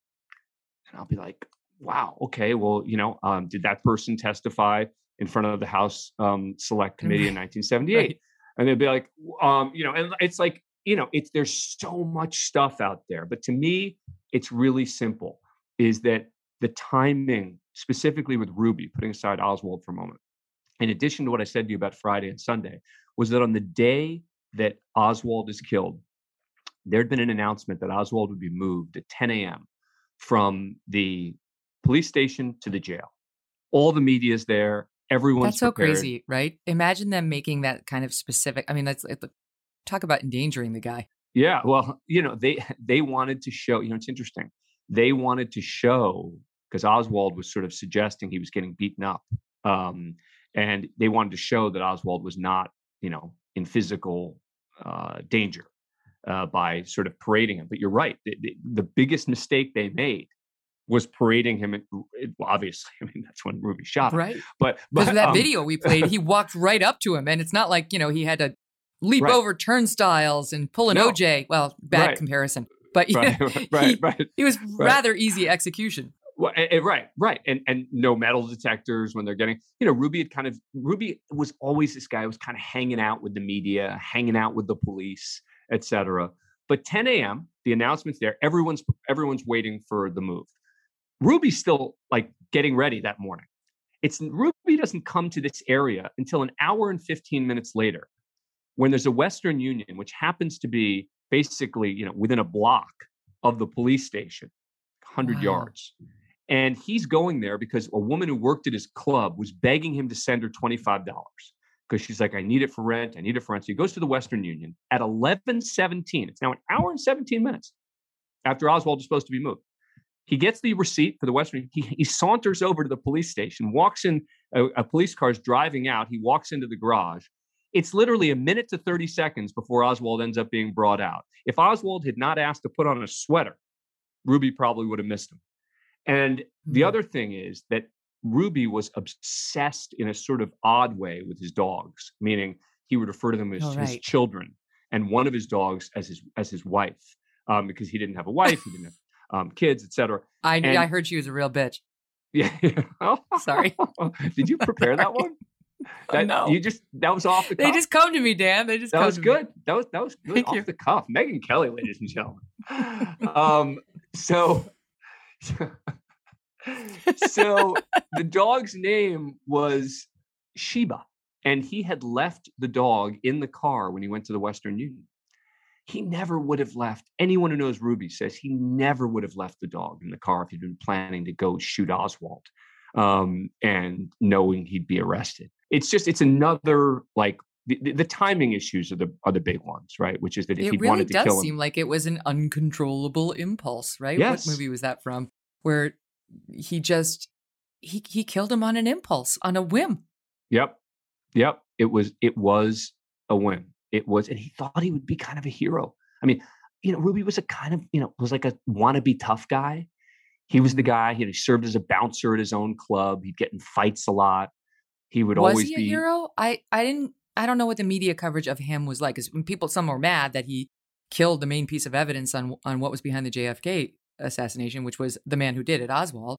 And I'll be like, "Wow, okay, well, you know, um, did that person testify in front of the House um, Select Committee in 1978. Right. And they'd be like, um, you know, and it's like, you know, it's there's so much stuff out there. But to me, it's really simple is that the timing, specifically with Ruby, putting aside Oswald for a moment, in addition to what I said to you about Friday and Sunday, was that on the day that Oswald is killed, there had been an announcement that Oswald would be moved at 10 a.m. from the police station to the jail. All the media is there everyone's that's so prepared. crazy right? Imagine them making that kind of specific i mean that's talk about endangering the guy. Yeah well you know they they wanted to show you know it's interesting. They wanted to show because oswald was sort of suggesting he was getting beaten up um, and they wanted to show that oswald was not you know in physical uh, danger uh, by sort of parading him. But you're right the, the, the biggest mistake they made was parading him. well, obviously, I mean that's when Ruby shot him. Right. But Because but that um, video we played, he walked right up to him, and it's not like you know he had to leap Right. over turnstiles and pull an No. OJ. Well, bad Right. comparison, but right, know, right, he, right. he was rather easy execution. Well, right, right, and and no metal detectors when they're getting. You know, Ruby had kind of Ruby was always this guy who was kind of hanging out with the media, hanging out with the police, etc. But 10 a.m. the announcement's there. Everyone's everyone's waiting for the move. Ruby's still like getting ready that morning. It's Ruby doesn't come to this area until an hour and 15 minutes later, when there's a Western Union, which happens to be basically you know within a block of the police station, 100 Wow. yards. And he's going there because a woman who worked at his club was begging him to send her $25 because she's like, I need it for rent. I need it for rent. So he goes to the Western Union at 11:17. It's now an hour and 17 minutes after Oswald is supposed to be moved. He gets the receipt for the Western. He, he saunters over to the police station, walks in. A, a police car is driving out. He walks into the garage. It's literally a minute to 30 seconds before Oswald ends up being brought out. If Oswald had not asked to put on a sweater, Ruby probably would have missed him. And the Mhm. other thing is that Ruby was obsessed in a sort of odd way with his dogs, meaning he would refer to them as Oh, his children and one of his dogs as his as his wife, um, because he didn't have a wife, he didn't have um, kids, etc. I And- I heard she was a real bitch. Yeah. oh. Sorry. Did you prepare that one? That, No. You just that was off the They just come to me, Dan. They just that was to me. good. That was that was good Thank off you. the cuff. Megyn Kelly, ladies and gentlemen. um, so so the dog's name was Sheba, and he had left the dog in the car when he went to the Western Union. He never would have left. Anyone who knows Ruby says he never would have left the dog in the car if he'd been planning to go shoot Oswald, um, and knowing he'd be arrested. It's just it's another like the, the- timing issues are the are the big ones, right? Which is that if It he really wanted to kill him, it seem like it was an uncontrollable impulse, right? Yes. What movie was that from? Where he just he he killed him on an impulse, on a whim. Yep. Yep. It was it was a win. It was and he thought he would be kind of a hero. I mean, you know, Ruby was a kind of, you know, was like a wannabe tough guy. He was the mm-hmm. guy, you know, he served as a bouncer at his own club. He'd get in fights a lot. He would was always he a be hero? I I didn't I don't know what the media coverage of him was like. Because when people some were mad that he killed the main piece of evidence on on what was behind the JFK assassination, which was the man who did it, Oswald.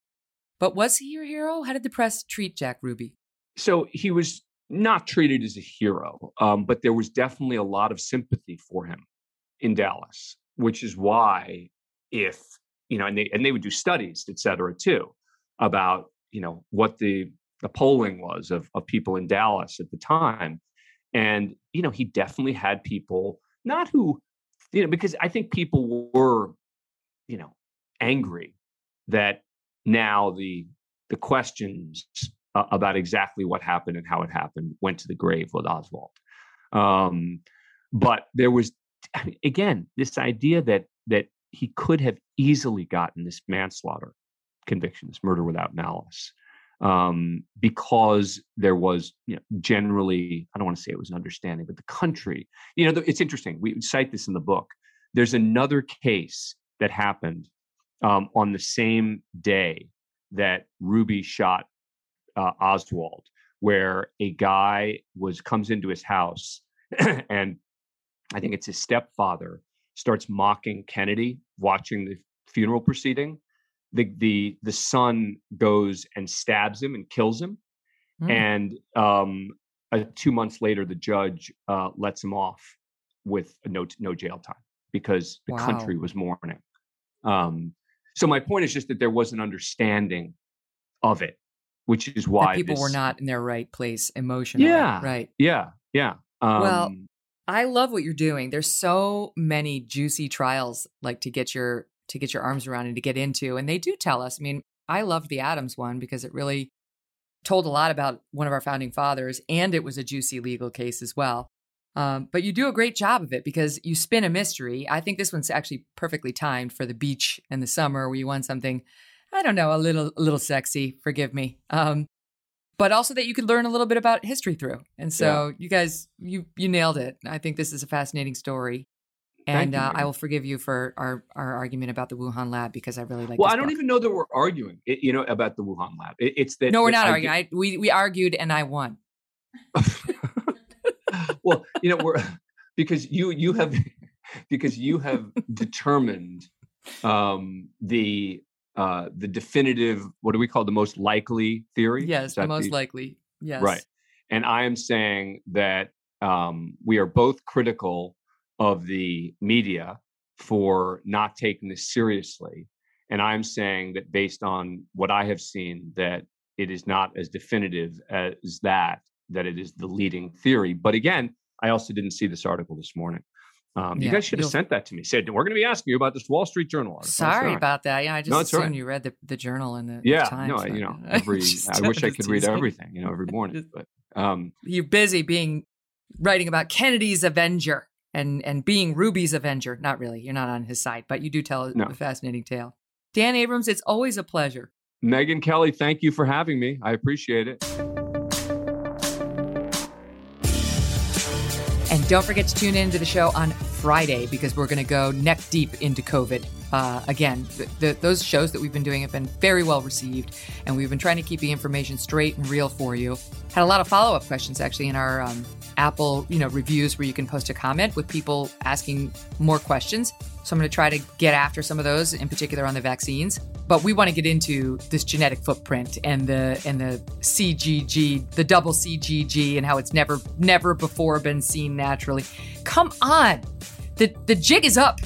But was he your hero? How did the press treat Jack Ruby? so he was not treated as a hero, um, but there was definitely a lot of sympathy for him in Dallas, which is why if you know, and they and they would do studies, et cetera, too, about you know what the the polling was of of people in Dallas at the time, and you know he definitely had people not who you know because I think people were you know angry that now the the questions uh, about exactly what happened and how it happened went to the grave with Oswald. Um, but there was again this idea that that he could have easily gotten this manslaughter conviction, this murder without malice, um, because there was you know, generally I don't want to say it was an understanding, but the country. You know, it's interesting. We cite this in the book. There's another case that happened um, on the same day that Ruby shot uh, Oswald, where a guy was comes into his house, and I think it's his stepfather starts mocking Kennedy watching the funeral proceeding. The the the son goes and stabs him and kills him, Hmm. and um, uh, two months later, the judge uh, lets him off with no no jail time because the Wow. country was mourning. Um, so my point is just that there was an understanding of it, which is why that people were not in their right place emotionally. Yeah, Right. Yeah, yeah. Um, Well, I love what you're doing. There's so many juicy trials like to get your to get your arms around and to get into. And they do tell us. I mean, I loved the Adams one because it really told a lot about one of our founding fathers and it was a juicy legal case as well. Um, but you do a great job of it because you spin a mystery. I think this one's actually perfectly timed for the beach and the summer where you want something, I don't know, a little a little sexy, forgive me. Um, but also that you could learn a little bit about history through. And so you guys, you you nailed it. I think this is a fascinating story. And you, uh, I will forgive you for our, our argument about the Wuhan lab because I really like. Well, I don't book. even know that we're arguing, you know, about the Wuhan lab. It, it's that No, we're that not I arguing. I, we we argued and I won. well, you know, we're because you you have because you have determined um the uh the definitive what do we call the most likely theory? Yes, the most likely. Yes. Right. And I am saying that um we are both critical of the media for not taking this seriously. And I'm saying that based on what I have seen, that it is not as definitive as that, that it is the leading theory. But again, I also didn't see this article this morning. Um, you guys should have sent that to me. Said we're going to be asking you about this Wall Street Journal article. Sorry about that. Yeah, I just No, assumed right. you read the, the journal and the Yeah, Times. no, you know, every I wish I could read everything, you know, every morning. But um, You're busy being writing about Kennedy's Avenger and and being Ruby's Avenger. Not really. You're not on his side, but you do tell a- No. a fascinating tale. Dan Abrams, it's always a pleasure. Megyn Kelly, thank you for having me. I appreciate it. And don't forget to tune in to the show on Friday because we're going to go neck deep into COVID. Uh, again, th- th- those shows that we've been doing have been very well received, and we've been trying to keep the information straight and real for you. Had a lot of follow up questions actually in our um, Apple, you know, reviews where you can post a comment with people asking more questions. So I'm going to try to get after some of those, in particular on the vaccines. But we want to get into this genetic footprint and the and the CGG, the double CGG, and how it's never never before been seen naturally. Come on, the the jig is up.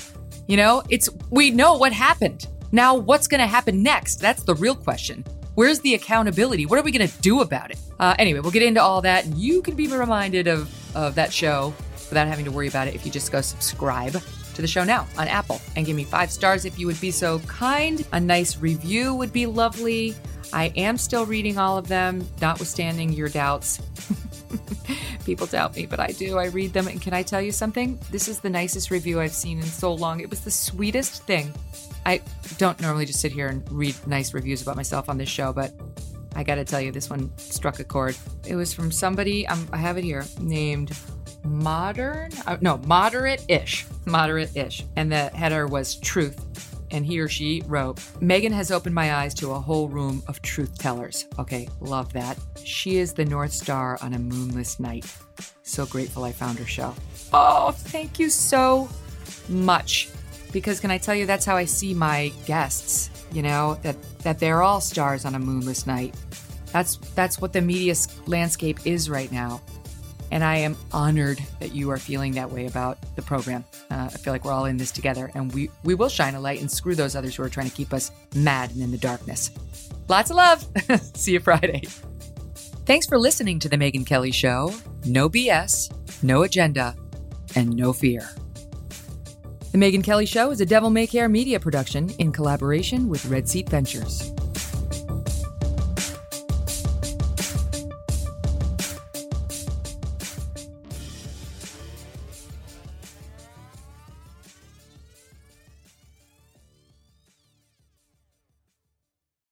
You know, it's we know what happened. Now, what's going to happen next? That's the real question. Where's the accountability? What are we going to do about it? Uh, anyway, we'll get into all that, and you can be reminded of of that show without having to worry about it if you just go subscribe to the show now on Apple and give me five stars if you would be so kind. A nice review would be lovely. I am still reading all of them, notwithstanding your doubts. People doubt me, but I do. I read them. And can I tell you something? This is the nicest review I've seen in so long. It was the sweetest thing. I don't normally just sit here and read nice reviews about myself on this show, but I got to tell you, this one struck a chord. It was from somebody, um, I have it here, named Modern, uh, no, Moderate Ish. Moderate Ish. And the header was Truth. And he or she wrote, Megyn has opened my eyes to a whole room of truth tellers. Okay, love that. She is the North Star on a moonless night. So grateful I found her show. Oh, thank you so much. Because can I tell you that's how I see my guests, you know, that that they're all stars on a moonless night. That's that's what the media landscape is right now. And I am honored that you are feeling that way about the program. Uh, I feel like we're all in this together, and we, we will shine a light and screw those others who are trying to keep us mad and in the darkness. Lots of love. See you Friday. Thanks for listening to The Megyn Kelly Show. No BS, no agenda, and no fear. The Megyn Kelly Show is a Devil May Care media production in collaboration with Red Seat Ventures.